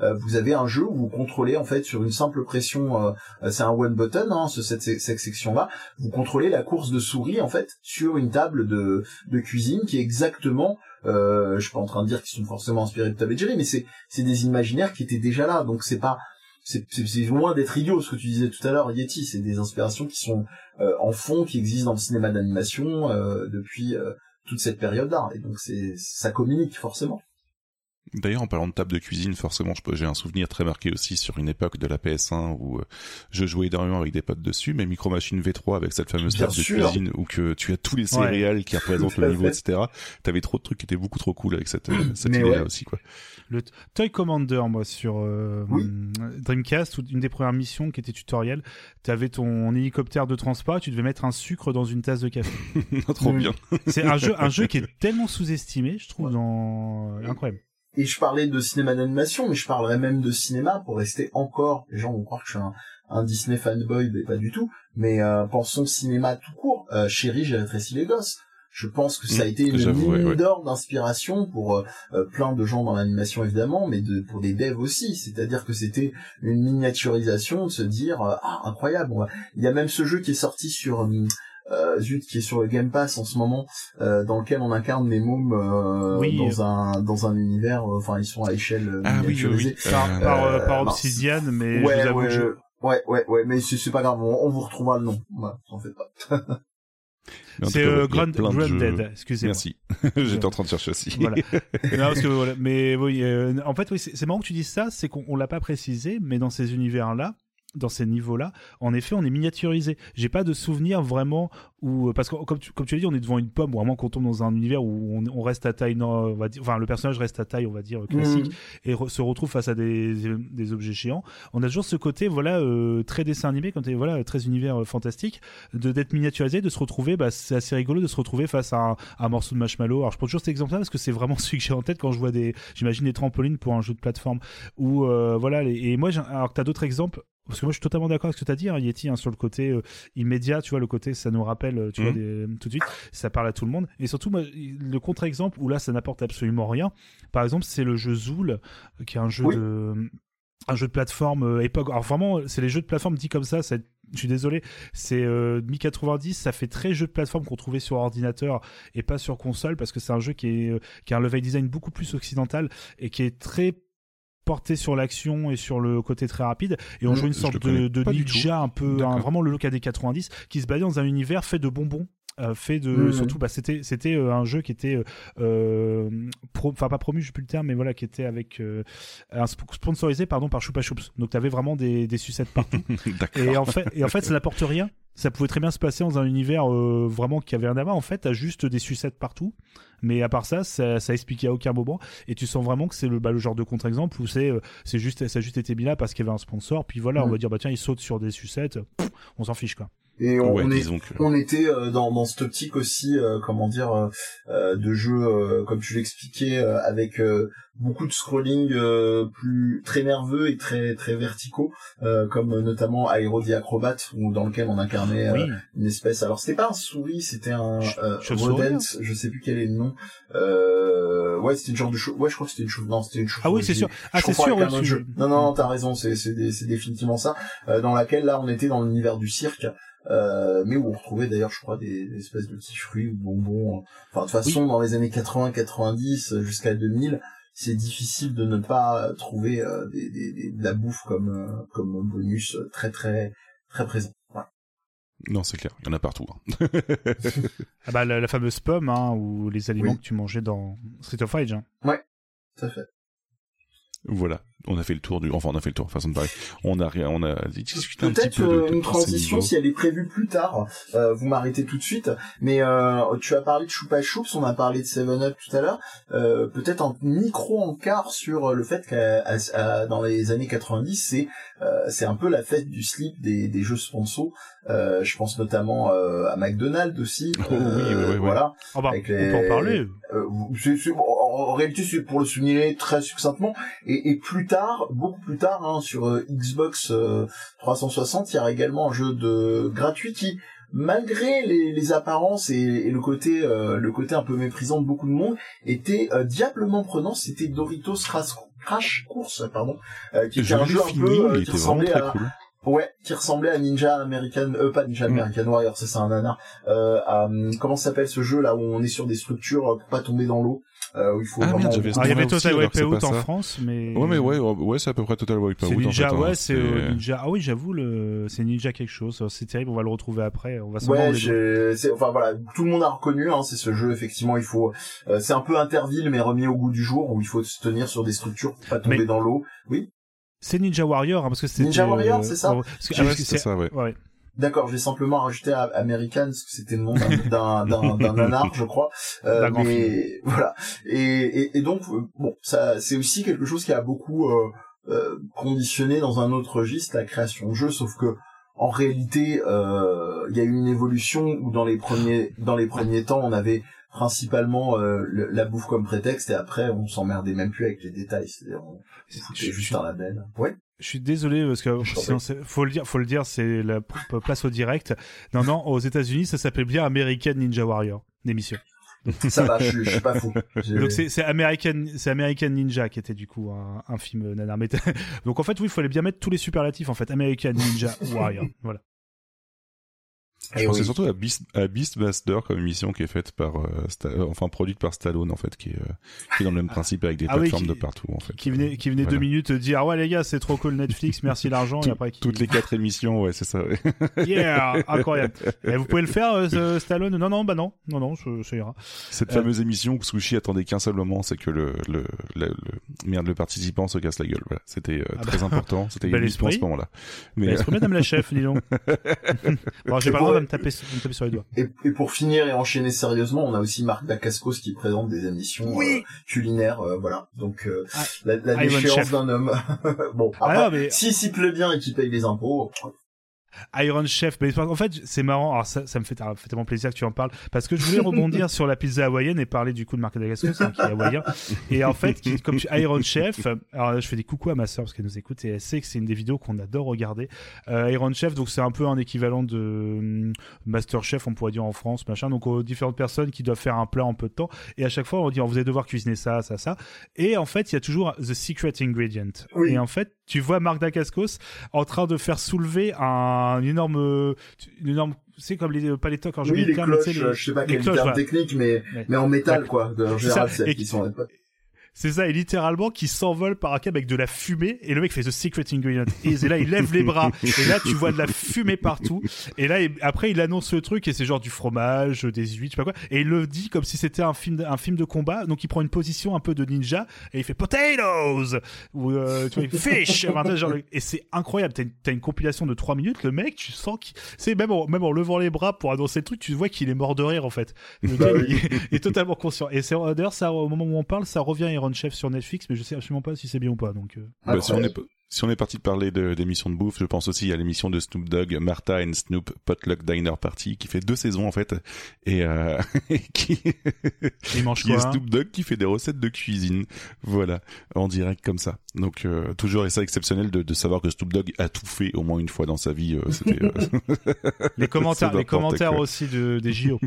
Euh, vous avez un jeu où vous contrôlez en fait sur une simple pression, euh, c'est un one button, hein, ce, cette, cette section-là, vous contrôlez la course de souris en fait sur une table de, de cuisine qui est exactement euh, je suis pas en train de dire qu'ils sont forcément inspirés de Tom Jerry, mais c'est c'est des imaginaires qui étaient déjà là, donc c'est pas c'est loin d'être idiot ce que tu disais tout à l'heure, Yeti, c'est des inspirations qui sont euh, en fond, qui existent dans le cinéma d'animation euh, depuis euh, toute cette période-là, et donc c'est ça communique forcément. D'ailleurs, en parlant de table de cuisine, forcément, j'ai un souvenir très marqué aussi sur une époque de la PS1 où euh, je jouais énormément avec des potes dessus, mais Micro Machine V3 avec cette fameuse Bien table de cuisine où que tu as tous les céréales qui représentent le niveau, fait. etc. T'avais trop de trucs qui étaient beaucoup trop cool avec cette, euh, cette idée-là ouais. aussi, quoi. Le Toy Commander, moi, sur euh, Oui. Dreamcast, une des premières missions qui était tutoriel, tu avais ton hélicoptère de transport, tu devais mettre un sucre dans une tasse de café. trop Mm. bien. C'est un jeu, un jeu qui est tellement sous-estimé, je trouve, dans incroyable. Et je parlais de cinéma d'animation, mais je parlerais même de cinéma pour rester encore. Les gens vont croire que je suis un, un Disney fanboy, mais pas du tout. Mais euh, pensons cinéma tout court. Euh, Chérie, j'ai rétréci les gosses. Je pense que ça a Mmh, été une mine ouais. d'or d'inspiration pour euh, euh, plein de gens dans l'animation évidemment, mais de, pour des devs aussi. C'est-à-dire que c'était une miniaturisation de se dire euh, ah incroyable. Il y a même ce jeu qui est sorti sur euh, zut qui est sur le Game Pass en ce moment, euh, dans lequel on incarne des mômes euh, Oui. dans un dans un univers. euh, Enfin, ils sont à échelle euh, Ah oui, oui, miniaturisée. oui. Par, Euh, par, euh, par mince. Obsidian, mais je Ouais, vous avoue ouais, que je- ouais, ouais, ouais, mais c'est pas grave, on, on vous retrouvera le nom. Voilà, t'en faites pas. En c'est ouais, euh, Grand, Grand. Dead, excusez-moi. Merci. J'étais en train de chercher aussi. Voilà. Non, parce que, voilà. Mais oui, euh, en fait, oui, c'est marrant que tu dises ça, c'est qu'on on l'a pas précisé, mais dans ces univers-là, dans ces niveaux-là, en effet, on est miniaturisé. J'ai pas de souvenir vraiment où, parce que comme tu, comme tu l'as dit, on est devant une pomme, ou vraiment qu'on tombe dans un univers où on, on reste à taille, non, on va dire, enfin, le personnage reste à taille, on va dire classique, Mhm. et re- se retrouve face à des, des objets géants. On a toujours ce côté, voilà, euh, très dessin animé, comme t'es, voilà, très univers euh, fantastique, de d'être miniaturisé, de se retrouver, bah, c'est assez rigolo de se retrouver face à un, à un morceau de marshmallow. Alors je prends toujours cet exemple-là parce que c'est vraiment celui que j'ai en tête quand je vois des, j'imagine des trampolines pour un jeu de plateforme. Ou euh, voilà, les- et moi, alors que t'as d'autres exemples. Parce que moi, je suis totalement d'accord avec ce que tu as dit, hein, Yeti, hein, sur le côté euh, immédiat, tu vois, le côté, ça nous rappelle, euh, tu vois, Mhm. des- tout de suite, ça parle à tout le monde. Et surtout, moi, le contre-exemple, où là, ça n'apporte absolument rien, par exemple, c'est le jeu Zool, euh, qui est un jeu Oui. de un jeu de plateforme euh, époque alors vraiment c'est les jeux de plateforme dit comme ça, ça je suis désolé c'est euh, mi 90 ça fait très jeu de plateforme qu'on trouvait sur ordinateur et pas sur console parce que c'est un jeu qui est euh, qui a un level design beaucoup plus occidental et qui est très porté sur l'action et sur le côté très rapide. Et on Mm, joue une sorte de, de ninja un peu un- vraiment le look des 90 qui se balade dans un univers fait de bonbons euh, fait de Mhm. surtout bah c'était c'était euh, un jeu qui était euh, enfin pas promu je sais plus le terme mais voilà qui était avec un sp- sponsorisé pardon par Choupa Choups donc t'avais vraiment des, des sucettes partout. Et en fait et en fait ça n'apporte rien. Ça pouvait très bien se passer dans un univers euh, vraiment qui avait un amas en fait t'as juste des sucettes partout. Mais à part ça ça, ça expliquait à aucun moment. Et tu sens vraiment que c'est le bah, le genre de contre-exemple où c'est euh, c'est juste ça a juste été mis là parce qu'il y avait un sponsor. Puis voilà on Mhm. va dire bah tiens il saute sur des sucettes. Pff, on s'en fiche quoi Et on, ouais, on est, que. on était euh, dans, dans cette optique aussi, euh, comment dire, euh, euh, de jeu, euh, comme tu l'expliquais, euh, avec euh, beaucoup de scrolling euh, plus très nerveux et très très verticaux, euh, comme euh, notamment Aero the Acrobat, où dans lequel on incarnait euh, oui une espèce. Alors c'était pas un souris, c'était un euh, rodent, je sais plus quel est le nom. Euh, ouais, c'était une genre de chauve. Ouais, je crois que c'était une chauve. Non, c'était une chauve. ah oui c'est sûr ah c'est sûr tu- jeu. Non, non, non, t'as raison, c'est c'est définitivement ça. euh, dans laquelle là, on était dans l'univers du cirque, euh, mais où on retrouvait d'ailleurs, je crois, des, des espèces de petits fruits ou bonbons. euh. Enfin, de toute façon, dans les années 80-90 euh, jusqu'à 2000, c'est difficile de ne pas trouver euh, des, des, des- de la bouffe comme euh, comme bonus très très très présent. Non, c'est clair. Il y en a partout. hein. Ah bah la, la fameuse pomme hein, ou les aliments Oui. que tu mangeais dans Street of Rage. hein. Tout à fait. Voilà. On a fait le tour du. Enfin, on a fait le tour. Façon de parler. On a rien. On a discuté un petit Peut-être peu de une transition si elle est prévue plus tard. Euh, vous m'arrêtez tout de suite. Mais euh, tu as parlé de Choupa Choups, on a parlé de Seven Up tout à l'heure. Euh, Peut-être un micro encart sur le fait qu'à dans les années 90, c'est euh, c'est un peu la fête du slip des, des jeux sponsors. Euh, je pense notamment euh, à McDonald's aussi. Oh oui, ouais, ouais. Voilà. Ah bah, Avec on les- peut en parler. Euh, en réalité, c'est pour le souligner très succinctement. Et, et plus tard, beaucoup plus tard, hein, sur euh, Xbox euh, 360, il y a également un jeu de gratuit qui, malgré les, les apparences et, et le côté, euh, le côté un peu méprisant de beaucoup de monde, était euh, diablement prenant. C'était Doritos Crash, Crash Course, pardon, euh, qui était un jeu un peu euh, qui ressemblait à, cool. Ouais, qui ressemblait à Ninja American, euh, pas Ninja Mm. American Warrior, ça c'est un nanar. Euh, à, hum, comment s'appelle ce jeu là où on est sur des structures euh, pour pas tomber dans l'eau, euh, où il faut Ah, vraiment. merde, il y avait Total c'est Wipeout pas en ça. France, mais. Ouais, mais ouais, ouais, ouais, c'est à peu près Total Wipeout. C'est en Ninja, fait, hein. ouais, c'est euh, C'est- Ninja. Ah oui, j'avoue, le... c'est Ninja quelque chose. C'est terrible, on va le retrouver après. On va Ouais, les c'est enfin voilà, tout le monde a reconnu. Hein, c'est ce jeu effectivement. Il faut, euh, c'est un peu Interville mais remis au goût du jour où il faut se tenir sur des structures pour pas tomber Mais- dans l'eau. Oui, C'est Ninja Warrior, hein, parce que c'était. Ninja Warrior, euh, c'est ça oh, parce que- Ah ouais, parce que c'est c'est- ça, ouais. ouais. D'accord. J'ai simplement rajouté à American parce que c'était le nom d'un d'un nanar, je crois. Euh, mais voilà. Et, et, et donc euh, bon, ça c'est aussi quelque chose qui a beaucoup euh, euh, conditionné dans un autre registre la création de jeux, sauf que en réalité, euh, il y a eu une évolution où dans les premiers dans les premiers temps, on avait principalement euh, le- la bouffe comme prétexte et après on s'emmerdait même plus avec les détails. Je- juste un label. Ouais. Je suis désolé parce que sinon faut le dire, faut le dire, c'est la place au direct. Non, non, aux États-Unis, ça s'appelle bien American Ninja Warrior, l'émission. Ça va, je, suis- je suis pas fou. Donc c'est American, c'est American Ninja qui était du coup un, un film nanar. Mais Donc en fait, oui, il fallait bien mettre tous les superlatifs en fait. American Ninja Warrior, voilà. Je Et pensais oui. surtout à, Beast, à Beastmaster comme émission qui est faite par, euh, Sta- euh, enfin produite par Stallone en fait, qui est, euh, qui est dans le même principe avec des Ah oui, plateformes qui- de partout en fait. Qui venait, qui venait Voilà. deux minutes dire ah ouais les gars, c'est trop cool Netflix, merci l'argent et après qui... Toutes les quatre émissions, ouais, c'est ça. ouais. yeah, incroyable. Et vous pouvez le faire, euh, ce Stallone? Non, non, bah non, non, non, ça, ça ira. Cette Euh, fameuse émission où Sushi attendait qu'un seul moment, c'est que le, le, le, le- merde, le participant se casse la gueule. Voilà. C'était euh, Ah très bah. important. C'était uniquement à ce moment-là. Mais que madame la chef, dis donc Bon, j'ai pas me taper, de me taper sur les doigts. Et, et pour finir et enchaîner sérieusement, on a aussi Marc Dacascos qui présente des émissions Oui. euh, culinaires, euh, voilà. Donc euh, Ah, la, la Iron déchéance d'un homme. bon, Ah après, non, mais- si s'y plaît bien et qu'il paye les impôts, Iron Chef, mais en fait c'est marrant, alors ça, ça me fait, tellement plaisir que tu en parles, parce que je voulais rebondir sur la pizza hawaïenne et parler du coup de Marc Dagascos, hein, qui est hawaïen, et en fait, qui, comme tu, Iron Chef, alors là, je fais des coucou à ma soeur parce qu'elle nous écoute et elle sait que c'est une des vidéos qu'on adore regarder. Euh, Iron Chef, donc c'est un peu un équivalent de hum, Master Chef, on pourrait dire en France, machin, donc aux différentes personnes qui doivent faire un plat en peu de temps, et à chaque fois on dit, oh, vous allez devoir cuisiner ça, ça, ça, et en fait il y a toujours the secret ingredient, Oui. et en fait tu vois Marc Dacascos en train de faire soulever un énorme, une énorme, c'est comme les pas les tocs, alors j'ai oui, oublié les le terme, cloches, les- euh, je sais pas les quel cloches, terme voilà. technique, mais Ouais. mais en métal Ouais. quoi. De- En général, qui- sont. C'est ça, et littéralement qui s'envole par un câble avec de la fumée, et le mec fait The Secret Ingredient. Et là, il lève les bras, et là, tu vois de la fumée partout. Et là, après, il annonce le truc, et c'est genre du fromage, des huîtres, je sais pas quoi. Et il le dit comme si c'était un film, de- un film de combat. Donc, il prend une position un peu de ninja, et il fait potatoes! Ou, euh, tu vois, fish! Et c'est incroyable. T'as une, une compilation de 3 minutes, le mec, tu sens qu'il, c'est même en, même en levant les bras pour annoncer le truc, tu vois qu'il est mort de rire, en fait. Le Bah gars, il, est totalement conscient. Et c'est, d'ailleurs, ça, au moment où on parle, ça revient à Iron Chef sur Netflix, mais je sais absolument pas si c'est bien ou pas, donc, euh. Bah, si on est Incroyable. pas- si on est parti de parler d'émissions de, bouffe, je pense aussi à l'émission de Snoop Dogg, Martha and Snoop Potluck Diner Party, qui fait deux saisons en fait, et, euh, et qui, il mange qui est quoi? hein Snoop Dogg qui fait des recettes de cuisine, voilà, en direct comme ça. Donc euh, toujours et ça exceptionnel de, de savoir que Snoop Dogg a tout fait au moins une fois dans sa vie. euh, euh, Les commentaires, les commentaires quoi. aussi de, des JO.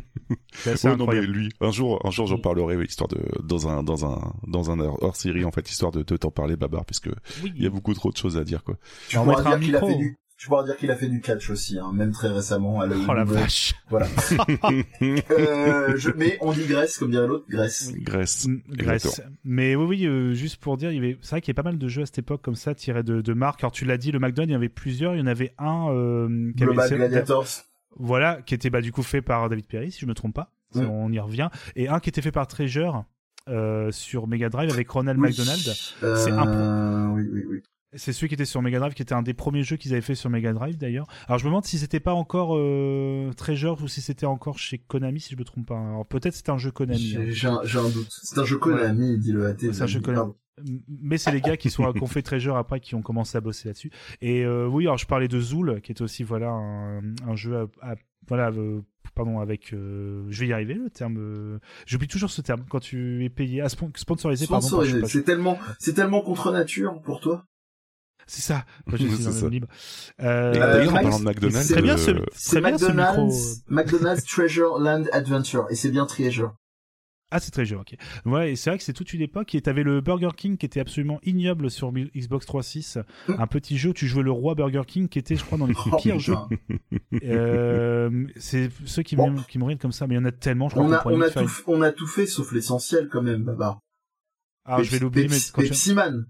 Assez non, mais lui, un jour, un jour, j'en parlerai, histoire de dans un dans un dans un hors série en fait, histoire de, de t'en parler, Babar, puisque Oui. il y a beaucoup trop de choses à dire quoi. Mettra un dire qu'il a micro. fait du, tu pourras dire qu'il a fait du catch aussi, hein, même très récemment à la Oh la vache. Voilà. euh, je, mais on digresse, comme dirait l'autre, Grèce. Grèce. Mm, Grèce. Mais oui, oui, euh, juste pour dire, il y avait, c'est vrai qu'il y avait pas mal de jeux à cette époque comme ça, tirés de, de marques. Alors tu l'as dit, le McDonald's, il y en avait plusieurs. Il y en avait un euh, qui Global Gladiators. voilà, qui était bah du coup fait par David Perry, si je me trompe pas. Si. On y revient. Et un qui était fait par Treasure euh, sur Mega Drive avec Ronald Oui. McDonald. Euh, C'est un Oui, oui, oui. C'est celui qui était sur Mega Drive, qui était un des premiers jeux qu'ils avaient fait sur Mega Drive d'ailleurs. Alors je me demande si c'était pas encore euh, Treasure ou si c'était encore chez Konami, si je me trompe pas. Alors peut-être c'était un jeu Konami. hein. J'ai j'ai un, j'ai un doute. C'est un jeu Konami, dit le AT. C'est un jeu Konami. mais c'est les gars qui sont qu'on fait Treasure après qui ont commencé à bosser là-dessus. Et euh, oui, alors je parlais de Zool, qui est aussi voilà un, un jeu à, à- voilà euh, pardon avec euh, je vais y arriver le terme. euh, J'oublie toujours ce terme quand tu es payé à spon- sponsorisé pardon. Sponsorisé. C'est tellement, c'est tellement contre nature pour toi. C'est ça. Moi, je suis C'est dans ça. libre. Euh, Euh, d'ailleurs, en parlant de McDonald's, c'est bien ce- euh, C'est Très bien, ce micro, McDonald's, McDonald's Treasure Land Adventure. Et c'est bien Treasure. Ah, c'est très ok. Ouais, et c'est vrai que c'est toute une époque. Et t'avais le Burger King qui était absolument ignoble sur Xbox 3.6. un petit jeu où tu jouais le roi Burger King qui était, je crois, dans les plus Oh, pires jeux. Euh, c'est ceux qui, Bon. me- comme ça, mais il y en a tellement, je crois On a, on tout, une- f- on a tout fait sauf l'essentiel quand même, Babar. Ah, je vais l'oublier, mais Pepsi, quand je- Pepsi Man.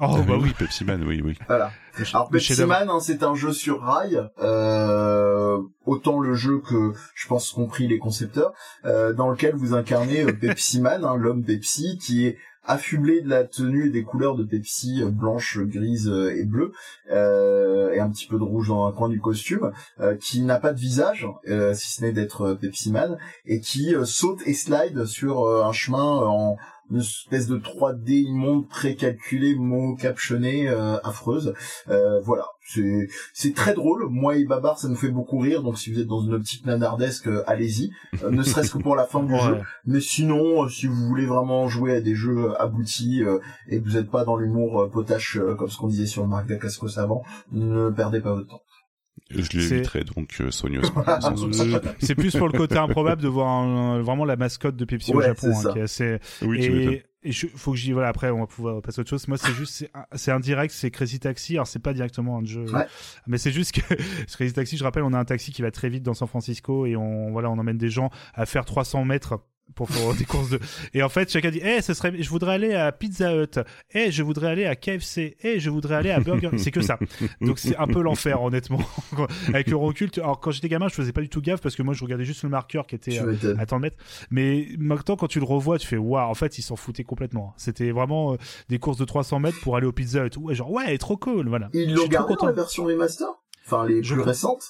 Oh, bah oui. Pepsi Man, oui, oui. Voilà. Alors Pepsi. Man, hein, c'est un jeu sur rail, euh, autant le jeu que je pense compris les concepteurs, euh, dans lequel vous incarnez euh, Pepsi Man, hein, l'homme Pepsi, qui est affublé de la tenue et des couleurs de Pepsi euh, blanche, grise euh, et bleue, euh, et un petit peu de rouge dans un coin du costume, euh, qui n'a pas de visage, euh, si ce n'est d'être euh, Pepsi Man, et qui euh, saute et slide sur euh, un chemin euh, en une espèce de 3D immonde précalculé, mot captionné, euh, affreuse. Euh, voilà, c'est c'est très drôle. Moi et Babar, ça nous fait beaucoup rire. Donc si vous êtes dans une optique nanardesque, euh, allez-y. Euh, ne serait-ce que pour la fin du Ouais. jeu. Mais sinon, si vous voulez vraiment jouer à des jeux aboutis euh, et que vous n'êtes pas dans l'humour potache euh, comme ce qu'on disait sur Marc Dacascos avant, ne perdez pas votre temps. Je l'éviterai donc euh, soigneusement. c'est plus pour le côté improbable de voir un- vraiment la mascotte de Pepsi au Japon, hein, qui est assez. Oui, et et je, faut que j'y voilà après on va pouvoir passer à autre chose. Moi c'est juste c'est indirect, c'est Crazy Taxi. Alors c'est pas directement un jeu, Ouais. mais c'est juste que Crazy Taxi. Je rappelle, on a un taxi qui va très vite dans San Francisco et on voilà on emmène des gens à faire 300 mètres pour faire des courses de et en fait chacun dit eh ce serait je voudrais aller à Pizza Hut eh je voudrais aller à KFC eh je voudrais aller à Burger c'est que ça donc c'est un peu l'enfer honnêtement avec le recul tu- alors quand j'étais gamin je faisais pas du tout gaffe parce que moi je regardais juste le marqueur qui était euh, à t'en mettre. Mais maintenant, quand tu le revois, tu fais waouh, en fait, ils s'en foutaient complètement. C'était vraiment euh, des courses de 300 mètres pour aller au pizza tout. Ouais, genre, ouais, trop cool, voilà. Ils l'ont gardé dans la version remaster? Enfin, les Je plus crois- récentes?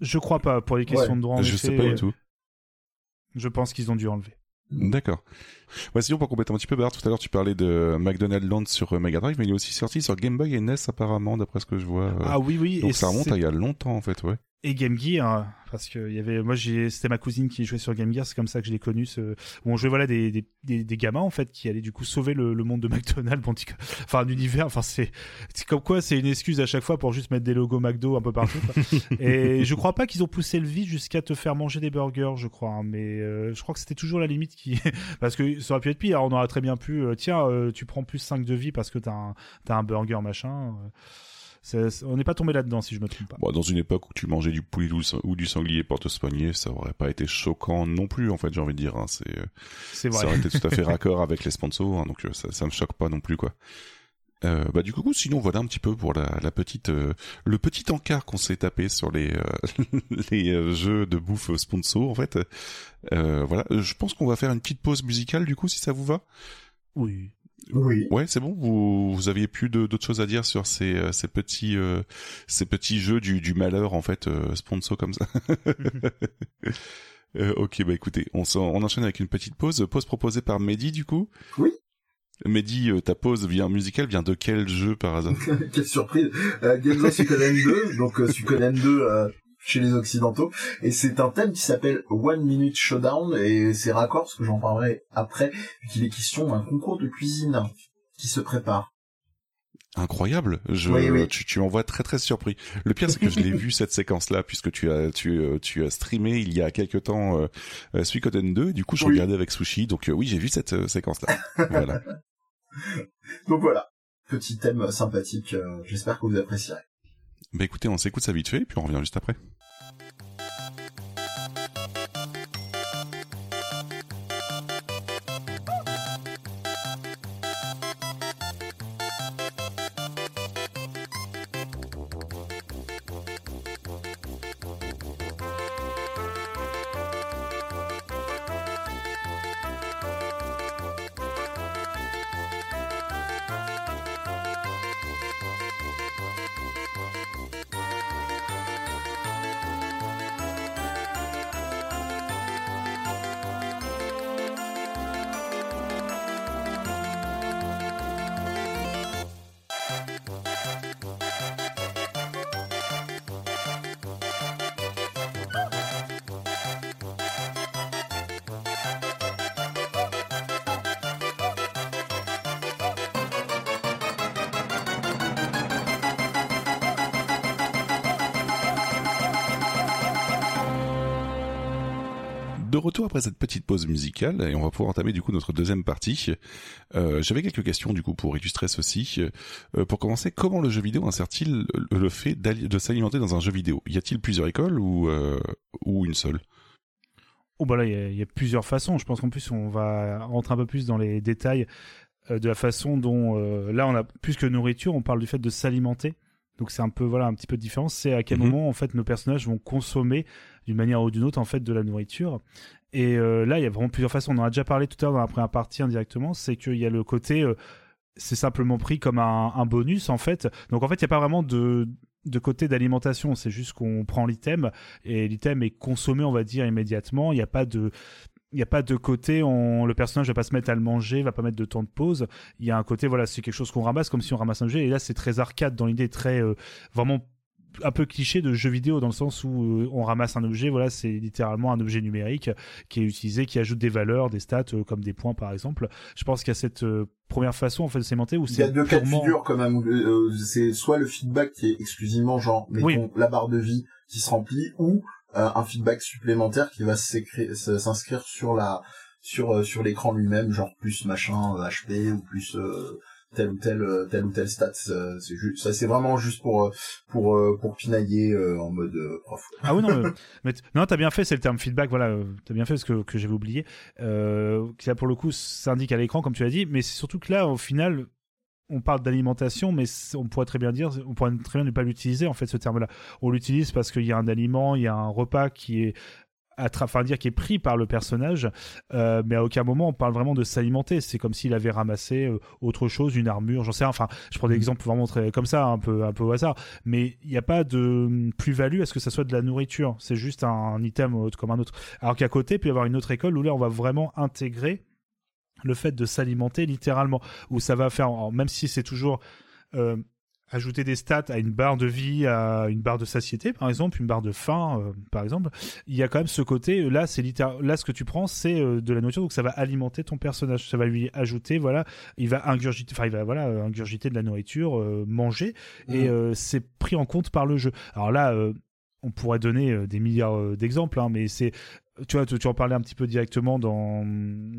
Je crois pas, pour les questions Ouais. de droit, Je effet, sais pas euh, du tout. Je pense qu'ils ont dû enlever. D'accord. Ouais, sinon, pour compléter un petit peu, Bernard, tout à l'heure, tu parlais de McDonald's Land sur euh, Mega Drive, mais il est aussi sorti sur Game Boy et NES, apparemment, d'après ce que je vois. euh. Ah oui, oui. Donc et ça remonte à il y a longtemps, en fait, ouais. Et Game Gear hein, parce que il y avait moi j'ai c'était ma cousine qui jouait sur Game Gear c'est comme ça que je l'ai connu ce où on jouait voilà des, des, des, des gamins en fait qui allaient du coup sauver le, le monde de McDonald's bon, enfin un univers enfin c'est c'est comme quoi c'est une excuse à chaque fois pour juste mettre des logos McDo un peu partout quoi. et je crois pas qu'ils ont poussé le vide jusqu'à te faire manger des burgers je crois hein, mais euh, je crois que c'était toujours la limite qui parce que ça aurait pu être pire on aurait très bien pu euh, tiens euh, tu prends plus 5 de vie parce que t'as un t'as un burger machin euh. On n'est pas tombé là-dedans, si je me trompe pas. Bon, dans une époque où tu mangeais du poulet ou du sanglier porte-soigner, ça aurait pas été choquant non plus, en fait, j'ai envie de dire. Hein. C'est, vrai. Ça aurait été tout à fait raccord avec les sponsors, hein, donc ça, ça me choque pas non plus, quoi. Euh, bah du coup, sinon voilà un petit peu pour la, la petite, euh, le petit encart qu'on s'est tapé sur les euh, les euh, jeux de bouffe sponsor en fait. voilà, je pense qu'on va faire une petite pause musicale du coup si ça vous va. Oui. Oui. Ouais, c'est bon. Vous vous aviez plus d'autres choses à dire sur ces ces petits ces petits jeux du du malheur en fait sponsor comme ça? ok, bah écoutez, on, on enchaîne avec une petite pause. Pause proposée par Mehdi, du coup. Oui. Mehdi, euh, ta pause vient musicale vient de quel jeu par hasard? Quelle surprise euh, Games of Suikoden 2, donc euh, Suikoden 2 euh, chez les occidentaux, et c'est un thème qui s'appelle One Minute Showdown, et c'est raccord, parce que j'en parlerai après, qu'il est question d'un concours de cuisine qui se prépare. Incroyable, je, tu, tu m'envoies très très surpris. Le pire c'est que je l'ai vu cette séquence-là puisque tu as tu euh, tu as streamé il y a quelque temps euh, euh Suikoden 2, du coup je regardais avec Sushi, donc euh, oui j'ai vu cette séquence-là. voilà. Donc voilà, petit thème sympathique. J'espère que vous apprécierez. Bah écoutez, on s'écoute ça vite fait, puis on revient juste après. Après cette petite pause musicale et on va pouvoir entamer du coup notre deuxième partie. Euh, J'avais quelques questions du coup pour illustrer ceci. Euh, pour commencer, comment le jeu vidéo insère-t-il le fait de s'alimenter dans un jeu vidéo? Y a-t-il plusieurs écoles ou, euh, une seule? Oh bah là, il y, a plusieurs façons. Je pense qu'en plus, on va rentrer un peu plus dans les détails de la façon dont là, on a plus que nourriture, on parle du fait de s'alimenter. Donc c'est un peu voilà un petit peu de différence. C'est à quel mhm. moment en fait nos personnages vont consommer d'une manière ou d'une autre en fait de la nourriture. Et euh, là il y a vraiment plusieurs façons. On en a déjà parlé tout à l'heure dans la première partie indirectement. C'est qu'il y a le côté euh, c'est simplement pris comme un, un, bonus en fait. Donc en fait il n'y a pas vraiment de de côté d'alimentation, c'est juste qu'on prend l'item et l'item est consommé, on va dire, immédiatement. Il n'y a pas de, il n'y a pas de côté, on, le personnage va pas se mettre à le manger, va pas mettre de temps de pause. Il y a un côté, voilà, c'est quelque chose qu'on ramasse comme si on ramasse un objet. Et là, c'est très arcade dans l'idée, très euh, vraiment un peu cliché de jeu vidéo dans le sens où euh, on ramasse un objet, voilà, c'est littéralement un objet numérique qui est utilisé, qui ajoute des valeurs, des stats euh, comme des points par exemple. Je pense qu'il y a cette première façon en fait de s'aimanter où c'est il y a deux cas de figure quand même. c'est soit le feedback qui est exclusivement genre mettons la barre de vie qui se remplit ou un feedback supplémentaire qui va s'inscrire sur la sur euh, sur l'écran lui-même, genre plus machin HP euh, ou plus tel ou tel tel ou tel stats c'est juste ça c'est vraiment juste pour pour pour pinailler en mode prof. Ah oui non mais, non t'as bien fait c'est le terme feedback voilà t'as bien fait ce que que j'avais oublié. Euh, qui là pour le coup s'indique à l'écran comme tu as dit mais c'est surtout que là au final on parle d'alimentation, mais on pourrait très bien dire, on pourrait très bien ne pas l'utiliser en fait ce terme-là. On l'utilise parce qu'il y a un aliment, il y a un repas qui est enfin dire qui est pris par le personnage, euh, mais à aucun moment on parle vraiment de s'alimenter. C'est comme s'il avait ramassé euh, autre chose, une armure, j'en sais rien. Enfin, je prends des mm. exemples vraiment très comme ça, un peu un peu au hasard. Mais il n'y a pas de hum, plus-value à ce que ça soit de la nourriture. C'est juste un, item comme un autre. Alors qu'à côté, il peut y avoir une autre école où là on va vraiment intégrer le fait de s'alimenter littéralement, où ça va faire, même si c'est toujours euh, ajouter des stats à une barre de vie, à une barre de satiété par exemple, une barre de faim euh, par exemple, il y a quand même ce côté, euh, là c'est là ce que tu prends c'est de la nourriture, donc ça va alimenter ton personnage, ça va lui ajouter, voilà, il va ingurgiter, enfin il va voilà ingurgiter de la nourriture, manger, et mmh. c'est pris en compte par le jeu. Alors là on pourrait donner des milliards d'exemples, hein, mais c'est tu vois, tu, tu, en parlais un petit peu directement dans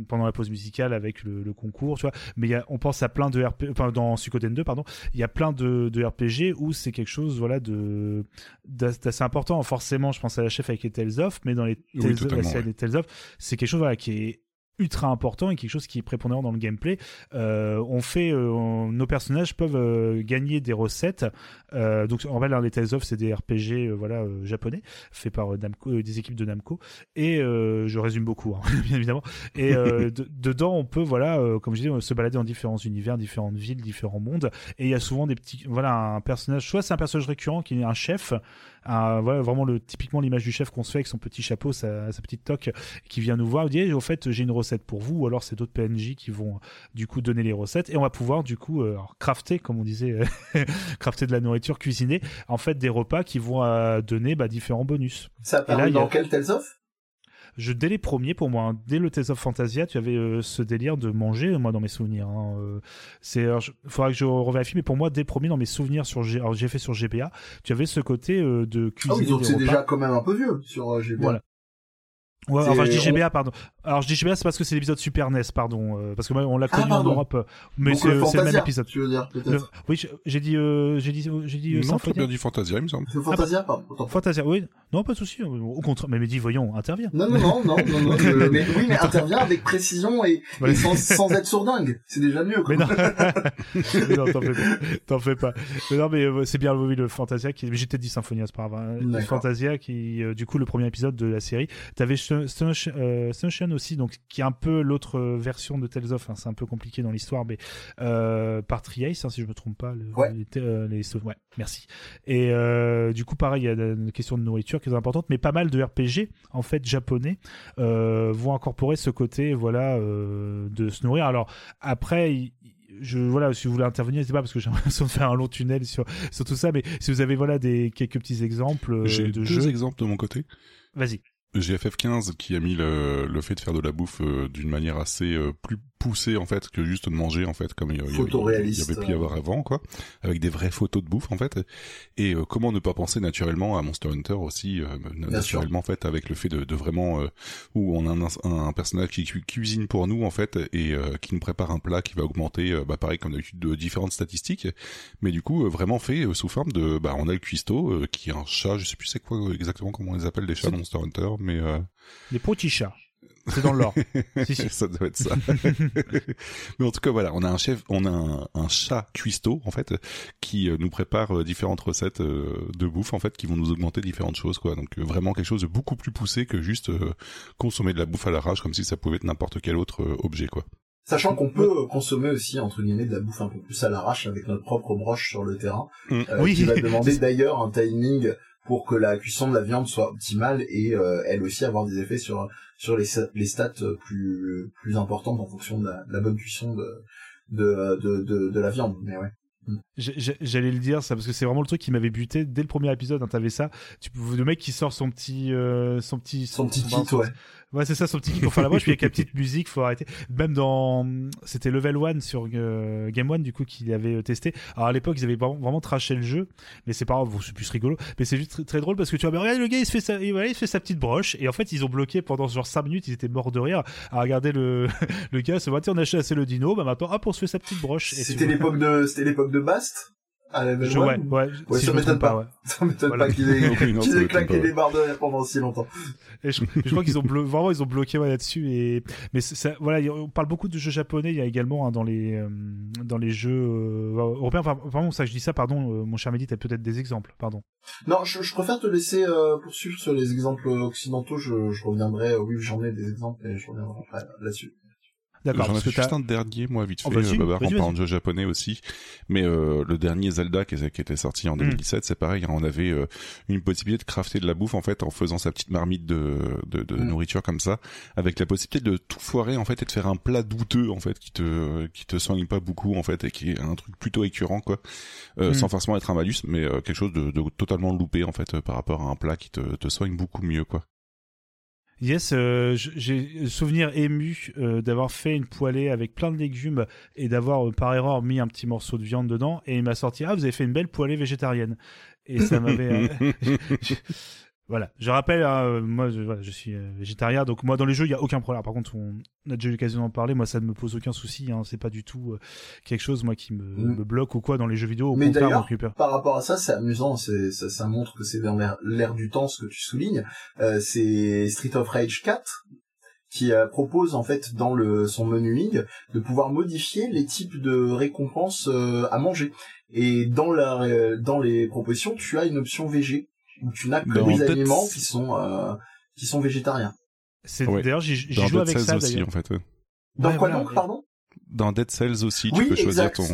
pendant la pause musicale avec le, le concours, tu vois. Mais y a, on pense à plein de RPG, enfin dans Suikoden 2, pardon. Il y a plein de, de RPG où c'est quelque chose, voilà, de d'assez important. Forcément, je pense à la chef avec les Tales of, mais dans les Tales, oui, la série des Tales of, c'est quelque chose voilà qui est ultra important et quelque chose qui est prépondérant dans le gameplay. Euh, on fait, euh, nos personnages peuvent euh, gagner des recettes. Donc en fait, les Tales of, c'est des RPG, voilà, japonais, faits par Namco, des équipes de Namco. Et je résume beaucoup, hein, bien évidemment. Et de, dedans, on peut, voilà, comme je disais, se balader dans différents univers, différentes villes, différents mondes. Et il y a souvent des petits, voilà, un personnage. Soit c'est un personnage récurrent qui est un chef. Un, voilà, vraiment le typiquement l'image du chef qu'on se fait avec son petit chapeau, sa, sa petite toque, qui vient nous voir, dit au fait j'ai une recette pour vous, ou alors c'est d'autres PNJ qui vont du coup donner les recettes et on va pouvoir du coup euh, crafter, comme on disait, crafter de la nourriture, cuisiner, en fait des repas qui vont euh, donner bah, différents bonus. Ça apparaît dans a... quel Tales of je, dès les premiers, pour moi, hein, dès le Tales of Fantasia, tu avais euh, ce délire de manger, moi, dans mes souvenirs. Hein, euh, c'est, il faudra que je revérifie, mais pour moi, dès les premiers, dans mes souvenirs sur G, alors j'ai fait sur GBA, tu avais ce côté euh, de cuisiner. Ah oui, donc c'est déjà quand même un peu vieux sur GBA. Voilà. Ouais, enfin je dis GBA, pardon. Alors je dis GBA, c'est parce que c'est l'épisode Super NES, pardon, euh, parce que on l'a connu ah, en Europe, mais c'est le même épisode. Tu veux dire peut-être Oui, j'ai dit, euh, j'ai dit, j'ai dit. Non, tu as bien dit Fantasia, il me semble. Fantasia, pardon. Fantasia, oui. Non, pas de souci. Au contraire, mais, mais dis, voyons, intervient. Non, non, non, non, non, non je... mais oui, mais intervient avec précision et, et sans, sans être sourdingue. C'est déjà mieux. Quoi. Mais non, mais non, t'en fais pas. T'en fais pas. Mais non, mais euh, c'est bien oui, le Fantasia qui. J'ai peut-être dit Symphonia, c'est pas grave. Hein. Fantasia qui, euh, du coup, le premier épisode de la série. T'avais euh, Sunshine aussi, donc qui est un peu l'autre version de Tales of. Hein, c'est un peu compliqué dans l'histoire, mais euh, par Triace, hein, si je me trompe pas. Le, ouais. Les, euh, les, ouais, merci. Et euh, du coup, pareil, il y a une question de nourriture qui est importante, mais pas mal de RPG en fait japonais euh, vont incorporer ce côté, voilà, euh, de se nourrir. Alors après, je voilà si vous voulez intervenir n'hésitez pas parce que j'ai l'impression de faire un long tunnel sur sur tout ça mais si vous avez voilà des quelques petits exemples j'ai de deux jeux exemples de mon côté vas-y GFF15 qui a mis le, fait de faire de la bouffe euh, d'une manière assez euh, plus poussée en fait que juste de manger en fait comme il y, il, y avait pu y avoir avant quoi avec des vraies photos de bouffe en fait. Et euh, comment ne pas penser naturellement à Monster Hunter aussi euh, naturellement en fait avec le fait de, de vraiment euh, où on a un, un, personnage qui cuisine pour nous en fait et qui nous prépare un plat qui va augmenter bah pareil comme d'habitude de différentes statistiques. Mais du coup vraiment fait sous forme de bah on a le cuistot qui est un chat je sais plus c'est quoi exactement comment on les appelle les chats Monster Hunter mais les petits chats c'est dans l'or. si, si. Ça doit être ça. Mais en tout cas, voilà, on a un chef, on a un, un chat cuistot en fait qui euh, nous prépare euh, différentes recettes euh, de bouffe en fait qui vont nous augmenter différentes choses quoi. Donc vraiment quelque chose de beaucoup plus poussé que juste consommer de la bouffe à l'arrache comme si ça pouvait être n'importe quel autre objet quoi. Sachant qu'on peut consommer aussi entre guillemets de la bouffe un peu plus à l'arrache avec notre propre broche sur le terrain, mmh. oui. qui va demander d'ailleurs un timing pour que la cuisson de la viande soit optimale et euh, elle aussi avoir des effets sur sur les, les stats plus plus importantes en fonction de la, de la bonne cuisson de de, de de, de la viande mais ouais J'allais le dire ça parce que c'est vraiment le truc qui m'avait buté dès le premier épisode. Hein, T'avais ça, tu, le mec qui sort son petit, euh, son petit, son, son petit kit, ouais. Ouais, c'est ça, son petit kit pour faire la broche. puis avec la petite musique, faut arrêter. Même dans, c'était Level 1 sur euh, Game One, du coup, qu'il avait euh, testé. Alors à l'époque, ils avaient vraiment, vraiment traché le jeu, mais c'est pas grave, c'est plus rigolo. Mais c'est juste très, très, drôle parce que tu vois, mais regarde le gars, il se fait sa, il, fait sa petite broche, et en fait, ils ont bloqué pendant genre 5 minutes, ils étaient morts de rire à regarder le, le gars se voir, on a chassé le dino, bah maintenant, hop, on se fait sa petite broche. C'était l'époque de, c'était l'époque de Bast? À la je, ouais, ouais, ouais si ça m'étonne pas. pas ouais. Ça m'étonne voilà. pas qu'ils aient, qu'ils aient claqué les barres de pendant si longtemps. Et je, je crois qu'ils ont blo vraiment ils ont bloqué ouais, là-dessus et mais ça, voilà on parle beaucoup de jeux japonais il y a également hein, dans les euh, dans les jeux euh, européens enfin vraiment ça je dis ça pardon euh, mon cher Mehdi t'as peut-être des exemples pardon. Non je, je préfère te laisser euh, poursuivre sur les exemples occidentaux je, je reviendrai oui j'en ai des exemples et je reviendrai après là-dessus. D'accord. J'en ai fait juste un dernier, moi, vite oh, fait, oh, Babar, en parlant de jeu japonais aussi. Mais euh, le dernier Zelda qui, qui était sorti en 2017, mm. c'est pareil. Hein, on avait euh, une possibilité de crafter de la bouffe en fait en faisant sa petite marmite de, de, de mm. nourriture comme ça, avec la possibilité de tout foirer en fait et de faire un plat douteux en fait qui te qui te soigne pas beaucoup en fait et qui est un truc plutôt écurant quoi, euh, mm. sans forcément être un malus, mais euh, quelque chose de, de, totalement loupé en fait par rapport à un plat qui te, te soigne beaucoup mieux quoi. Yes, euh, j'ai souvenir ému euh, d'avoir fait une poêlée avec plein de légumes et d'avoir euh, par erreur mis un petit morceau de viande dedans et il m'a sorti ah vous avez fait une belle poêlée végétarienne. Et ça m'avait Voilà, je rappelle, hein, moi je, voilà, je suis euh, végétarien, donc moi dans les jeux il y a aucun problème. Par contre, on a déjà eu l'occasion d'en parler, moi ça ne me pose aucun souci. Hein, c'est pas du tout euh, quelque chose moi qui me, mm. me, bloque ou quoi dans les jeux vidéo. Au Mais d'ailleurs, par rapport à ça, c'est amusant, c'est ça, ça, montre que c'est dans l'air du temps ce que tu soulignes. Euh, c'est Street of Rage 4 qui euh, propose en fait dans le son menuing de pouvoir modifier les types de récompenses à manger. Et dans la dans les propositions, tu as une option VG où tu n'as que des aliments qui sont euh, qui sont végétariens. C'est d'ailleurs j'y joue avec ça aussi en fait. Dans quoi donc pardon? Dans Dead Cells aussi, tu peux choisir ton,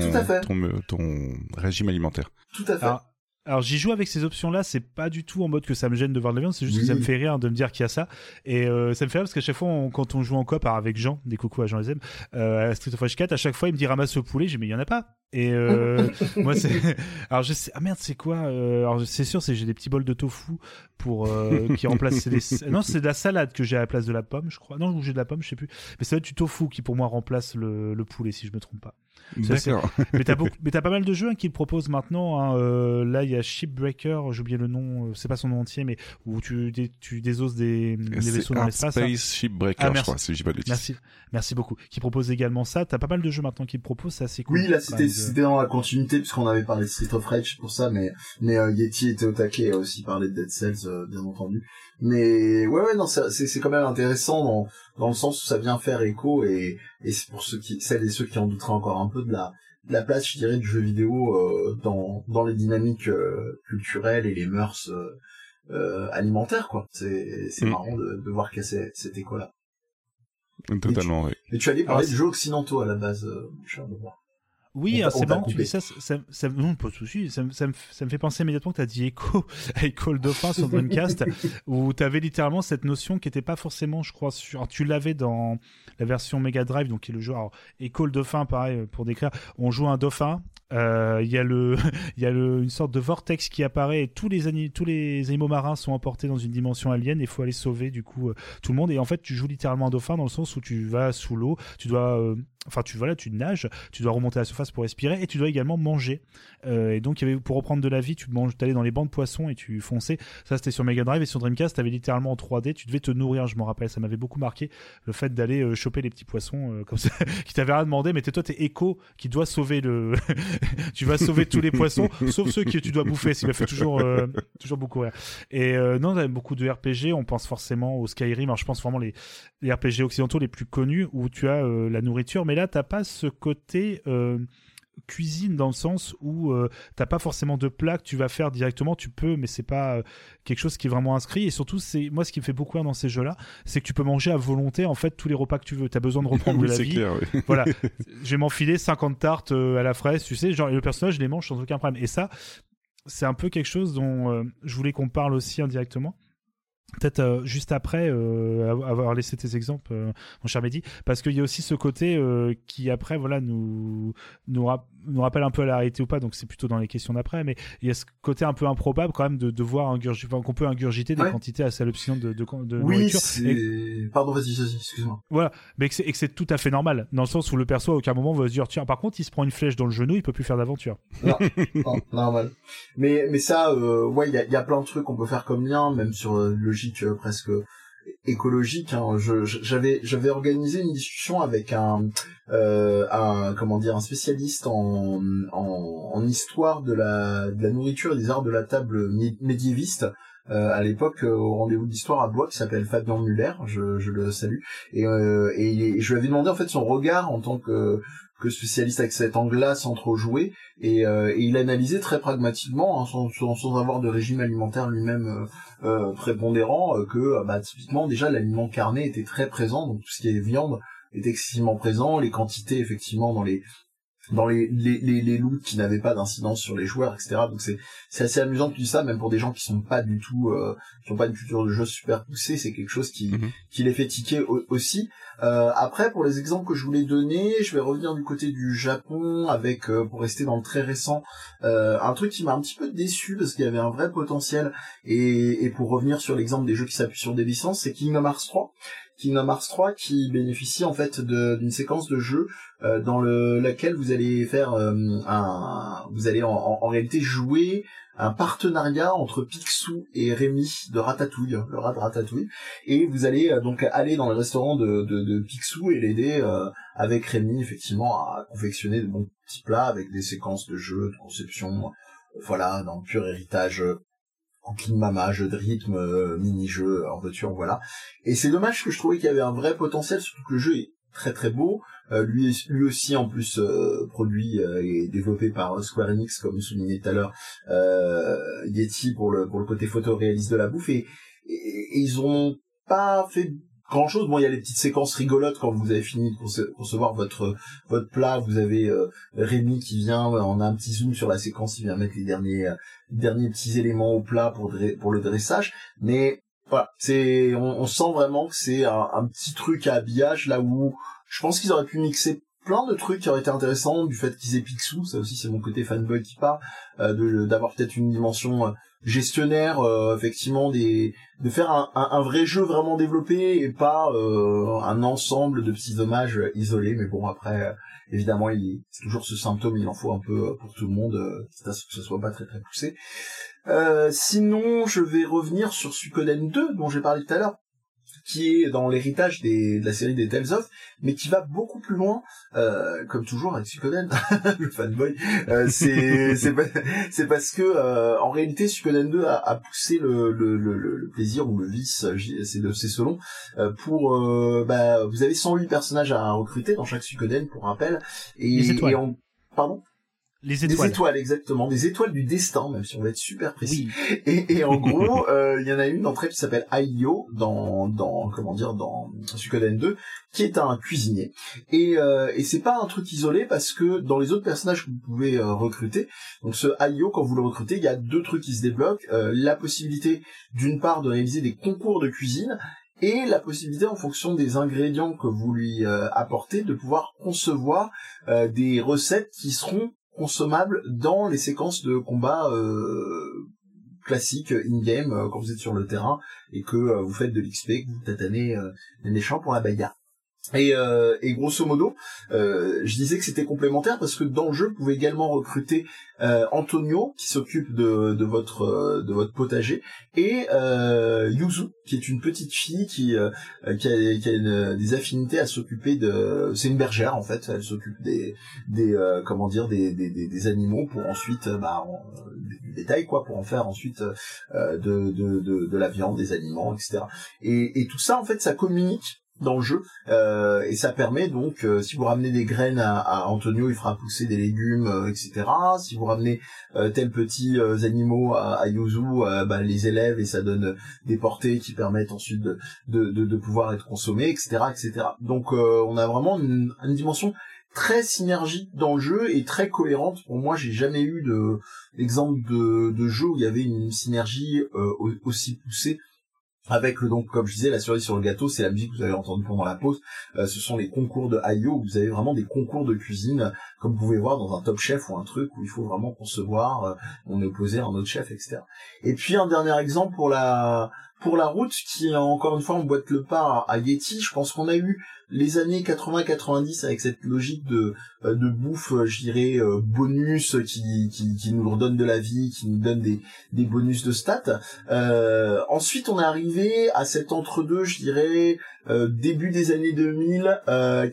ton, ton régime alimentaire. Tout à fait. Alors, j'y joue avec ces options-là, c'est pas du tout en mode que ça me gêne de voir de la viande, c'est juste que ça me fait rire de me dire qu'il y a ça. Et euh, ça me fait rire parce qu'à chaque fois, quand on joue en coop avec Jean, des coucou à Jean les aime, euh, à Street of Rage 4, à chaque fois, il me dit ramasse le poulet, j'ai mais il y en a pas. Et euh, moi, c'est. Alors, je sais. Ah merde, c'est quoi euh, Alors, c'est sûr, c'est j'ai des petits bols de tofu pour euh, qui remplacent. Des... Non, c'est de la salade que j'ai à la place de la pomme, je crois. Non, j'ai de la pomme, je sais plus. Mais ça va être du tofu qui pour moi remplace le, le poulet, si je me trompe pas. D'accord. mais t'as beaucoup... mais t'as pas mal de jeux hein, qui le proposent maintenant. Hein. Euh, là, il y a Shipbreaker, j'ai oublié le nom, euh, c'est pas son nom entier, mais où tu, dé... tu désosses des, des vaisseaux dans l'espace. Hein. Space Shipbreaker, ah, je crois, si j'ai pas de Merci, merci beaucoup. Qui propose également ça. T'as pas mal de jeux maintenant qui le proposent, c'est assez cool. Oui, là, c'était, c'était dans la continuité puisqu'on avait parlé de Street of Rage pour ça, mais mais euh, Yeti était au taquet et a aussi parlé de Dead Cells, euh, bien entendu. Mais ouais, ouais, non, c'est c'est quand même intéressant dans dans le sens où ça vient faire écho et et c'est pour ceux qui celles et ceux qui en douteraient encore un peu de la la place, je dirais, du jeu vidéo euh, dans dans les dynamiques euh, culturelles et les mœurs euh, alimentaires, quoi. C'est c'est mm. marrant de, de voir qu'il y a cet écho-là. Totalement, oui. Mais tu allais parler de jeux occidentaux à la base, mon cher oui, c'est marrant, tu dis ça, ça, ça, non, pas de souci, ça, ça, me, ça me fait penser immédiatement que tu as dit Echo, Echo le Dauphin sur Dreamcast, où tu avais littéralement cette notion qui n'était pas forcément, je crois, sur. tu l'avais dans la version Mega Drive, donc qui est le jeu. Alors, Echo le Dauphin, pareil, pour décrire, on joue un dauphin, euh, il y a le, y a le, une sorte de vortex qui apparaît et tous les tous les animaux marins sont emportés dans une dimension alien et il faut aller sauver du coup euh, tout le monde. Et en fait, tu joues littéralement un dauphin dans le sens où tu vas sous l'eau, tu dois euh, enfin tu voilà tu nages tu dois remonter à la surface pour respirer et tu dois également manger. Euh, et donc pour reprendre de la vie tu manges allais dans les bancs de poissons et tu fonçais. Ça c'était sur Mega Drive et sur Dreamcast avais littéralement en 3D tu devais te nourrir je m'en rappelle. Ça m'avait beaucoup marqué le fait d'aller euh, choper les petits poissons euh, comme ça qui t'avaient rien demandé mais t'es toi t'es Echo qui doit sauver le tu vas sauver tous les poissons sauf ceux que tu dois bouffer ça me fait toujours toujours beaucoup rire. Et non a beaucoup de RPG on pense forcément au Skyrim. Alors je pense vraiment les RPG occidentaux les plus connus où tu as la nourriture mais là t'as pas ce côté euh, cuisine dans le sens où euh, t'as pas forcément de plat que tu vas faire directement. Tu peux mais c'est pas euh, quelque chose qui est vraiment inscrit. Et surtout c'est moi ce qui me fait beaucoup rire dans ces jeux là c'est que tu peux manger à volonté en fait tous les repas que tu veux. T'as besoin de reprendre de la vie. voilà. Je vais m'enfiler 50 tartes à la fraise tu sais. Genre le personnage les mange sans aucun problème. Et ça c'est un peu quelque chose dont je voulais qu'on parle aussi indirectement peut-être euh, juste après euh, avoir laissé tes exemples euh, mon cher Mehdi parce qu'il y a aussi ce côté qui après voilà nous nous, nous, rappelle un peu à la réalité ou pas donc c'est plutôt dans les questions d'après mais il y a ce côté un peu improbable quand même de, de voir qu'on peut ingurgiter des quantités assez hallucinantes de, de, de oui, nourriture. pardon vas-y vas-y excuse-moi. Voilà mais que c'est tout à fait normal dans le sens où le perso à aucun moment va se dire tiens par contre il se prend une flèche dans le genou il peut plus faire d'aventure. Non, non, normal. Mais mais ça ouais il y a, y a plein de trucs qu'on peut faire comme lien même sur le euh, presque écologique. Hein. j'avais j'avais organisé une discussion avec un euh, un comment dire un spécialiste en, en, histoire de la de la nourriture et des arts de la table médiéviste. Euh, à l'époque au rendez-vous d'histoire à Bois qui s'appelle Fabien Muller, je, je le salue et, et, je lui avais demandé en fait son regard en tant que que spécialiste avec cet angle-là sans trop et, et, il analysait très pragmatiquement hein, sans, avoir de régime alimentaire lui-même euh, prépondérant euh, que euh, bah, typiquement déjà l'aliment carné était très présent, donc tout ce qui est viande est excessivement présent, les quantités effectivement dans les dans les les, les, les loots qui n'avaient pas d'incidence sur les joueurs, etc. Donc c'est c'est assez amusant de dire ça, même pour des gens qui sont pas du tout euh, qui ont pas une culture de jeu super poussée, c'est quelque chose qui mhm. qui les fait tiquer aussi. Euh, après, pour les exemples que je voulais donner, je vais revenir du côté du Japon avec, euh, pour rester dans le très récent, euh, un truc qui m'a un petit peu déçu parce qu'il y avait un vrai potentiel. Et, et pour revenir sur l'exemple des jeux qui s'appuient sur des licences, c'est Kingdom Hearts 3 Kingdom Hearts 3 qui bénéficie en fait d'une séquence de jeu dans le, laquelle vous allez faire un, vous allez en, réalité jouer un partenariat entre Picsou et Rémi de Ratatouille, le rat de Ratatouille, et vous allez donc aller dans le restaurant de, de, de Picsou et l'aider avec Rémi effectivement à confectionner de bons petits plats avec des séquences de jeux, de conception, voilà, dans le pur héritage Cooking Mama, jeu de rythme, euh, mini-jeu, en voiture, voilà. Et c'est dommage que je trouvais qu'il y avait un vrai potentiel, surtout que le jeu est très très beau. Euh, lui, lui aussi en plus euh, produit et développé par Square Enix, comme souligné tout à l'heure, Yeti pour le pour le côté photoréaliste de la bouffe. Et, et, ils ont pas fait grand chose. Bon, il y a les petites séquences rigolotes quand vous avez fini de concevoir votre votre plat. Vous avez euh, Rémi qui vient, on a un petit zoom sur la séquence, il vient mettre les derniers euh, derniers petits éléments au plat pour le dressage. Mais voilà, c'est on, sent vraiment que c'est un, petit truc à habillage là où je pense qu'ils auraient pu mixer plein de trucs qui auraient été intéressants du fait qu'ils aient Picsou, ça aussi c'est mon côté fanboy qui part, euh, d'avoir peut-être une dimension gestionnaire euh, effectivement des de faire un, un, vrai jeu vraiment développé et pas euh, un ensemble de petits hommages isolés. Mais bon après évidemment il c'est toujours ce symptôme il en faut un peu pour tout le monde quitte à ce que ce soit pas très très poussé. Sinon je vais revenir sur Suikoden 2 dont j'ai parlé tout à l'heure qui est dans l'héritage des, de la série des Tales of, mais qui va beaucoup plus loin, euh, comme toujours avec Suikoden, le fanboy. Euh, c'est c'est parce que euh, en réalité Suikoden 2 a, a poussé le, le, le, le, plaisir ou le vice, c'est c'est selon, euh, pour euh, bah, vous avez 108 personnages à recruter dans chaque Suikoden pour rappel, et, et on, pardon? Les étoiles. Des étoiles, exactement. Des étoiles du destin, même si on va être super précis. Et, et, en gros, euh, il y en a une d'entre elles qui s'appelle Ayo dans, dans, comment dire, dans Suikoden 2, qui est un cuisinier. Et, euh, et c'est pas un truc isolé parce que dans les autres personnages que vous pouvez euh, recruter, donc ce Ayo, quand vous le recrutez, il y a deux trucs qui se débloquent. Euh, la possibilité, d'une part, de réaliser des concours de cuisine et la possibilité en fonction des ingrédients que vous lui euh, apportez de pouvoir concevoir euh, des recettes qui seront consommable dans les séquences de combat euh, classiques in-game euh, quand vous êtes sur le terrain et que euh, vous faites de l'XP, que vous tatanez les méchants pour la bagarre. Et, euh, et, grosso modo, euh, je disais que c'était complémentaire parce que dans le jeu, vous pouvez également recruter euh, Antonio qui s'occupe de, de votre euh, de votre potager et euh, Yuzu qui est une petite fille qui euh, qui a, qui a des affinités à s'occuper de c'est une bergère en fait, elle s'occupe des des comment dire des, des, des, animaux pour ensuite bah du détail quoi pour en faire ensuite de, de, de, de la viande, des aliments, etc. Et, et tout ça en fait ça communique dans le jeu. Euh, et ça permet donc euh, si vous ramenez des graines à, Antonio il fera pousser des légumes euh, etc si vous ramenez tels petits animaux à, à Yuzu bah, les élèves et ça donne des portées qui permettent ensuite de, de, de, pouvoir être consommés etc etc donc on a vraiment une, dimension très synergique dans le jeu et très cohérente. Pour moi j'ai jamais eu de exemple de, de jeu où il y avait une synergie aussi poussée avec donc comme je disais la cerise sur le gâteau c'est la musique que vous avez entendue pendant la pause. Euh, ce sont les concours de où vous avez vraiment des concours de cuisine comme vous pouvez voir dans un top chef ou un truc où il faut vraiment concevoir euh, on est opposé à un autre chef etc et puis un dernier exemple pour la pour la route qui encore une fois on boîte le pas à Yeti. Je pense qu'on a eu les années 80-90 avec cette logique de euh, de bouffe, euh, je dirais euh, bonus qui, nous redonne de la vie, qui nous donne des bonus de stats. Ensuite, on est arrivé à cet entre-deux, je dirais début des années 2000,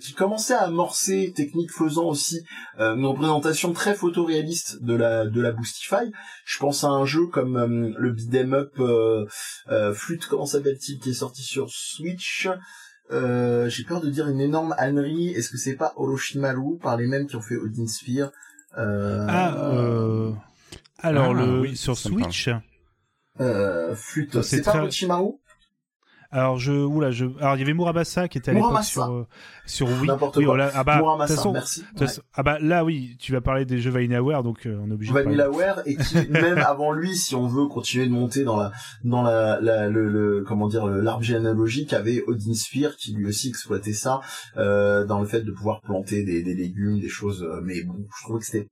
qui commençait à amorcer, technique faisant aussi une représentation très photoréaliste de la de la Boostify. Je pense à un jeu comme le beat'em up Flute, comment s'appelle-t-il, qui est sorti sur Switch. Euh, j'ai peur de dire une énorme ânerie. Est-ce que c'est pas Orochimaru par les mêmes qui ont fait Odin Sphere euh... Ah, euh... alors ah, le sur Switch. Euh, flûte. C'est pas Orochimaru? Alors je oula je alors il y avait Murabasa qui était à l'époque sur euh, sur oui, quoi. Voilà. Ah bah Muramasa, merci. Ah bah là oui, tu vas parler des jeux Vanillaware donc euh, on est obligé Vanillaware et qui même avant lui si on veut continuer de monter dans la dans la, la le, le, comment dire l'arbre généalogique avait Odin Sphere qui lui aussi exploitait ça euh, dans le fait de pouvoir planter des, des légumes, des choses euh, mais bon, je trouvais que c'était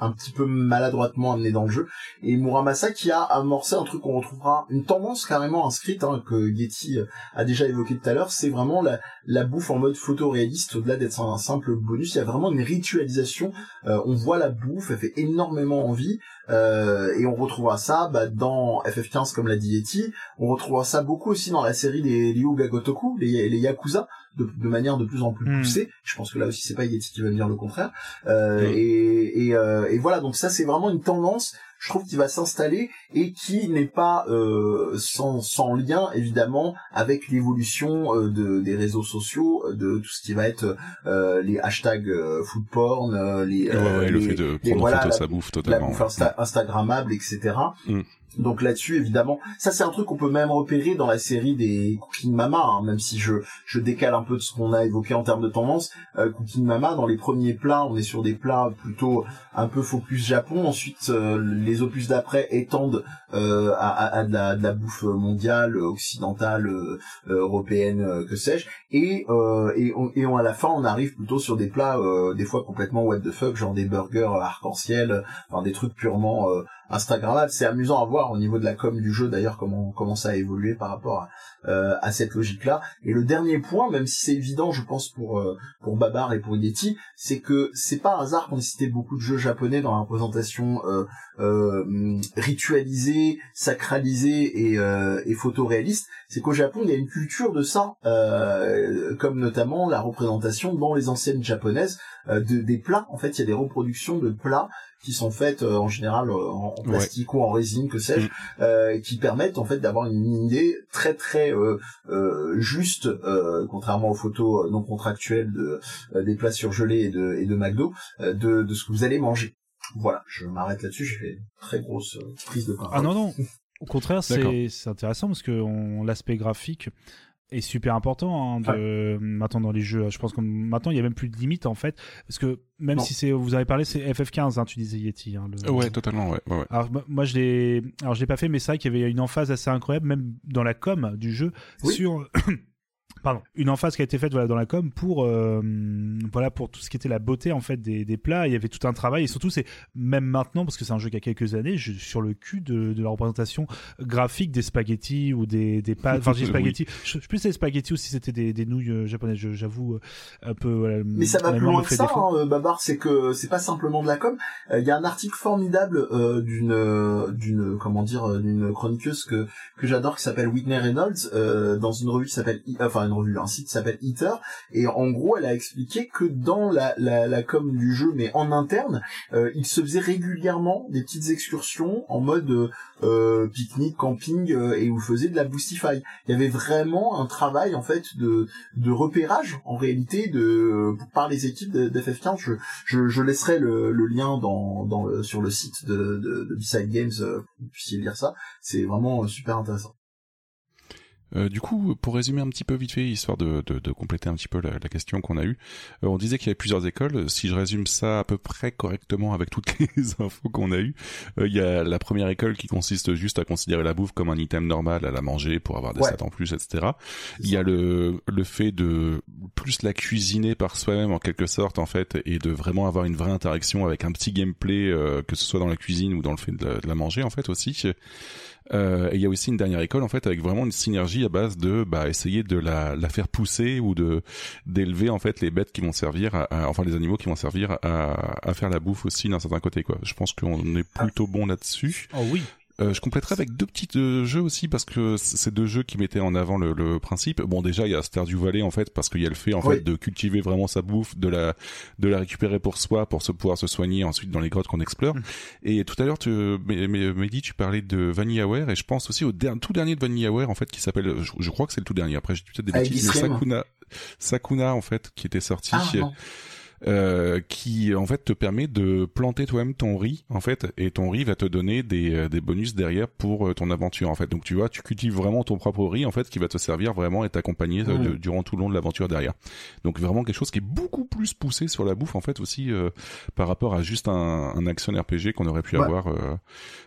un petit peu maladroitement amené dans le jeu. Et Muramasa qui a amorcé un truc qu'on retrouvera, une tendance carrément inscrite, hein, que Getty a déjà évoqué tout à l'heure, c'est vraiment la, la bouffe en mode photoréaliste, au-delà d'être un, simple bonus, il y a vraiment une ritualisation, euh, on voit la bouffe, elle fait énormément envie, euh, et on retrouvera ça bah, dans FF15 comme l'a dit Yeti, on retrouvera ça beaucoup aussi dans la série des Ryu Gagotoku, les, les Yakuza, de, de, manière de plus en plus hmm. poussée. Je pense que là aussi c'est pas Yeti qui va me dire le contraire. Euh, et, et, euh, et, voilà, donc ça c'est vraiment une tendance je trouve qu'il va s'installer et qui n'est pas euh, sans, sans, lien évidemment avec l'évolution euh, de, des réseaux sociaux, de tout ce qui va être euh, les hashtags euh, food porn, les, ouais, le fait de prendre voilà, photo sa bouffe totalement, la bouffe instagrammable, etc. Donc là-dessus, évidemment, ça c'est un truc qu'on peut même repérer dans la série des Cooking Mama, hein, même si je, je décale un peu de ce qu'on a évoqué en termes de tendance. Euh, Cooking Mama, dans les premiers plats, on est sur des plats plutôt un peu focus Japon. Ensuite, euh, les opus d'après étendent euh, à, à, de, la, de, la, bouffe mondiale, occidentale, euh, européenne, euh, que sais-je. Et, et, on, et on, à la fin, on arrive plutôt sur des plats des fois complètement what the fuck, genre des burgers arc-en-ciel, enfin des trucs purement Instagrammable. C'est amusant à voir au niveau de la com du jeu d'ailleurs comment comment ça a évolué par rapport à, euh, à cette logique-là. Et le dernier point, même si c'est évident, je pense pour euh, pour Babar et pour Yeti, c'est que c'est pas hasard qu'on ait cité beaucoup de jeux japonais dans la représentation euh, euh ritualisée, sacralisée et, et photoréaliste. C'est qu'au Japon, il y a une culture de ça, comme notamment la représentation dans les anciennes japonaises de, des plats. En fait, il y a des reproductions de plats qui sont faites euh, en général euh, en, plastique ou en résine, que sais-je, mm. euh, qui permettent en fait d'avoir une idée très très juste, contrairement aux photos non contractuelles de des plats surgelés et de et de McDo, de, de ce que vous allez manger. Voilà, je m'arrête là-dessus. J'ai fait une très grosse prise de parole. Ah non non. Au contraire, c'est intéressant parce que l'aspect graphique est super important hein, de maintenant dans les jeux. Je pense que maintenant il y a même plus de limite en fait, parce que même si c'est, vous avez parlé, c'est FF15, hein, tu disais Yeti. Hein, Ouais, totalement, ouais. ouais, Alors moi je l'ai, alors je l'ai pas fait, mais c'est vrai qu'il y avait une emphase assez incroyable, même dans la com du jeu, sur pardon, une emphase qui a été faite voilà, dans la com pour euh, voilà pour tout ce qui était la beauté en fait des, des, plats. Il y avait tout un travail et surtout c'est même maintenant parce que c'est un jeu qui a quelques années, je, sur le cul de, de, la représentation graphique des spaghettis ou des des pâtes. Enfin, j'ai spaghettis. Je, je sais plus si c'était spaghettis ou si c'était des, des nouilles euh, japonaises. J'avoue euh, un peu. Voilà, Mais ça va plus loin que ça, hein, Babar. C'est que c'est pas simplement de la com. Il y a un article formidable d'une d'une comment dire d'une chroniqueuse que que j'adore qui s'appelle Whitney Reynolds dans une revue qui s'appelle enfin une revue, un site qui s'appelle Eater, et en gros, elle a expliqué que dans la, com du jeu, mais en interne, euh, il se faisait régulièrement des petites excursions en mode euh, pique-nique, camping, euh, et vous faisiez de la Boostify. Il y avait vraiment un travail en fait de, repérage en réalité de par les équipes d'FF15. Je, laisserai le, le lien dans, dans sur le site de, de, de Games, euh, vous puissiez lire ça. C'est vraiment super intéressant. Euh, du coup, pour résumer un petit peu vite fait, histoire de, de, de compléter un petit peu la, la question qu'on a eue, euh, on disait qu'il y avait plusieurs écoles. Si je résume ça à peu près correctement avec toutes les infos qu'on a eues, euh, il y a la première école qui consiste juste à considérer la bouffe comme un item normal à la manger pour avoir des stats en plus, etc. Il y a le, le fait de plus la cuisiner par soi-même en quelque sorte en fait et de vraiment avoir une vraie interaction avec un petit gameplay que ce soit dans la cuisine ou dans le fait de la, de la manger en fait aussi. Euh, et il y a aussi une dernière école en fait avec vraiment une synergie à base de bah, essayer de la, la faire pousser ou de d'élever en fait les bêtes qui vont servir, à, enfin les animaux qui vont servir à, à faire la bouffe aussi d'un certain côté quoi. Je pense qu'on est plutôt bon là-dessus. Oh oui. Euh, je compléterai avec deux petits euh, jeux aussi parce que c'est deux jeux qui mettaient en avant le, le principe. Bon déjà il y a Stardew Valley en fait parce qu'il y a le fait en fait de cultiver vraiment sa bouffe, de la de la récupérer pour soi pour se pouvoir se soigner ensuite dans les grottes qu'on explore. Mm. Et tout à l'heure tu Mehdi tu parlais de Vanillaware et je pense aussi au tout dernier de Vanillaware en fait qui s'appelle je, crois que c'est le tout dernier après j'ai peut-être des bêtises Sakuna Sakuna en fait qui était sorti. Ah, euh, qui en fait te permet de planter toi-même ton riz en fait et ton riz va te donner des, euh, des bonus derrière pour euh, ton aventure en fait. Donc tu vois tu cultives vraiment ton propre riz en fait qui va te servir vraiment et t'accompagner durant tout le long de l'aventure derrière. Donc vraiment quelque chose qui est beaucoup plus poussé sur la bouffe en fait aussi par rapport à juste un, un action RPG qu'on aurait pu avoir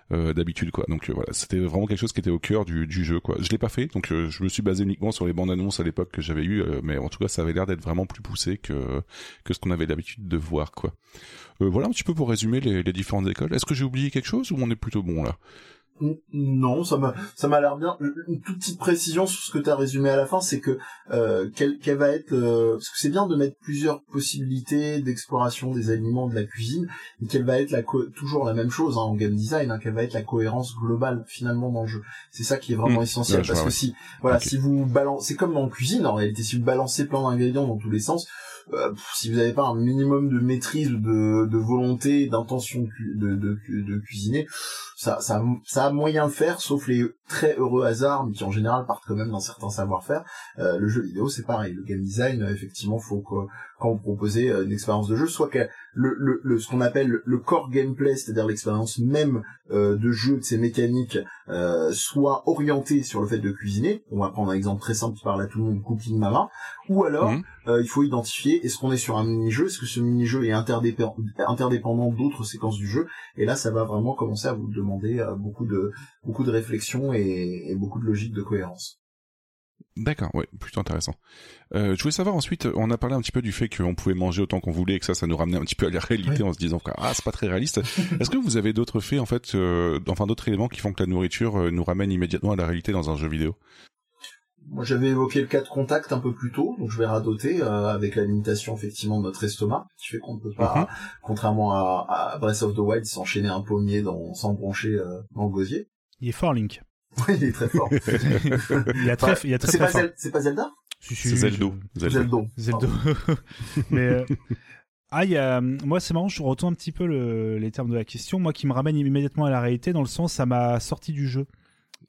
d'habitude quoi. Donc voilà c'était vraiment quelque chose qui était au cœur du, du jeu quoi. Je l'ai pas fait donc je me suis basé uniquement sur les bandes annonces à l'époque que j'avais eu mais en tout cas ça avait l'air d'être vraiment plus poussé que que ce qu'on avait avait l'habitude de voir, quoi. voilà un petit peu pour résumer les, les différentes écoles. Est-ce que j'ai oublié quelque chose ou on est plutôt bon là? Non, ça m'a ça m'a l'air bien. Une toute petite précision sur ce que tu as résumé à la fin, c'est que euh, quelle, va être euh, parce que c'est bien de mettre plusieurs possibilités d'exploration des aliments de la cuisine, mais quelle va être la toujours la même chose hein, en game design, hein, quelle va être la cohérence globale finalement dans le jeu. C'est ça qui est vraiment mmh. essentiel parce que si voilà si vous balancez, c'est comme en cuisine en réalité, si vous balancez plein d'ingrédients dans tous les sens, euh, si vous n'avez pas un minimum de maîtrise de, volonté, d'intention de, cuisiner, ça, ça, ça a moyen de faire, sauf les très heureux hasards, mais qui en général partent quand même d'un certain savoir-faire. Euh, le jeu vidéo, c'est pareil. Le game design, effectivement, faut que quand vous proposez euh, une expérience de jeu, soit que le, le, le ce qu'on appelle le core gameplay, c'est-à-dire l'expérience même euh, de jeu de ces mécaniques, euh, soit orienté sur le fait de cuisiner. On va prendre un exemple très simple qui parle à tout le monde, Cooking Mama. Ou alors, mhm. euh, il faut identifier est-ce qu'on est sur un mini-jeu, est-ce que ce mini-jeu est interdépendant, interdépendant d'autres séquences du jeu? Et là, ça va vraiment commencer à vous demander euh, beaucoup de beaucoup de réflexion et, et beaucoup de logique de cohérence. D'accord, oui, plutôt intéressant. Euh, je voulais savoir ensuite, on a parlé un petit peu du fait qu'on pouvait manger autant qu'on voulait et que ça, ça nous ramenait un petit peu à la réalité en se disant ah c'est pas très réaliste. Est-ce que vous avez d'autres faits en fait, euh, enfin d'autres éléments qui font que la nourriture euh, nous ramène immédiatement à la réalité dans un jeu vidéo? Moi j'avais évoqué le cas de contact un peu plus tôt, donc je vais radoter euh, avec la limitation effectivement de notre estomac, qui fait qu'on ne peut pas, mhm. contrairement à, à, Breath of the Wild, s'enchaîner un pommier dans, sans brancher dans le gosier. Il est fort Link. Oui, il est très fort. il a très, il y a très, c'est pas, c'est pas Zelda? C'est Zeldo. Zeldo. Zeldo. Mais euh... ah, il y a... moi c'est marrant, je retourne un petit peu le... les termes de la question. Moi, qui me ramène immédiatement à la réalité, dans le sens, ça m'a sorti du jeu.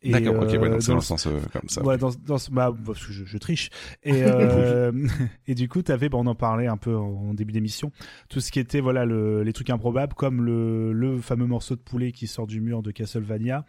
D'accord, ok, ouais, c'est dans, le sens euh, comme ça. Ouais, dans, dans, bah, parce que je, je triche. Et, euh, et du coup, t'avais, bah, on en parlait un peu en, début d'émission, tout ce qui était, voilà, le, les trucs improbables, comme le, le fameux morceau de poulet qui sort du mur de Castlevania,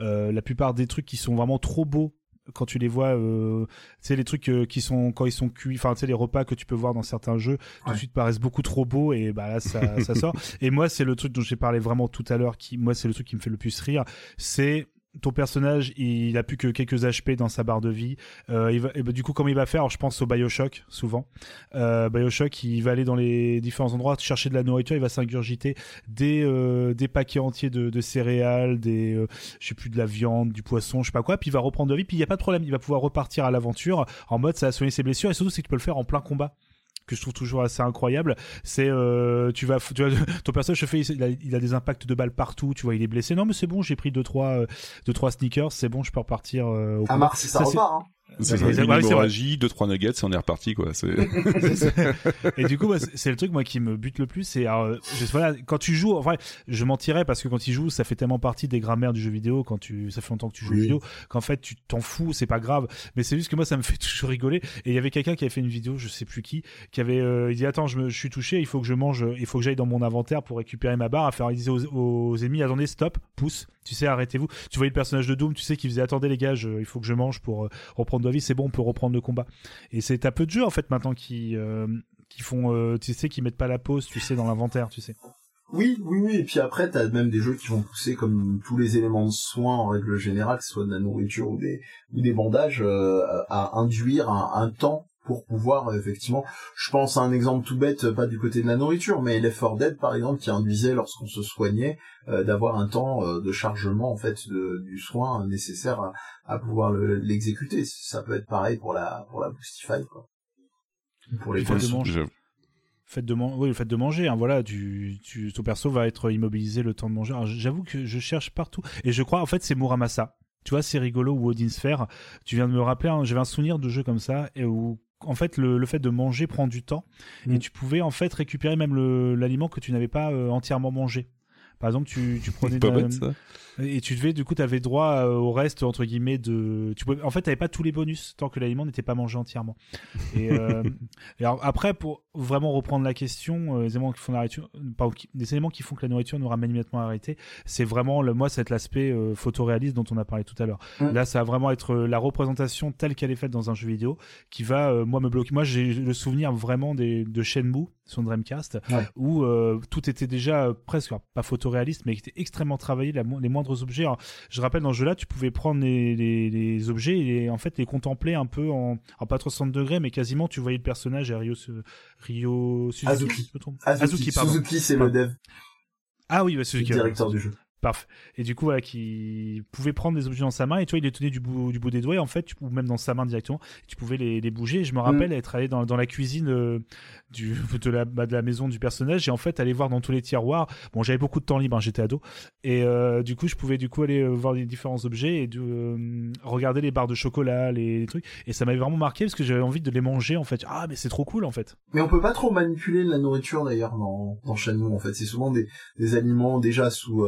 euh, la plupart des trucs qui sont vraiment trop beaux quand tu les vois, euh, tu les trucs euh, qui sont quand ils sont cuits, enfin tu sais les repas que tu peux voir dans certains jeux, tout de suite paraissent beaucoup trop beaux et bah là ça, ça sort. Et moi c'est le truc dont j'ai parlé vraiment tout à l'heure, qui moi c'est le truc qui me fait le plus rire, c'est ton personnage, il a plus que quelques HP dans sa barre de vie. Euh, bah, du coup, comment il va faire? Je pense au Bioshock, souvent. Euh, Bioshock, il va aller dans les différents endroits, chercher de la nourriture, il va s'ingurgiter des, euh, paquets entiers de, céréales, des, plus, de la viande, du poisson, je sais pas quoi, puis il va reprendre de vie, puis il n'y a pas de problème, il va pouvoir repartir à l'aventure en mode ça va soigner ses blessures, et surtout, c'est que tu peux le faire en plein combat que je trouve toujours assez incroyable, c'est euh, tu vas, tu vois, ton personnage se fait, il a, il a, des impacts de balles partout, tu vois, il est blessé. Non, mais c'est bon, j'ai pris deux trois, euh, deux trois sneakers, c'est bon, je peux repartir. Euh, au ça, ça repart. Hein. C'est une hémorragie, deux trois nuggets, on est reparti quoi. et du coup, c'est le truc moi qui me bute le plus. C'est voilà, quand tu joues, enfin, je mentirais parce que quand tu joues, ça fait tellement partie des grammaires du jeu vidéo. Quand tu, ça fait longtemps que tu joues oui. vidéo, qu'en fait tu t'en fous, c'est pas grave. Mais c'est juste que moi, ça me fait toujours rigoler. Et il y avait quelqu'un qui avait fait une vidéo, je sais plus qui, qui avait euh, dit attends, je, me, je suis touché, il faut que je mange, il faut que j'aille dans mon inventaire pour récupérer ma barre. À faire, il disait aux, aux ennemis attendez, stop, pousse, tu sais, arrêtez-vous. Tu voyais le personnage de Doom, tu sais, qui faisait attendez les gars, il faut que je mange pour euh, reprendre de la vie. C'est bon, on peut reprendre le combat. Et c'est à peu de jeux en fait maintenant qui euh, qui font, euh, tu sais, qui mettent pas la pause, tu sais, dans l'inventaire, tu sais. Oui, oui, oui. Et puis après, t'as même des jeux qui vont pousser comme tous les éléments de soins en règle générale, que ce soit de la nourriture ou des ou des bandages, à induire un, un temps pour pouvoir euh, effectivement je pense à un exemple tout bête pas du côté de la nourriture mais Left 4 Dead par exemple qui induisait lorsqu'on se soignait euh, d'avoir un temps euh, de chargement en fait du soin nécessaire à, pouvoir l'exécuter. Ça peut être pareil pour la pour la Boostify quoi. Pour les de manger. Fait de oui, le fait de manger hein, voilà tu, tu, ton perso va être immobilisé le temps de manger. J'avoue que je cherche partout. Et je crois en fait c'est Muramasa. Tu vois, c'est rigolo ou Odin Sphere. Tu viens de me rappeler, hein, j'avais un souvenir de jeu comme ça et où en fait le, fait de manger prend du temps et mm. tu pouvais en fait récupérer même l'aliment que tu n'avais pas euh, entièrement mangé. Par exemple, tu, tu prenais et tu devais du coup tu avais droit euh, au reste entre guillemets de tu pouvais... en fait tu pas tous les bonus tant que l'aliment n'était pas mangé entièrement. Et, euh... et alors, après pour vraiment reprendre la question, euh, les éléments qui font la nourriture, pas, des éléments qui font que la nourriture nous ramène immédiatement à c'est vraiment le, moi c'est l'aspect euh, photoréaliste dont on a parlé tout à l'heure. Mm. Là, ça va vraiment être la représentation telle qu'elle est faite dans un jeu vidéo qui va moi me bloquer. Moi, j'ai le souvenir vraiment des, de Shenmue son Dreamcast où tout était déjà presque pas photoréaliste mais qui était extrêmement travaillé les moindres objets. je rappelle dans ce jeu-là, tu pouvais prendre les, les, objets et en fait les contempler un peu en, en pas 60 degrés mais quasiment tu voyais le personnage Ario se Ryo Suzuki. Azuki. Azuki. Suzuki, c'est le dev. Ah oui, bah, Suzuki. Le directeur du jeu. Et du coup, voilà, qui pouvait prendre des objets dans sa main et toi, il les tenait du bout, du bout des doigts, et en fait, ou même dans sa main directement, tu pouvais les, les bouger. je me rappelle mm. être allé dans, dans la cuisine euh, du, de, la, bah, de la maison du personnage et en fait, aller voir dans tous les tiroirs. Bon, j'avais beaucoup de temps libre, hein, j'étais ado. Et euh, du coup, je pouvais du coup aller euh, voir les différents objets et de, regarder les barres de chocolat, les, trucs. Et ça m'avait vraiment marqué parce que j'avais envie de les manger, en fait. Ah, mais c'est trop cool, en fait. Mais on peut pas trop manipuler la nourriture, d'ailleurs, dans, dans Shenmue, en fait. C'est souvent des, des aliments déjà sous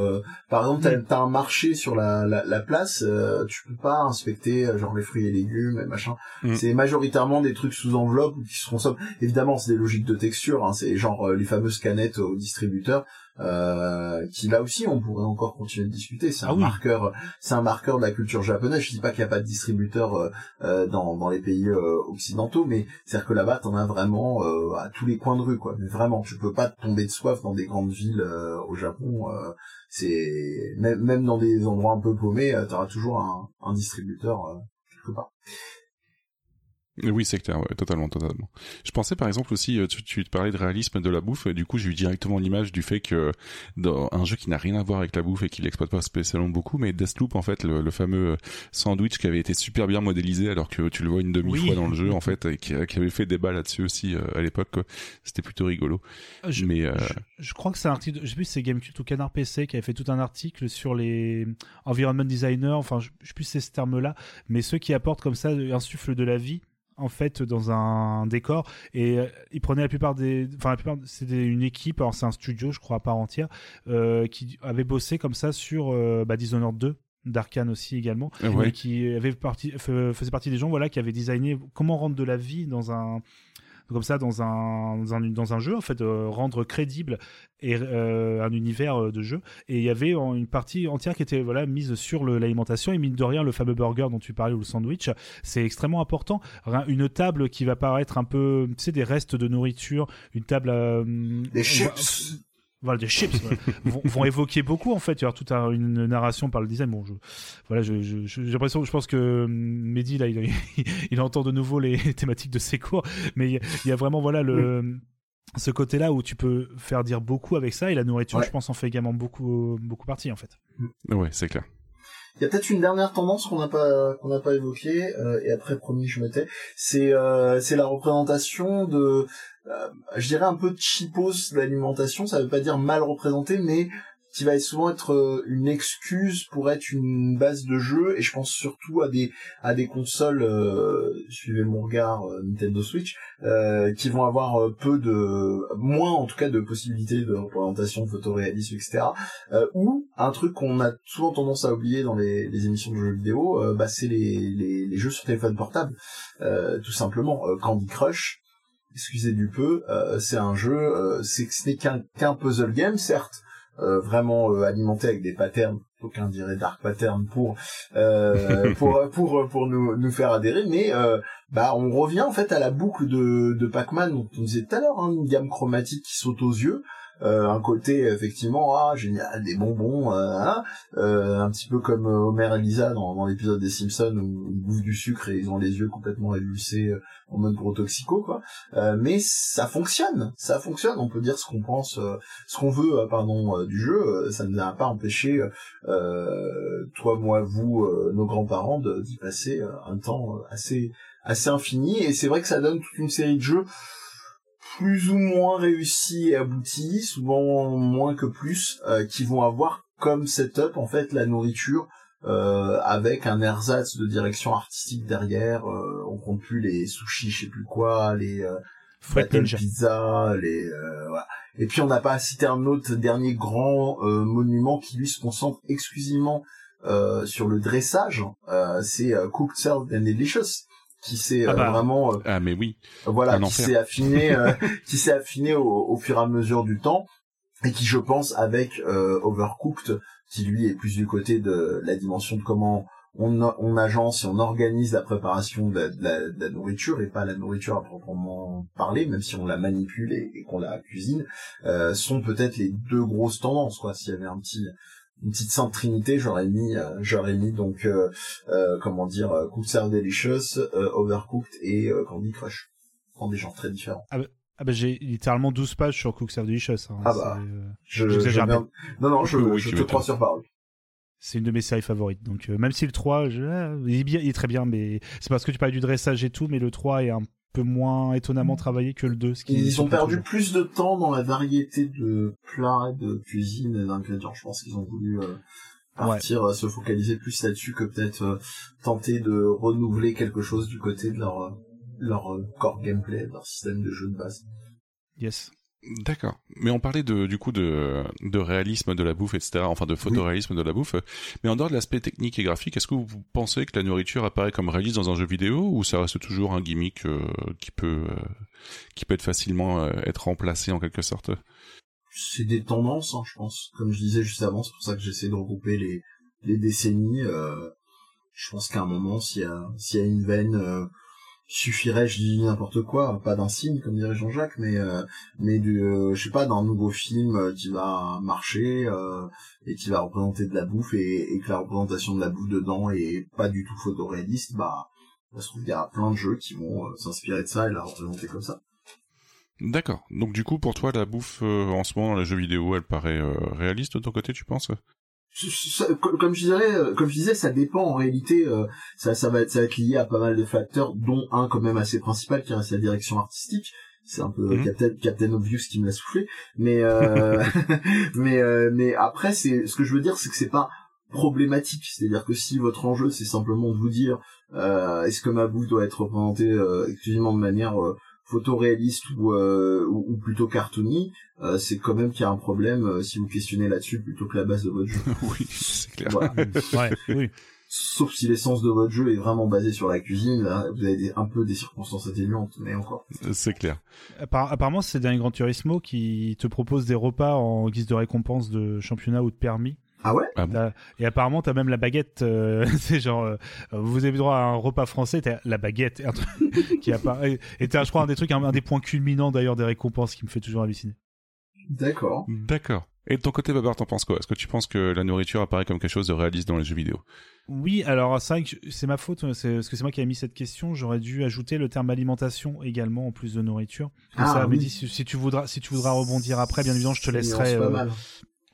par exemple, t'as mm. as un marché sur la, la, la place, euh, tu peux pas inspecter euh, genre les fruits et légumes et machin. Mm. C'est majoritairement des trucs sous enveloppe qui se consomment. Évidemment, c'est des logiques de texture. Hein, c'est genre euh, les fameuses canettes au distributeur. Euh, qui là aussi on pourrait encore continuer de discuter. C'est un ah marqueur, c'est un marqueur de la culture japonaise. Je dis pas qu'il n'y a pas de distributeur euh, euh, dans, dans les pays occidentaux, mais c'est-à-dire que là-bas t'en as vraiment à tous les coins de rue, quoi. Mais vraiment, tu peux pas tomber de soif dans des grandes villes au Japon. C'est même, même dans des endroits un peu paumés, t'auras toujours un, un distributeur quelque part. Oui, c'est clair, ouais, totalement, totalement. Je pensais par exemple aussi, euh, tu, tu parlais de réalisme de la bouffe, et du coup j'ai eu directement l'image du fait que dans un jeu qui n'a rien à voir avec la bouffe et qui l'exploite pas spécialement beaucoup, mais Deathloop en fait, le, fameux sandwich qui avait été super bien modélisé alors que tu le vois une demi-fois dans le jeu en fait, et qui, avait fait débat là-dessus aussi euh, à l'époque, c'était plutôt rigolo. Je, mais euh, je, crois que c'est un article, je sais plus si c'est Gamecube ou Canard PC qui avait fait tout un article sur les environment designers, enfin je, je sais plus c'est ce terme-là, mais ceux qui apportent comme ça un souffle de la vie en fait dans un décor. Et euh, il prenait la plupart des enfin la plupart c'était une équipe alors c'est un studio je crois à part entière euh, qui avait bossé comme ça sur euh, bah, Dishonored 2 d'Arkane aussi également ah et qui avait partie faisait partie des gens voilà qui avaient designé comment rendre de la vie dans un comme ça dans un, dans un, dans un jeu, en fait, euh, rendre crédible et, euh, un univers euh, de jeu. Et il y avait une partie entière qui était voilà, mise sur l'alimentation et mine de rien, le fameux burger dont tu parlais ou le sandwich, c'est extrêmement important. Une table qui va paraître un peu, tu sais, des restes de nourriture, une table... des chips voilà, des chips vont, évoquer beaucoup en fait. Il y aura toute une narration par le design. Bon, je, voilà, j'ai l'impression, je pense que hum, Mehdi là, il, il, entend de nouveau les thématiques de ses cours, mais il y a, vraiment voilà le ce côté-là où tu peux faire dire beaucoup avec ça et la nourriture, je pense, en fait également beaucoup beaucoup partie en fait. Ouais, c'est clair. Il y a peut-être une dernière tendance qu'on n'a pas qu'on n'a pas évoquée euh, et après promis je me tais. C'est euh, c'est la représentation de euh, je dirais un peu cheapos l'alimentation. Ça veut pas dire mal représenté, mais qui va souvent être euh, une excuse pour être une base de jeu et je pense surtout à des à des consoles euh, suivez mon regard euh, Nintendo Switch euh, qui vont avoir peu de moins en tout cas de possibilités de représentation photoréalisme etc ou un truc qu'on a souvent tendance à oublier dans les, les émissions de jeux vidéo bah c'est les, les, les jeux sur téléphone portable tout simplement Candy Crush excusez du peu c'est un jeu c'est ce n'est qu'un qu'un puzzle game certes euh, vraiment euh, alimenté avec des patterns aucun dirait dark pattern pour euh, pour pour pour nous nous faire adhérer mais bah on revient en fait à la boucle de de Pac-Man dont on disait tout à l'heure hein, une gamme chromatique qui saute aux yeux euh, un côté effectivement ah génial des bonbons euh, hein, euh, un petit peu comme Homer et Lisa dans, l'épisode des Simpsons où ils bouffent du sucre et ils ont les yeux complètement évulsés en mode gros toxico quoi. Mais ça fonctionne ça fonctionne on peut dire ce qu'on pense ce qu'on veut pardon du jeu ça ne nous a pas empêché toi moi vous nos grands-parents d'y passer un temps assez assez infini et c'est vrai que ça donne toute une série de jeux plus ou moins réussis et aboutis, souvent moins que plus, euh, qui vont avoir comme setup en fait la nourriture euh, avec un ersatz de direction artistique derrière. Euh, on compte plus les sushis, je sais plus quoi, les euh, pizza, les voilà. Et puis on n'a pas cité un autre dernier grand monument qui lui se concentre exclusivement sur le dressage. c'est Cooked Served and Delicious qui s'est ah euh, bah. vraiment euh, ah mais oui voilà qui s'est affiné euh, qui s'est affiné au, fur et à mesure du temps et qui je pense avec Overcooked qui lui est plus du côté de la dimension de comment on, on agence et on organise la préparation de la, nourriture et pas la nourriture à proprement parler, même si on la manipule et, et qu'on la cuisine, euh, sont peut-être les deux grosses tendances. quoi. S'il y avait un petit une petite sainte trinité, j'aurais mis, euh, j'aurais mis donc euh, euh, comment dire, Cooked Serve Delicious, Overcooked et Candy Crush. En des gens très différents. Ah bah, Ah bah j'ai littéralement 12 pages sur Cooks of Delicious. Hein. Ah bah, je, j'exagère bien. Non, non, je, je te crois sur parole. C'est une de mes séries favorites. Donc même si le 3, je, il, est bien, il est très bien, mais c'est parce que tu parlais du dressage et tout, mais le 3 est un peu moins étonnamment travaillé que le 2. Ce qui ils ont perdu plus de temps dans la variété de plats, de cuisine et d'ingrédients. Je pense qu'ils ont voulu euh, partir euh, se focaliser plus là-dessus que peut-être euh, tenter de renouveler quelque chose du côté de leur leur core gameplay, leur système de jeu de base. Yes. D'accord. Mais on parlait de, du coup de, de réalisme de la bouffe, etc. Enfin, de photoréalisme de la bouffe. Mais en dehors de l'aspect technique et graphique, est-ce que vous pensez que la nourriture apparaît comme réaliste dans un jeu vidéo ou ça reste toujours un gimmick euh, qui peut euh, qui peut être facilement euh, être remplacé en quelque sorte? C'est des tendances, hein, je pense. Comme je disais juste avant, c'est pour ça que j'essaie de regrouper les les décennies. je pense qu'à un moment, s'il y a s'il y a une veine suffirait, je dis n'importe quoi, pas d'un signe comme dirait Jean-Jacques, mais euh, mais euh, je sais pas, d'un nouveau film euh, qui va marcher et qui va représenter de la bouffe et, que la représentation de la bouffe dedans est pas du tout photoréaliste, bah, ça se trouve il y a plein de jeux qui vont s'inspirer de ça et la représenter comme ça. D'accord. Donc du coup, pour toi, la bouffe en ce moment dans les vidéo, elle paraît réaliste de ton côté, tu penses? Comme je disais, euh, comme je disais, ça dépend en réalité. Euh, ça, ça va être, ça va être lié à pas mal de facteurs, dont un quand même assez principal qui reste la direction artistique. C'est un peu mhm. Captain, Captain Obvious qui me l'a soufflé, mais euh, mais mais après, c'est ce que je veux dire, c'est que c'est pas problématique. C'est-à-dire que si votre enjeu c'est simplement de vous dire est-ce que ma bouffe doit être représentée exclusivement de manière photoréaliste ou, euh, ou, plutôt cartoony, euh, c'est quand même qu'il y a un problème euh, si vous questionnez là-dessus plutôt que la base de votre jeu. oui, c'est clair. ouais, oui. Sauf si l'essence de votre jeu est vraiment basée sur la cuisine, là, vous avez un peu des circonstances atténuantes, mais encore. C'est clair. apparemment, c'est Dernier Grand Turismo qui te propose des repas en guise de récompense de championnat ou de permis. Ah ouais ah Et apparemment, t'as même la baguette. Euh, c'est genre, euh, vous avez droit à un repas français, t'as la baguette, un truc qui apparaît. Et t'as, je crois, un des trucs, un, des points culminants d'ailleurs des récompenses qui me fait toujours halluciner. D'accord. D'accord. Et de ton côté, Babar, t'en penses quoi? Est-ce que tu penses que la nourriture apparaît comme quelque chose de réaliste dans les jeux vidéo? Oui, alors c'est vrai que c'est ma faute, c'est parce que c'est moi qui ai mis cette question. J'aurais dû ajouter le terme alimentation également en plus de nourriture. ah, ça, oui. si, tu voudras, si tu voudras rebondir après, bien évidemment, je te laisserai.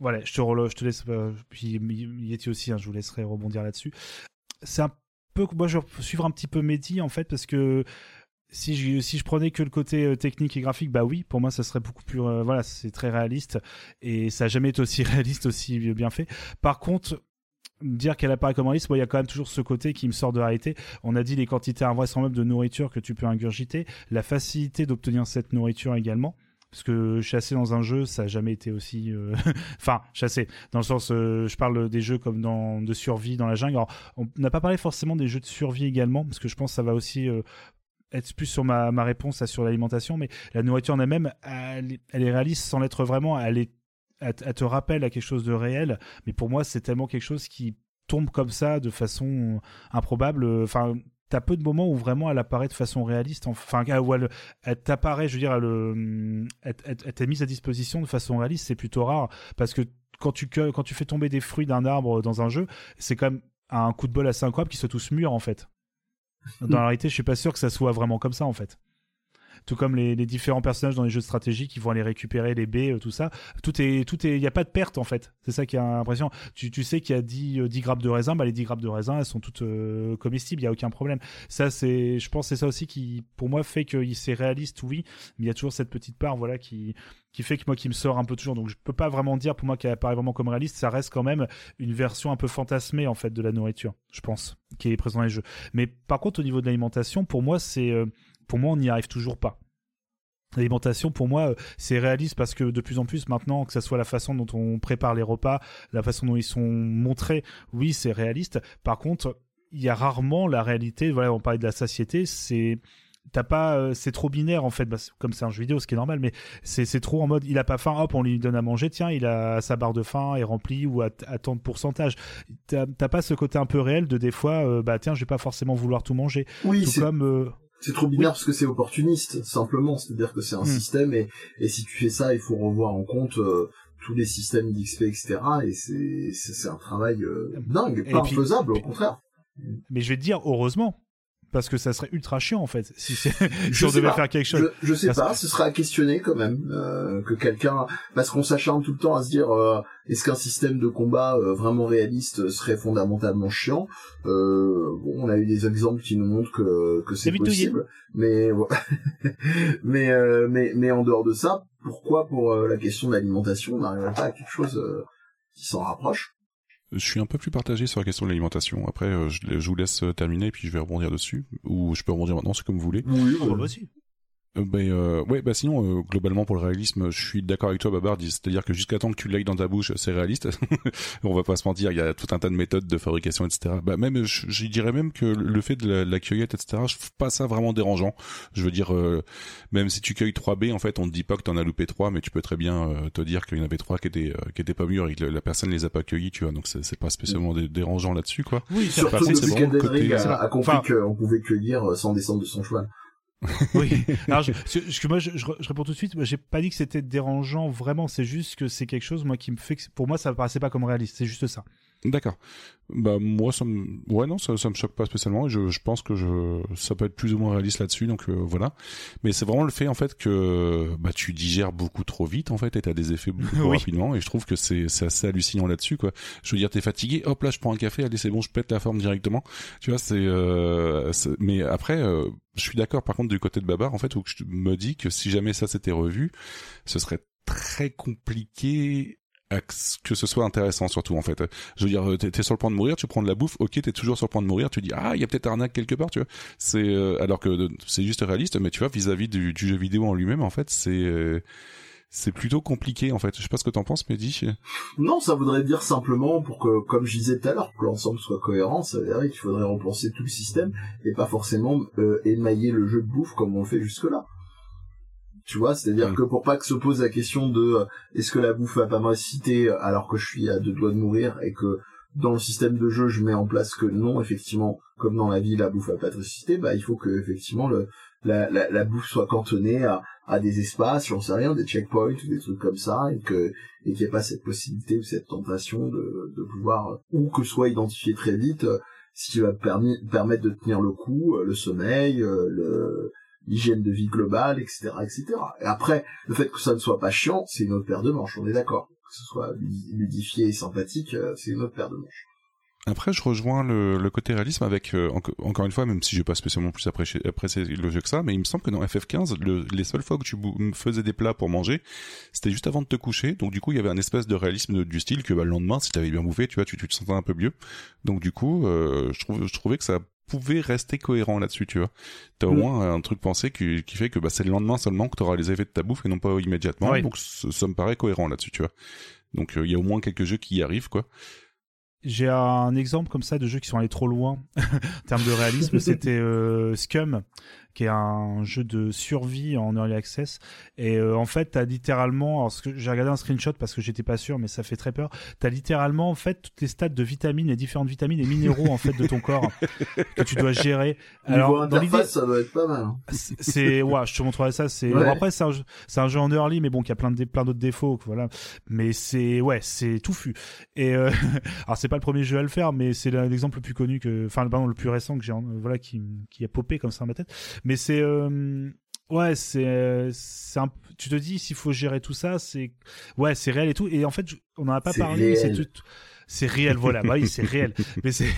Voilà, je te, je te laisse. Euh, puis Yeti aussi, hein, je vous laisserai rebondir là-dessus. C'est un peu. Moi, je vais suivre un petit peu Mehdi, en fait, parce que si je, si je prenais que le côté euh, technique et graphique, bah oui, pour moi, ça serait beaucoup plus. Euh, voilà, c'est très réaliste. Et ça n'a jamais été aussi réaliste, aussi bien fait. Par contre, dire qu'elle apparaît comme réaliste, il y a quand même toujours ce côté qui me sort de réalité. On a dit les quantités invraisemblables de nourriture que tu peux ingurgiter, la facilité d'obtenir cette nourriture également parce que chasser dans un jeu ça a jamais été aussi euh, enfin chasser. Dans le sens euh, je parle des jeux comme dans de survie dans la jungle. Alors, on n'a pas parlé forcément des jeux de survie également parce que je pense que ça va aussi euh, être plus sur ma, réponse sur l'alimentation mais la nourriture en elle-même elle, est réaliste sans l'être vraiment. Elle elle, te rappelle à quelque chose de réel mais pour moi c'est tellement quelque chose qui tombe comme ça de façon improbable enfin t'as peu de moments où vraiment elle apparaît de façon réaliste, enfin où elle, t'apparaît, je veux dire, elle, elle, mise à disposition de façon réaliste, c'est plutôt rare parce que quand tu fais tomber des fruits d'un arbre dans un jeu, c'est quand même un coup de bol assez incroyable qui soit tous mûrs en fait. Dans la réalité, je suis pas sûr que ça soit vraiment comme ça en fait tout comme les, différents personnages dans les jeux de stratégie qui vont aller récupérer les baies, euh, tout ça. Tout est, tout est, il n'y a pas de perte en fait. C'est ça qui a l'impression. Tu, tu sais qu'il y a 10, 10 euh, grammes de raisin, bah les 10 grammes de raisin, elles sont toutes euh, comestibles, il y a aucun problème. Ça, c'est, je pense, c'est ça aussi qui, pour moi, fait que c'est réaliste, oui, mais il y a toujours cette petite part, voilà, qui, qui fait que moi, qui me sort un peu toujours. Donc, je peux pas vraiment dire pour moi qu'elle apparaît vraiment comme réaliste. Ça reste quand même une version un peu fantasmée en fait de la nourriture, je pense, qui est présente dans les jeux. Mais par contre, au niveau de l'alimentation, pour moi, c'est pour moi, on n'y arrive toujours pas. L'alimentation, pour moi, c'est réaliste parce que de plus en plus maintenant, que ce soit la façon dont on prépare les repas, la façon dont ils sont montrés, oui, c'est réaliste. Par contre, il y a rarement la réalité. Voilà, on parlait de la satiété, c'est t'as pas euh, c'est trop binaire en fait bah, comme c'est un jeu vidéo ce qui est normal mais c'est trop en mode il a pas faim hop on lui donne à manger tiens il a sa barre de faim est remplie ou à, tant de pourcentage t'as pas ce côté un peu réel de des fois euh, bah tiens je vais pas forcément vouloir tout manger oui, tout comme euh, c'est trop binaire parce que c'est opportuniste, simplement. C'est-à-dire que c'est un hmm. système et, et si tu fais ça, il faut revoir en compte euh, tous les systèmes d'XP, etc. Et c'est, c'est, un travail euh, dingue, pas faisable, au contraire. Mais je vais te dire, heureusement. Parce que ça serait ultra chiant en fait si, si on devait faire quelque chose. Je, sais pas, ce sera à questionner quand même euh, que quelqu'un parce qu'on s'acharne tout le temps à se dire euh, est-ce qu'un système de combat euh, vraiment réaliste serait fondamentalement chiant? Bon, on a eu des exemples qui nous montrent que que c'est possible, mais mais mais mais en dehors de ça, pourquoi pour la question de l'alimentation on n'arriverait pas à quelque chose qui s'en rapproche? Je suis un peu plus partagé sur la question de l'alimentation. Après, euh, je, je, vous laisse terminer, puis je vais rebondir dessus. Ou je peux rebondir maintenant, c'est comme vous voulez. Oui, bah, vas-y. Euh, ben, euh, ouais, bah sinon, euh, globalement pour le réalisme, je suis d'accord avec toi, Babar. C'est-à-dire que jusqu'à temps que tu l'ailles dans ta bouche, c'est réaliste. On va pas se mentir, il y a tout un tas de méthodes de fabrication, etc. Bah même, je, dirais même que le fait de la, cueillette, etc. Je trouve pas ça vraiment dérangeant. Je veux dire, même si tu cueilles 3B, en fait, on te dit pas que t'en as loupé 3, mais tu peux très bien te dire qu'il y en avait 3 qui étaient qui étaient pas mûrs et que la personne les a pas cueillis, tu vois. Donc c'est pas spécialement dérangeant là-dessus, quoi. Oui, surtout côté... a, a compris qu'on pouvait cueillir sans descendre de son cheval oui. Alors, je, moi, je, réponds tout de suite. J'ai pas dit que c'était dérangeant vraiment. C'est juste que c'est quelque chose, moi, qui me fait. Que, pour moi, ça me paraissait pas comme réaliste. C'est juste ça. D'accord. Bah moi ça me ouais non ça ça me choque pas spécialement je, je pense que je ça peut être plus ou moins réaliste là-dessus donc euh, voilà. Mais c'est vraiment le fait en fait que bah tu digères beaucoup trop vite en fait et t'as des effets beaucoup rapidement et je trouve que c'est c'est assez hallucinant là-dessus quoi. Je veux dire t'es fatigué, hop là je prends un café, allez c'est bon, je pète la forme directement. Tu vois, c'est euh, mais après euh, je suis d'accord par contre du côté de Babar en fait où je me dis que si jamais ça s'était revu, ce serait très compliqué que ce soit intéressant surtout en fait. Je veux dire, t'es, sur le point de mourir, tu prends de la bouffe, ok, t'es toujours sur le point de mourir, tu dis ah il y a peut-être arnaque quelque part, tu vois. C'est euh, alors que c'est juste réaliste, mais tu vois vis-à-vis du, jeu vidéo en lui-même en fait, c'est euh, c'est plutôt compliqué en fait. Je sais pas ce que t'en penses, Mehdi. Non, ça voudrait dire simplement pour que, comme je disais tout à l'heure, que l'ensemble soit cohérent, ça veut dire qu'il faudrait repenser tout le système et pas forcément euh, émailler le jeu de bouffe comme on fait jusque-là. Tu vois, c'est-à-dire que pour pas que se pose la question de euh, est-ce que la bouffe va pas me réciter alors que je suis à deux doigts de mourir et que dans le système de jeu je mets en place que non, effectivement, comme dans la vie la bouffe va pas te réciter, bah il faut que effectivement le la, la, la bouffe soit cantonnée à, à des espaces, j'en sais rien, des checkpoints ou des trucs comme ça, et que et qu'il n'y ait pas cette possibilité ou cette tentation de, de pouvoir ou que soit identifié très vite euh, ce qui va permettre de tenir le coup, euh, le sommeil, le l'hygiène de vie globale, etc., etc. Et après, le fait que ça ne soit pas chiant, c'est une autre paire de manches, on est d'accord. Que ce soit ludifié et sympathique, euh, c'est une autre paire de manches. Après, je rejoins le, côté réalisme avec, euh, encore une fois, même si j'ai pas spécialement plus apprécié, apprécié, le jeu que ça, mais il me semble que dans FF15, le, les seules fois que tu faisais des plats pour manger, c'était juste avant de te coucher. Donc du coup, il y avait un espèce de réalisme du style que bah, le lendemain, si t'avais bien bouffé, tu vois, tu, tu te sentais un peu mieux. Donc du coup, euh, je trouvais que ça pouvait rester cohérent là-dessus, tu vois. T'as au mm. moins un truc pensé qui, qui fait que bah, c'est le lendemain seulement que t'auras les effets de ta bouffe et non pas immédiatement. Donc ça, me paraît cohérent là-dessus, tu vois. Donc euh, il y a au moins quelques jeux qui y arrivent, quoi. J'ai un exemple comme ça de jeux qui sont allés trop loin en termes de réalisme. C'était euh, Scum qui est un jeu de survie en early access. Et euh, en fait, t'as littéralement, alors j'ai regardé un screenshot parce que j'étais pas sûr, mais ça fait très peur. T'as littéralement en fait toutes les stats de vitamines, les différentes vitamines et minéraux en fait de ton corps que tu dois gérer. Alors dans l'idée, ça doit être pas mal. Hein. C'est, ouais, je te montrerai ça. C'est après c'est un, jeu, c'est un jeu en early, mais bon, qui a plein de plein d'autres défauts, voilà. Mais c'est ouais, c'est touffu. Et euh... alors c'est pas le premier jeu à le faire, mais c'est l'exemple le plus connu que, enfin, pardon, le plus récent que j'ai, voilà, qui qui a popé comme ça dans ma tête. Mais c'est euh, ouais, c'est c'est un tu te dis s'il faut gérer tout ça, c'est ouais, c'est réel et tout et en fait, on n'en a pas parlé, c'est tout c'est réel, voilà, bah oui, c'est réel. Mais c'est,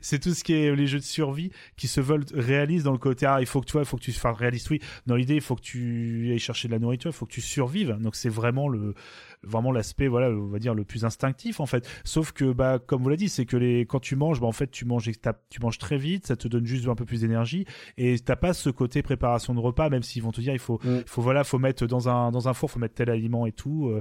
c'est tout ce qui est les jeux de survie qui se veulent réalistes dans le côté, ah, il faut que tu vois, il faut que tu fasses réaliste, oui. Dans l'idée, il faut que tu ailles chercher de la nourriture, il faut que tu survives. Donc c'est vraiment le, vraiment l'aspect voilà on va dire le plus instinctif en fait. Sauf que bah comme vous l'a dit c'est que les quand tu manges bah en fait tu manges tu manges très vite ça te donne juste un peu plus d'énergie et t'as pas ce côté préparation de repas même s'ils vont te dire il faut mm. faut voilà faut mettre dans un dans un four faut mettre tel aliment et tout euh,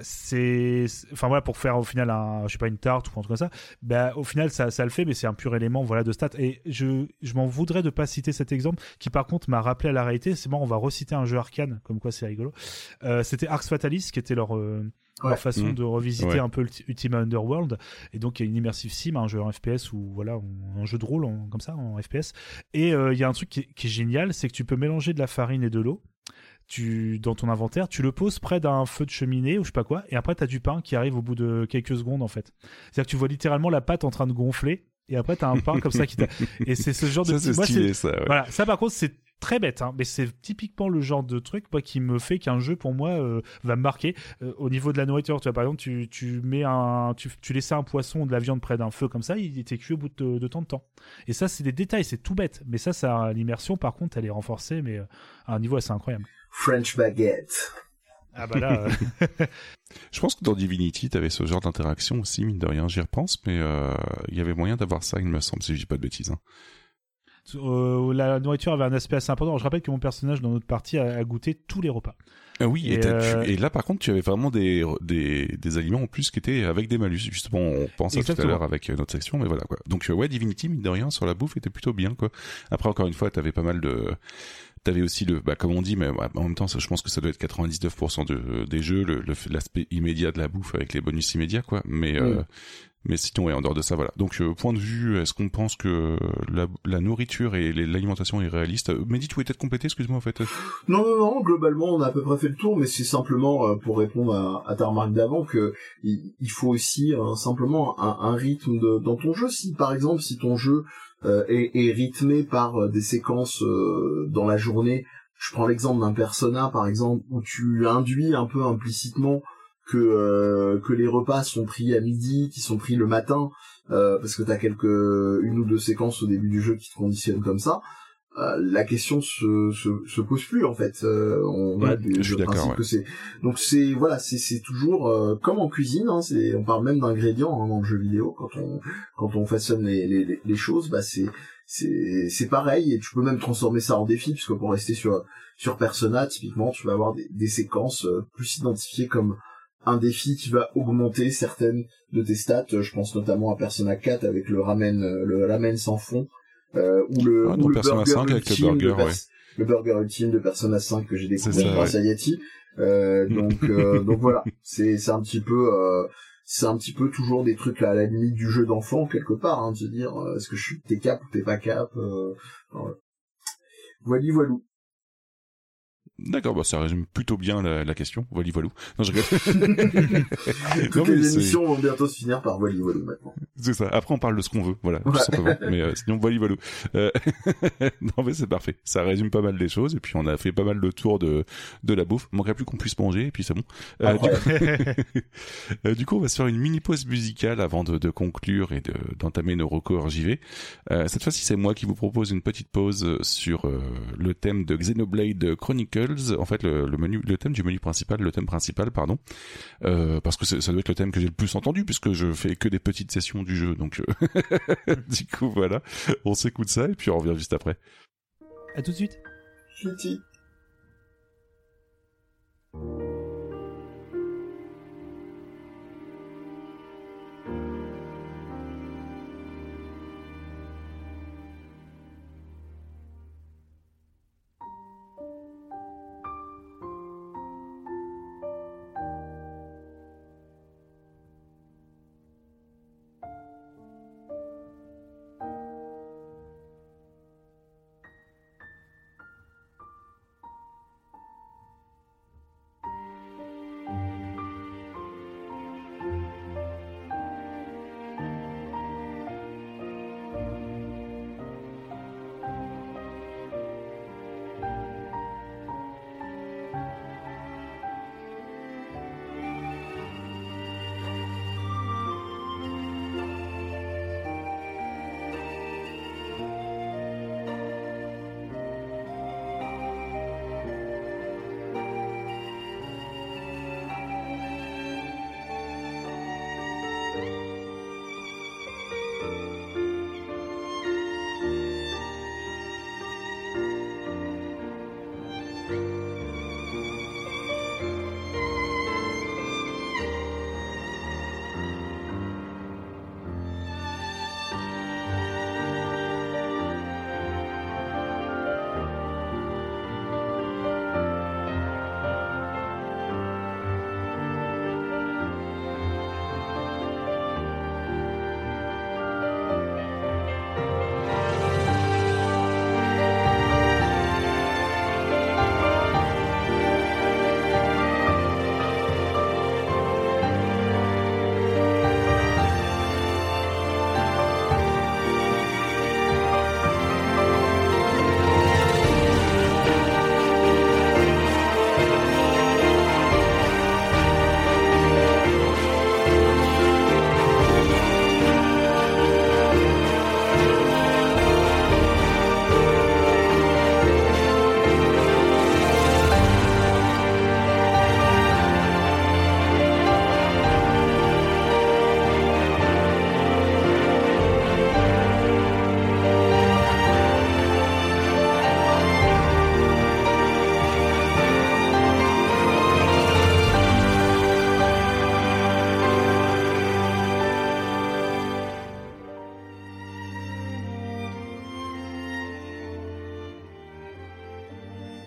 c'est enfin voilà pour faire au final un je sais pas une tarte ou un truc comme ça bah au final ça ça le fait mais c'est un pur élément voilà de stats et je je m'en voudrais de pas citer cet exemple qui par contre m'a rappelé à la réalité. C'est bon on va reciter un jeu arcane comme quoi c'est rigolo. Euh, c'était Arx Fatalis qui était leur euh, leur façon mmh. de revisiter un peu Ultima Underworld et donc il y a une immersive sim un jeu en FPS ou voilà un jeu de rôle comme ça en FPS et euh, il y a un truc qui est, génial c'est que tu peux mélanger de la farine et de l'eau tu dans ton inventaire, tu le poses près d'un feu de cheminée ou je sais pas quoi, et après tu as du pain qui arrive au bout de quelques secondes en fait. C'est-à-dire que tu vois littéralement la pâte en train de gonfler et après t'as un pain comme ça qui t'a et c'est ce genre de ça, moi, stylé, ça, ouais. voilà ça par contre c'est très bête hein, mais c'est typiquement le genre de truc moi, qui me fait qu'un jeu pour moi euh, va me marquer euh, au niveau de la nourriture tu vois par exemple tu, tu mets un tu, tu laissais un poisson ou de la viande près d'un feu comme ça il était cuit au bout de, de tant de temps et ça c'est des détails c'est tout bête mais ça ça l'immersion par contre elle est renforcée mais euh, à un niveau assez incroyable French baguette ah bah là. je pense que dans Divinity, t'avais ce genre d'interaction aussi, mine de rien. J'y repense, mais il y avait moyen d'avoir ça, il me semble, si je dis pas de bêtises. Hein. Euh, la nourriture avait un aspect assez important. Je rappelle que mon personnage dans notre partie a, goûté tous les repas. Ah oui, et, euh, et, là par contre tu avais vraiment des, des, des, aliments en plus qui étaient avec des malus. Justement, on pense à tout à l'heure avec notre section, mais voilà quoi. Donc ouais, Divinity, mine de rien, sur la bouffe était plutôt bien quoi. Après encore une fois, t'avais pas mal de T'avais aussi le, bah, comme on dit, mais en même temps, ça, je pense que ça doit être 99% de, des jeux, le, l'aspect immédiat de la bouffe avec les bonus immédiats, quoi. Mais, euh, mais sinon, ouais, en dehors de ça, voilà. Donc, euh, point de vue, est-ce qu'on pense que la, la nourriture et l'alimentation est réaliste? Mehdi, tu voulais peut-être compléter, excuse-moi, en fait. Non, non, non, globalement, on a à peu près fait le tour, mais c'est simplement euh, pour répondre à, à ta remarque d'avant que il, faut aussi simplement un, un rythme de, dans ton jeu. Si, par exemple, si ton jeu euh, est, rythmé par euh, des séquences euh, dans la journée. Je prends l'exemple d'un persona, par exemple, où tu induis un peu implicitement que que les repas sont pris à midi, qui sont pris le matin, parce que t'as quelques une ou deux séquences au début du jeu qui te conditionnent comme ça. Euh, la question se, se, se pose plus en fait. Euh, on du, principe que c'est donc c'est voilà c'est c'est toujours euh, comme en cuisine. Hein, c'est on parle même d'ingrédients hein, dans le jeu vidéo quand on quand on façonne les les, les choses. Bah c'est c'est c'est pareil et tu peux même transformer ça en défi puisque pour rester sur sur Persona typiquement tu vas avoir des, des séquences plus identifiées comme un défi qui va augmenter certaines de tes stats. Je pense notamment à Persona 4 avec le ramen le ramen sans fond euh, ou le, ah, ou le burger 5 avec le burger, ouais. le burger ultime de Persona 5 que j'ai découvert grâce à Yeti. Euh, donc euh, donc voilà, c'est c'est un petit peu euh, c'est un petit peu toujours des trucs là, à la limite du jeu d'enfant quelque part, hein, de se dire euh, est-ce que je suis t'es cap ou t'es pas cap. Euh, voilà. Voili voilou. D'accord, bah ça résume plutôt bien la, la question. Voili voilou. Non, je rigole. Toutes les émissions vont bientôt se finir par voili voilou maintenant. C'est ça. Après, on parle de ce qu'on veut, voilà, tout simplement. mais euh, sinon, voili voilou. Euh... non, mais c'est parfait. Ça résume pas mal les choses. Et puis, on a fait pas mal de tours de de la bouffe. Manquerait plus qu'on puisse manger. Et puis, c'est bon. Euh, du... Coup... Euh, du, coup... on va se faire une mini pause musicale avant de, de conclure et d'entamer nos recours JV. Euh, cette fois-ci, c'est moi qui vous propose une petite pause sur le thème de Xenoblade Chronicle en fait le, menu, le thème du menu principal, le thème principal, pardon, euh, parce que ça doit être le thème que j'ai le plus entendu puisque je fais que des petites sessions du jeu, donc euh, du coup voilà, on s'écoute ça et puis on revient juste après. À tout de suite.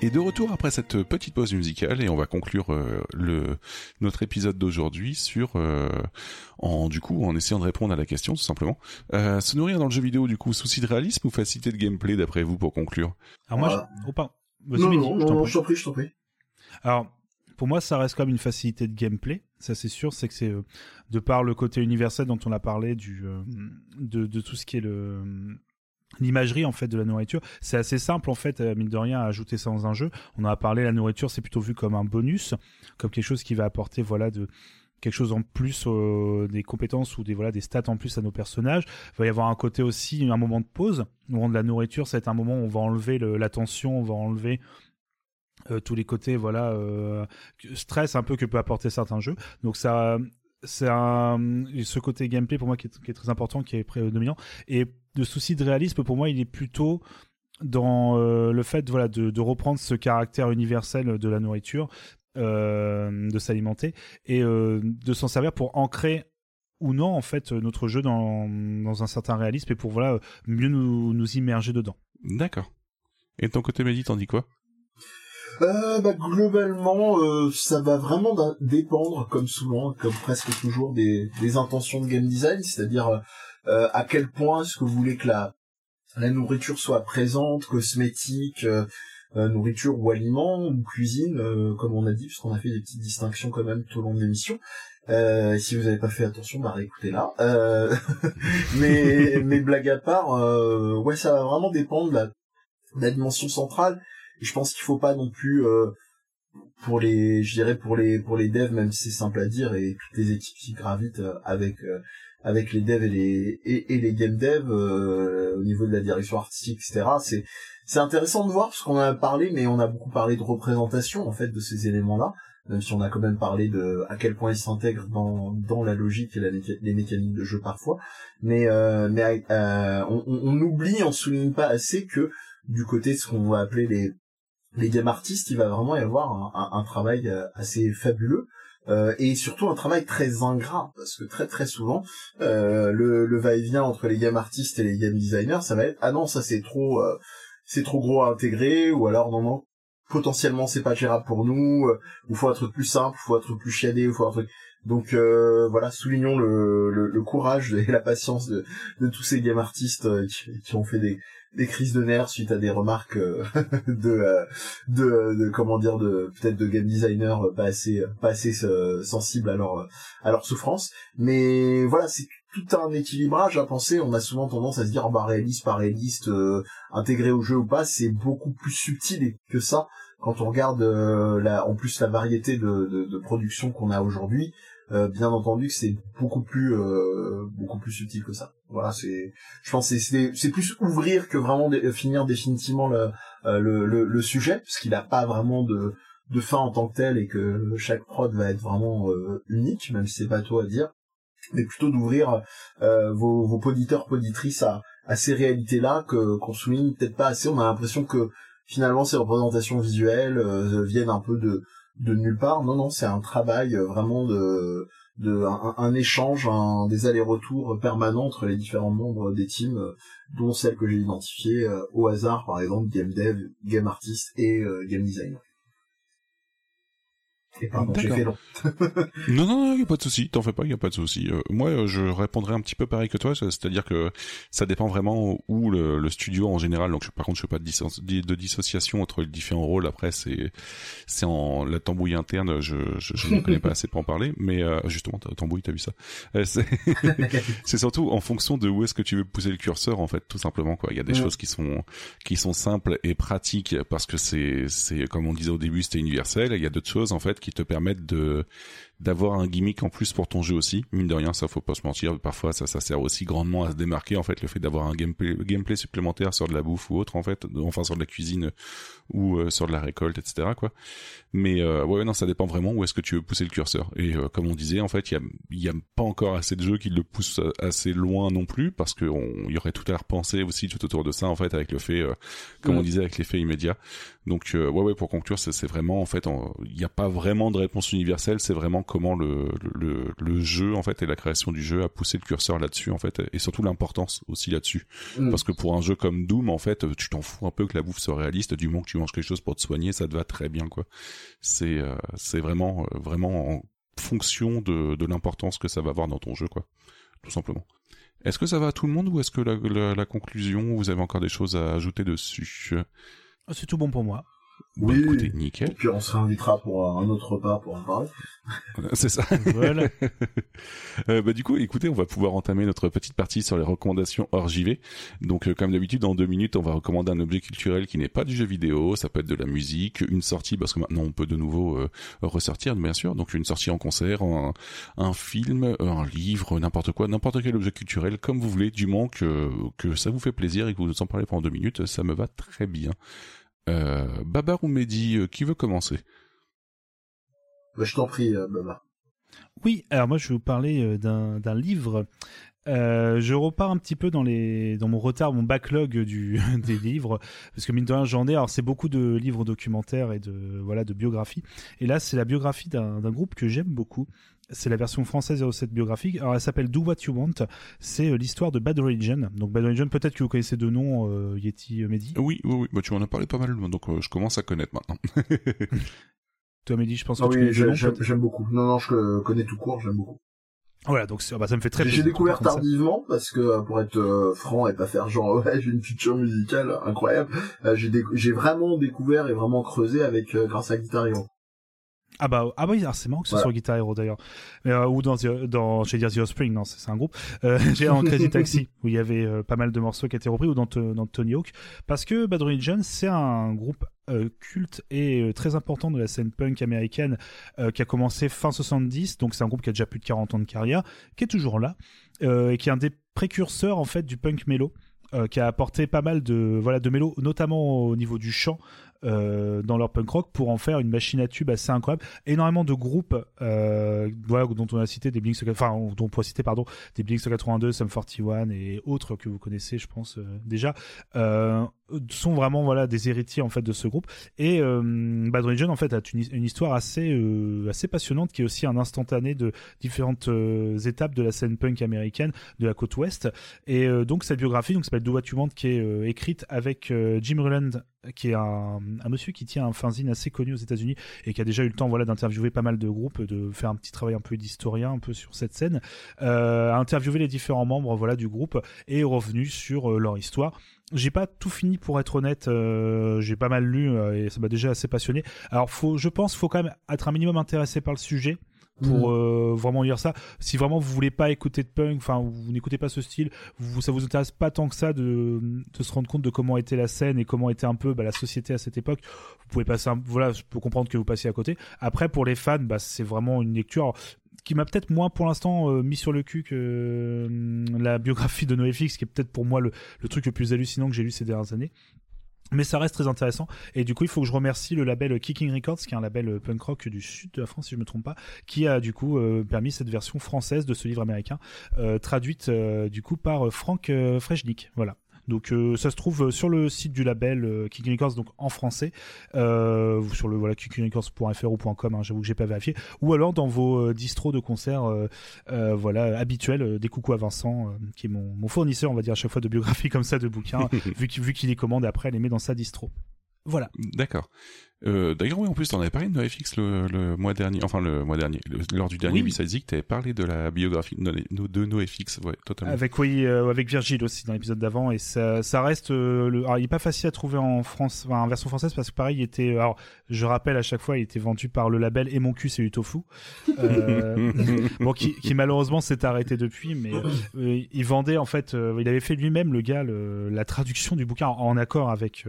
Et de retour après cette petite pause musicale et on va conclure euh, le notre épisode d'aujourd'hui sur euh, en du coup en essayant de répondre à la question tout simplement euh, se nourrir dans le jeu vidéo du coup souci de réalisme ou facilité de gameplay d'après vous pour conclure? Alors moi je... oh, pardon. non, non, non, je t'en prie, je t'en prie. Alors pour moi, ça reste comme une facilité de gameplay. Ça, c'est sûr. C'est que c'est de par le côté universel dont on a parlé du de, de tout ce qui est le l'imagerie en fait de la nourriture. C'est assez simple en fait euh, mine de rien à ajouter ça dans un jeu. On en a parlé la nourriture c'est plutôt vu comme un bonus comme quelque chose qui va apporter voilà de quelque chose en plus euh, des compétences ou des voilà des stats en plus à nos personnages. Il va y avoir un côté aussi un moment de pause où de la nourriture c'est un moment où on va enlever l'attention on va enlever euh, tous les côtés voilà stress un peu que peut apporter certains jeux. Donc ça c'est un ce côté gameplay pour moi qui est, très important qui est prédominant et de souci de réalisme, pour moi, il est plutôt dans euh, le fait voilà, de, reprendre ce caractère universel de la nourriture, euh, de s'alimenter, et euh, de s'en servir pour ancrer ou non en fait notre jeu dans, un certain réalisme et pour voilà mieux nous, nous immerger dedans. D'accord. Et ton côté, Mehdi, t'en dis quoi? Bah, globalement, ça va vraiment dépendre, comme souvent, comme presque toujours, des, des intentions de game design, c'est-à-dire euh, à quel point est-ce que vous voulez que la, la nourriture soit présente, cosmétique, euh, euh, nourriture ou aliment ou cuisine, comme on a dit, puisqu'on a fait des petites distinctions quand même tout au long de l'émission. Euh, si vous n'avez pas fait attention, bah réécoutez là. Euh, mais mais blague à part, ouais, ça va vraiment dépendre de la, de la dimension centrale. Je pense qu'il faut pas non plus pour les, je dirais pour les pour les devs, même si c'est simple à dire, et toutes les équipes qui gravitent avec avec les devs et les et, les game devs euh, au niveau de la direction artistique, etc. C'est c'est intéressant de voir parce qu'on a parlé, mais on a beaucoup parlé de représentation en fait de ces éléments-là, même si on a quand même parlé de à quel point ils s'intègrent dans dans la logique et la les mécaniques de jeu parfois. Mais euh, mais euh, on, on, oublie, on souligne pas assez que du côté de ce qu'on va appeler les les game artistes, il va vraiment y avoir un, un travail assez fabuleux euh, et surtout un travail très ingrat parce que très très souvent euh, le, le va-et-vient entre les game artistes et les game designers ça va être ah non ça c'est trop euh, c'est trop gros à intégrer ou alors non non potentiellement c'est pas gérable pour nous ou faut un truc plus simple faut un truc plus chiadé ou faut un truc. Donc voilà soulignons le, le, le, courage et la patience de, de tous ces game artistes qui, qui ont fait des des crises de nerfs suite à des remarques euh, de, euh, de, de comment dire de peut-être de game designers pas assez pas assez euh, sensibles à leur à leur souffrance. Mais voilà c'est tout un équilibrage à penser. On a souvent tendance à se dire oh, bah réaliste pas réaliste intégré au jeu ou pas c'est beaucoup plus subtil que ça. Quand on regarde la en plus la variété de, de, de production qu'on a aujourd'hui euh, bien entendu que c'est beaucoup plus euh, beaucoup plus subtil que ça. Voilà, c'est je pense c'est c'est plus ouvrir que vraiment finir définitivement le, euh, le, le, le sujet parce qu'il n'a pas vraiment de de fin en tant que tel et que chaque prod va être vraiment unique même si c'est pas toi à dire mais plutôt d'ouvrir vos vos poditeurs poditrices à à ces réalités là que qu'on souligne peut-être pas assez on a l'impression que finalement ces représentations visuelles viennent un peu de de nulle part. Non, non, c'est un travail euh, vraiment de, de un, échange, un, des allers-retours permanents entre les différents membres des teams, euh, dont celles que j'ai identifiées euh, au hasard, par exemple game dev, game artist et game designer. Et pardon, j'ai fait long. non, non, non, y a pas de souci. T'en fais pas, y a pas de souci. Euh, moi, euh, je répondrai un petit peu pareil que toi, c'est-à-dire que ça dépend vraiment où le, le, studio en général. Donc, par contre, je fais pas de, de dissociation entre les différents rôles. Après, c'est c'est en la tambouille interne. Je je, je ne connais pas assez pour en parler, mais euh, justement, tambouille, t'as vu ça? Euh, C'est surtout en fonction de où est-ce que tu veux pousser le curseur, en fait, tout simplement. Quoi, il y a des choses qui sont qui sont simples et pratiques parce que c'est c'est comme on disait au début, c'était universel. Il y a d'autres choses en fait qui te permettent de d'avoir un gimmick en plus pour ton jeu aussi. Mine de rien, ça faut pas se mentir. Parfois, ça, ça sert aussi grandement à se démarquer. En fait, le fait d'avoir un gameplay, gameplay supplémentaire sur de la bouffe ou autre, en fait, enfin sur de la cuisine ou euh, sur de la récolte, etc. Quoi. Mais euh, ouais, non, ça dépend vraiment où est-ce que tu veux pousser le curseur. Et euh, comme on disait, en fait, il y a, y a pas encore assez de jeux qui le poussent assez loin non plus, parce qu'il y aurait tout à repenser aussi tout autour de ça, en fait, avec le fait, comme on disait, avec l'effet immédiat. Donc ouais, ouais, pour conclure, c'est vraiment, en fait, il n'y a pas vraiment de réponse universelle. C'est vraiment comment le, le, le jeu en fait et la création du jeu a poussé le curseur là-dessus en fait et surtout l'importance aussi là-dessus. Mm. parce que pour un jeu comme Doom en fait tu t'en fous un peu que la bouffe soit réaliste du moment que tu manges quelque chose pour te soigner ça te va très bien quoi. C'est euh, c'est vraiment euh, vraiment en fonction de, de l'importance que ça va avoir dans ton jeu quoi tout simplement. Est-ce que ça va à tout le monde ou est-ce que la, la conclusion vous avez encore des choses à ajouter dessus? C'est tout bon pour moi oui, bah, écoutez, nickel. Et puis on se réinvitera pour un autre repas pour en parler. C'est ça. Voilà. euh, bah du coup, écoutez, on va pouvoir entamer notre petite partie sur les recommandations hors JV. Donc, euh, comme d'habitude, dans deux minutes, on va recommander un objet culturel qui n'est pas du jeu vidéo. Ça peut être de la musique, une sortie, parce que maintenant on peut de nouveau euh, ressortir, bien sûr. Donc, une sortie en concert, un, un film, un livre, n'importe quoi, n'importe quel objet culturel, comme vous voulez, du moment que, que ça vous fait plaisir et que vous nous en parlez pendant deux minutes, ça me va très bien. Euh, Babar ou Mehdi, euh, qui veut commencer? Bah, Je t'en prie, euh, Babar. Oui, alors moi je vais vous parler d'un livre. je repars un petit peu dans les dans mon retard, mon backlog du des livres parce que mine de rien j'en ai. Alors c'est beaucoup de livres documentaires et de voilà de biographies. Et là c'est la biographie d'un groupe que j'aime beaucoup c'est la version française 07 biographique. Alors elle s'appelle Do What You Want. C'est euh, l'histoire de Bad Religion. Donc Bad Religion, peut-être que vous connaissez de nom euh, Yeti euh, Mehdi. Oui, oui, oui. Bah, tu m'en as parlé pas mal, donc je commence à connaître maintenant. Toi Mehdi, je pense ah que oui, tu j'aime beaucoup. Non, non, je connais tout court, j'aime beaucoup. Voilà, donc bah, ça me fait très plaisir. J'ai découvert tardivement parce que pour être franc et pas faire genre ouais j'ai une culture musicale incroyable, j'ai vraiment découvert et vraiment creusé avec grâce à Guitar Hero. Ah bah, ah bah c'est marrant que ce soit Guitar Hero d'ailleurs. Euh, ou dans, dans dire The Offspring, non, c'est un groupe. Euh, j'ai en Crazy Taxi, où il y avait euh, pas mal de morceaux qui étaient repris, ou dans, dans Tony Hawk. Parce que Bad Religion, c'est un groupe culte et très important de la scène punk américaine qui a commencé fin 70, donc c'est un groupe qui a déjà plus de 40 ans de carrière, qui est toujours là, et qui est un des précurseurs en fait du punk mélo. qui a apporté pas mal de voilà de mélo notamment au niveau du chant euh, dans leur punk rock pour en faire une machine à tube assez incroyable. Énormément de groupes, euh, dont on a cité des Blink, enfin, dont on pourrait citer, pardon, des Blink 182, Sum 41 et autres que vous connaissez, je pense, euh, déjà, sont vraiment, voilà, des héritiers, en fait, de ce groupe. Et euh, Bad Religion, en fait, a une, histoire assez, assez passionnante qui est aussi un instantané de différentes étapes de la scène punk américaine de la côte ouest. Et donc, cette biographie, donc, s'appelle Do What You Want, qui est écrite avec Jim Ruland qui est un, monsieur qui tient un fanzine assez connu aux États-Unis et qui a déjà eu le temps voilà d'interviewer pas mal de groupes, de faire un petit travail un peu d'historien un peu sur cette scène, euh, a interviewé les différents membres voilà du groupe et est revenu sur euh, leur histoire. J'ai pas tout fini pour être honnête, euh, j'ai pas mal lu euh, et ça m'a déjà assez passionné. Alors faut, je pense, faut quand même être un minimum intéressé par le sujet pour mm. euh, vraiment lire ça. Si vraiment vous voulez pas écouter de punk, enfin vous n'écoutez pas ce style, vous, ça vous intéresse pas tant que ça de, de, se rendre compte de comment était la scène et comment était un peu bah, la société à cette époque, vous pouvez passer. Un, voilà, je peux comprendre que vous passiez à côté. Après pour les fans, bah, c'est vraiment une lecture qui m'a peut-être moins pour l'instant euh, mis sur le cul que euh, la biographie de NoFX, qui est peut-être pour moi le, truc le plus hallucinant que j'ai lu ces dernières années. Mais ça reste très intéressant. Et du coup, il faut que je remercie le label Kicking Records, qui est un label euh, punk rock du sud de la France, si je me trompe pas, qui a du coup permis cette version française de ce livre américain, traduite du coup par Frank Freshnik. Voilà. Donc euh, ça se trouve euh, sur le site du label euh, Kicking Records, donc en français, euh, sur le voilà kickingrecords.fr ou .com, hein, j'avoue que j'ai pas vérifié, ou alors dans vos distros de concert, voilà habituels, des coucou à Vincent, qui est mon, mon, fournisseur, on va dire à chaque fois de biographie comme ça de bouquins, vu qu'il les commande et après les met dans sa distro. Voilà. D'accord. Euh, D'ailleurs, oui, en plus, t'en avais parlé de NoFX le, le mois dernier, enfin le mois dernier, lors du dernier oui. tu t'avais parlé de la biographie de, de NoFX, ouais, totalement. Avec oui, euh, avec Virgile aussi dans l'épisode d'avant, et ça, ça reste, euh, le, alors, il est pas facile à trouver en France, enfin, en version française parce que pareil, il était, alors, je rappelle à chaque fois, il était vendu par le label Et mon cul c'est du tofu, euh, bon, qui, qui malheureusement s'est arrêté depuis, mais euh, il vendait en fait, il avait fait lui-même le gars le, la traduction du bouquin en, en accord avec,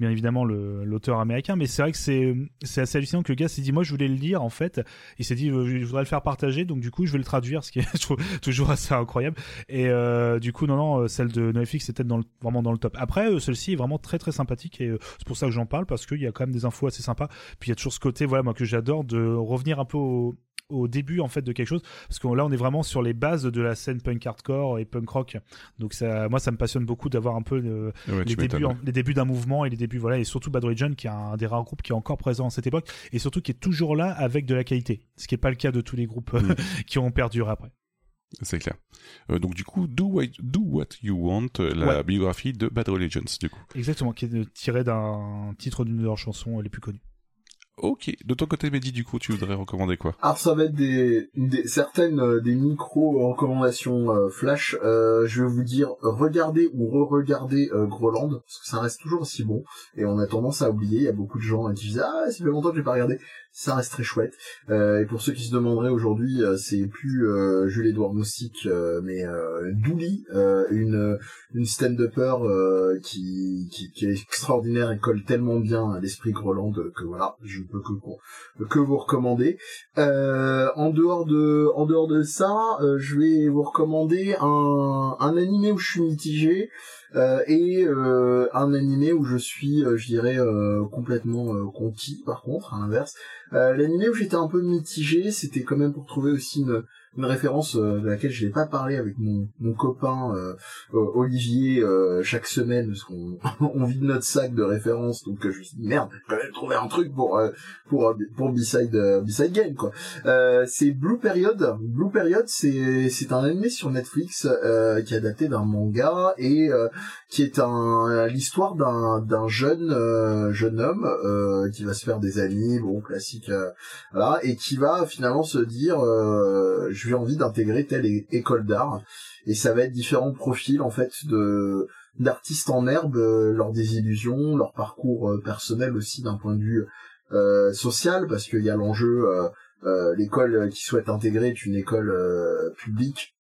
bien évidemment l'auteur américain, mais c'est c'est vrai que c'est c'est assez hallucinant que le gars s'est dit moi je voulais le lire en fait. Il s'est dit euh, je voudrais le faire partager donc du coup je vais le traduire ce qui est je trouve toujours assez incroyable. Et euh, du coup non non euh, celle de NoFX c'était dans vraiment dans le top. Après celle-ci est vraiment très très sympathique et c'est pour ça que j'en parle parce qu'il y a quand même des infos assez sympas. Puis il y a toujours ce côté voilà moi que j'adore de revenir un peu au, au début en fait de quelque chose parce que là on est vraiment sur les bases de la scène punk hardcore et punk rock. Donc ça moi ça me passionne beaucoup d'avoir un peu les, débuts, les débuts d'un mouvement et les débuts voilà et surtout Bad Religion qui est un des rares groupe qui est encore présent à cette époque et surtout qui est toujours là avec de la qualité, ce qui n'est pas le cas de tous les groupes mm. qui ont perduré après. C'est clair. Euh, donc du coup, do what, do what you want, euh, la biographie de Bad Religions, du coup. Exactement, qui est tirée d'un titre d'une de leurs chansons les plus connues. Ok. De ton côté, Mehdi, du coup, tu voudrais recommander quoi? Alors, ça va être des, des certaines euh, des micro recommandations euh, flash. Euh, je vais vous dire, regardez ou re-regardez Groland parce que ça reste toujours aussi bon. Et on a tendance à oublier. Il y a beaucoup de gens qui disent ah, c'est fait longtemps que j'ai pas regardé ça reste très chouette. Euh, et pour ceux qui se demanderaient aujourd'hui, euh, c'est plus euh, Jules-Édouard Moustique, mais Douli, une une stand-upper qui, qui, qui est extraordinaire et colle tellement bien à l'esprit Groland que voilà, je que que vous recommander. en dehors de en dehors de ça, je vais vous recommander un un animé où je suis mitigé. Euh, et euh, un animé où je suis, je dirais, complètement conquis par contre, à l'inverse. L'animé où j'étais un peu mitigé, c'était quand même pour trouver aussi une, une référence euh, de laquelle je n'ai pas parlé avec mon, mon copain euh, euh, Olivier chaque semaine parce qu'on on vide notre sac de références donc je me suis dit merde quand même trouvé un truc pour pour pour B-side B-side game quoi. C'est Blue Period. Blue Period c'est c'est un animé sur Netflix qui est adapté d'un manga et qui est un l'histoire d'un d'un jeune jeune homme qui va se faire des amis bon classique voilà et qui va finalement se dire j'ai envie d'intégrer telle école d'art. Et ça va être différents profils en fait de d'artistes en herbe, euh, leurs désillusions, leur parcours euh, personnel aussi d'un point de vue euh, social parce qu'il y a l'enjeu l'école qui souhaite intégrer est une école publique.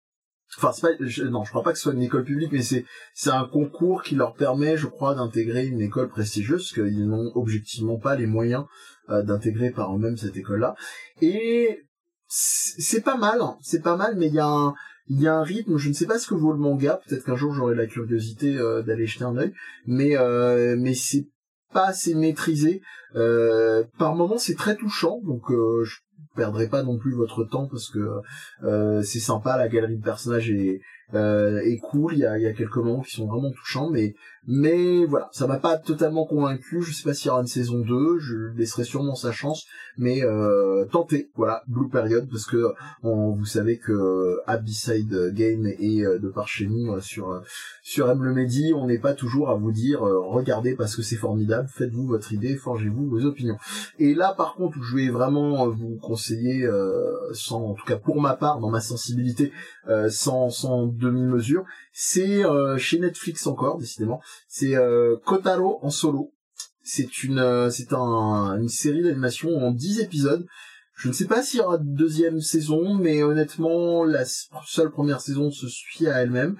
Enfin c'est pas je, non je crois pas que ce soit une école publique mais c'est c'est un concours qui leur permet je crois d'intégrer une école prestigieuse parce qu'ils n'ont objectivement pas les moyens d'intégrer par eux-mêmes cette école là et c'est pas mal, hein. c'est pas mal, mais il y a un, il y a un rythme. Je ne sais pas ce que vaut le manga. Peut-être qu'un jour j'aurai la curiosité euh, d'aller jeter un œil, mais euh, mais c'est pas assez maîtrisé. Euh, par moments, c'est très touchant, donc je perdrai pas non plus votre temps parce que c'est sympa. La galerie de personnages est est cool. Il y a y a quelques moments qui sont vraiment touchants, mais mais voilà, ça m'a pas totalement convaincu. Je sais pas s'il y aura une saison 2. Je laisserai sûrement sa chance mais euh, tentez, voilà, Blue Period, parce que vous savez que Abysside Game et euh, de par chez nous euh, sur sur M le Medi, on n'est pas toujours à vous dire regardez parce que c'est formidable, faites-vous votre idée, forgez-vous vos opinions. Et là, par contre, je vais vraiment vous conseiller, sans, en tout cas pour ma part, dans ma sensibilité, sans sans demi-mesure, c'est chez Netflix encore, décidément, c'est Kotaro en solo c'est une, euh, c'est un, une série d'animation en 10 épisodes. Je ne sais pas s'il y aura de deuxième saison, mais honnêtement, la seule première saison se suit à elle-même.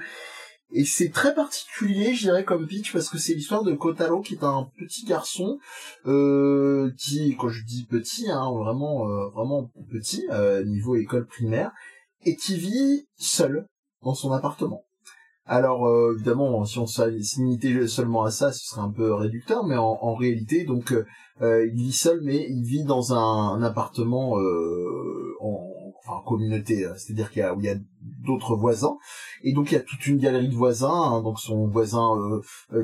Et c'est très particulier, je dirais, comme pitch, parce que c'est l'histoire de Kotaro, qui est un petit garçon, euh, qui, quand je dis petit, hein, vraiment, euh, vraiment petit, niveau école primaire, et qui vit seul dans son appartement. Alors euh, évidemment, si on s'est limité seulement à ça, ce serait un peu réducteur, mais en, réalité, donc euh, euh, il vit seul, mais il vit dans un, appartement en enfin communauté, c'est-à-dire qu'il y a, il y a d'autres voisins, et donc il y a toute une galerie de voisins, hein, donc son voisin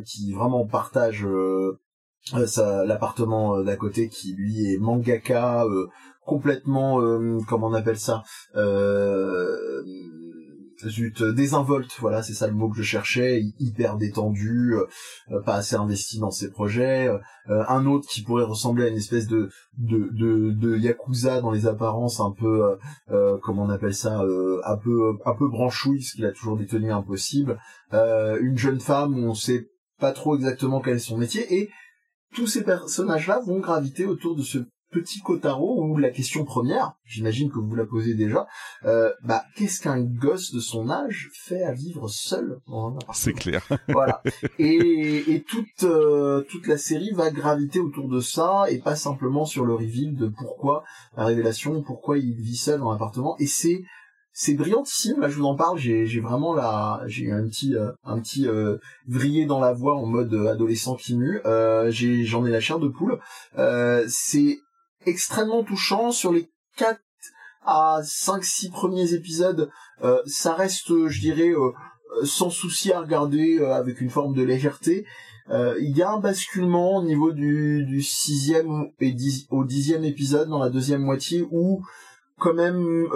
qui vraiment partage l'appartement d'à côté, qui lui est mangaka, complètement, comment on appelle ça zut, euh, désinvolte, voilà, c'est ça le mot que je cherchais, hyper détendu, euh, euh, pas assez investi dans ses projets, un autre qui pourrait ressembler à une espèce de de de, de yakuza dans les apparences, un peu, comment on appelle ça, un peu un peu branchouille, parce qu'il a toujours des tenues impossibles, une jeune femme où on sait pas trop exactement quel est son métier, et tous ces personnages-là vont graviter autour de ce petit Kotaro où la question première, j'imagine que vous la posez déjà, euh, bah qu'est-ce qu'un gosse de son âge fait à vivre seul C'est clair. voilà. Et, et toute euh, toute la série va graviter autour de ça et pas simplement sur le reveal de pourquoi la révélation, pourquoi il vit seul dans l'appartement. Et c'est c'est brillantissime là je vous en parle j'ai j'ai vraiment la j'ai eu un petit euh, un petit euh, vrillé dans la voix en mode adolescent qui mue euh, j'ai j'en ai la chair de poule euh, c'est extrêmement touchant sur les 4 à 5 6 premiers épisodes. Euh, ça reste je dirais euh, sans souci à regarder euh, avec une forme de légèreté. Il y a un basculement au niveau du, du sixième et au dixième épisode dans la deuxième moitié où quand même,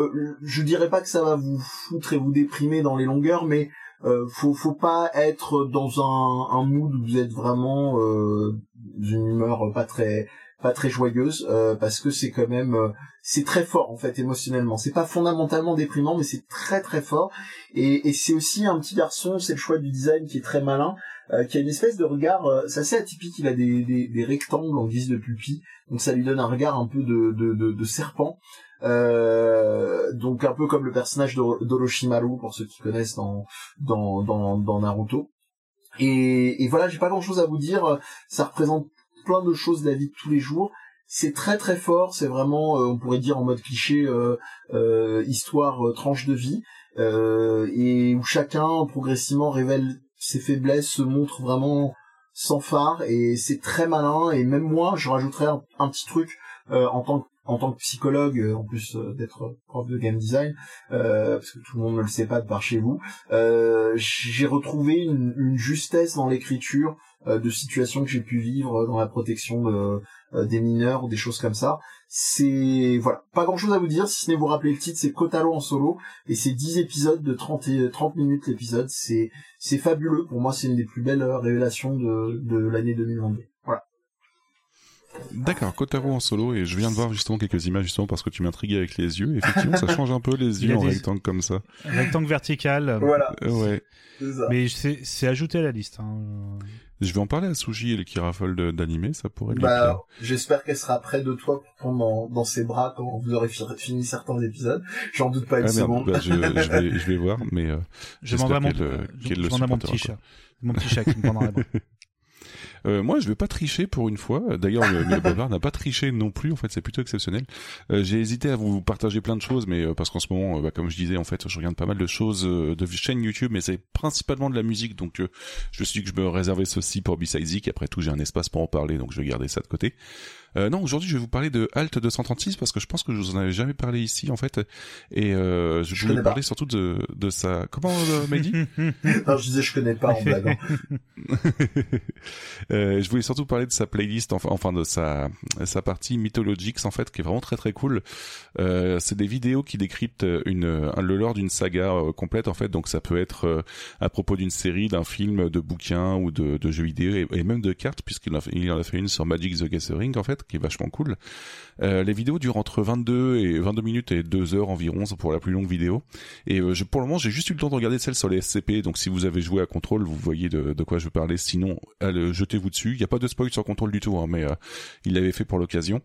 je dirais pas que ça va vous foutre et vous déprimer dans les longueurs, mais euh, faut faut pas être dans un, un mood où vous êtes vraiment euh, d'une humeur pas très pas très joyeuse euh, parce que c'est quand même euh, c'est très fort en fait émotionnellement c'est pas fondamentalement déprimant mais c'est très très fort et, et c'est aussi un petit garçon c'est le choix du design qui est très malin euh, qui a une espèce de regard c'est assez atypique il a des, des, des, rectangles en guise de pupille donc ça lui donne un regard un peu de, de, de, de serpent euh, donc un peu comme le personnage d'Oroshimaru pour ceux qui connaissent dans dans dans, dans Naruto. Et, et voilà, j'ai pas grand chose à vous dire. Ça représente plein de choses de la vie de tous les jours. C'est très très fort. C'est vraiment, euh, on pourrait dire en mode cliché, euh, euh histoire tranche de vie, et où chacun progressivement révèle ses faiblesses, se montre vraiment sans phare. Et c'est très malin. Et même moi, je rajouterais un, petit truc en tant que en tant que psychologue, euh, en plus euh, d'être prof de game design, euh, parce que tout le monde ne le sait pas de par chez vous, j'ai retrouvé une, une, justesse dans l'écriture de situations que j'ai pu vivre dans la protection de, des mineurs ou des choses comme ça. C'est voilà, pas grand chose à vous dire, si ce n'est vous rappeler le titre, c'est Kotaro en solo, et c'est 10 épisodes de 30, et, 30 minutes l'épisode, c'est c'est fabuleux, pour moi c'est une des plus belles révélations de, de l'année 2022. D'accord, Kotaro en solo et je viens de voir justement quelques images justement parce que tu m'intrigues avec les yeux. Effectivement, ça change un peu les yeux en rectangle comme ça. Rectangle vertical. Voilà. Euh, ouais. Mais c'est ajouté à la liste. Hein. Je vais en parler à Suji et qui raffole d'animé, ça pourrait lui bah, J'espère qu'elle sera près de toi pour prendre dans, ses bras quand vous aurez fini certains épisodes. J'en doute pas une ah, seconde. Bah, je, je, vais, je vais voir, mais euh, j'espère qu'elle qu le mon petit chat. Mon petit chat qui me prendra les bras. Euh, moi, je vais pas tricher pour une fois. D'ailleurs, le n'a pas triché non plus. En fait, c'est plutôt exceptionnel. Euh, j'ai hésité à vous partager plein de choses, mais euh, parce qu'en ce moment, bah, comme je disais, en fait, je regarde pas mal de choses de chaîne YouTube, mais c'est principalement de la musique. Donc, je suis que je me réservais ceci pour B-Side Après tout, j'ai un espace pour en parler, donc je vais garder ça de côté. Euh, non, aujourd'hui, je vais vous parler de Alt 236 parce que je pense que je vous en avais jamais parlé ici en fait, et euh, je, voulais parler surtout de de sa. Comment, euh, Mehdi? Non, je disais je connais pas en blaguant. euh, je voulais surtout parler de sa playlist, enfin, enfin de sa sa partie Mythologics en fait, qui est vraiment très très cool. Euh, c'est des vidéos qui décryptent une le lore d'une saga euh, complète en fait, donc ça peut être à propos d'une série, d'un film, de bouquins ou de, de jeux vidéo et, et même de cartes puisqu'il il en a fait une sur Magic the Gathering en fait qui est vachement cool. Euh, les vidéos durent entre 22 et 22 minutes et 2 heures environ pour la plus longue vidéo. Et euh, je, pour le moment, j'ai juste eu le temps de regarder celle sur les SCP. Donc si vous avez joué à Control, vous voyez de, de quoi je veux parler. Sinon, jetez-vous dessus. Il n'y a pas de spoil sur Control du tout, hein, mais euh, il l'avait fait pour l'occasion.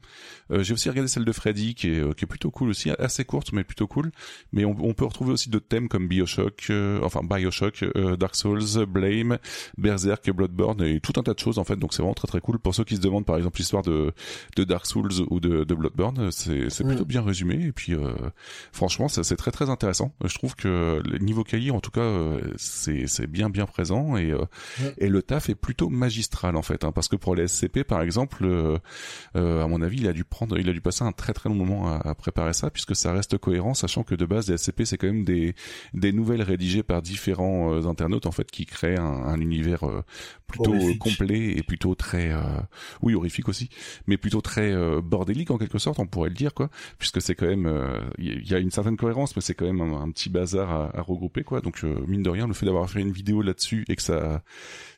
Euh, j'ai aussi regardé celle de Freddy qui est, qui est plutôt cool aussi, assez courte mais plutôt cool. Mais on, on peut retrouver aussi d'autres thèmes comme Bioshock, enfin Bioshock, Dark Souls, Blame, Berserk, Bloodborne et tout un tas de choses en fait. Donc c'est vraiment très très cool pour ceux qui se demandent par exemple l'histoire de de Dark Souls ou de, de Bloodborne, c'est c'est plutôt bien résumé. Et puis euh, franchement c'est très très intéressant. Je trouve que le niveau cahier en tout cas euh, c'est c'est bien bien présent. Et euh, et le taf est plutôt magistral en fait hein, parce que pour les SCP par exemple à mon avis il a dû prendre il a dû passer un très très long moment à, préparer ça puisque ça reste cohérent sachant que de base les SCP c'est quand même des des nouvelles rédigées par différents internautes en fait qui créent un, un univers plutôt complet et plutôt très oui horrifique aussi. Mais plutôt très euh, bordélique en quelque sorte, on pourrait le dire quoi, puisque c'est quand même il euh, y a une certaine cohérence, mais c'est quand même un, petit bazar à, regrouper quoi. Donc euh, mine de rien, le fait d'avoir fait une vidéo là-dessus et que ça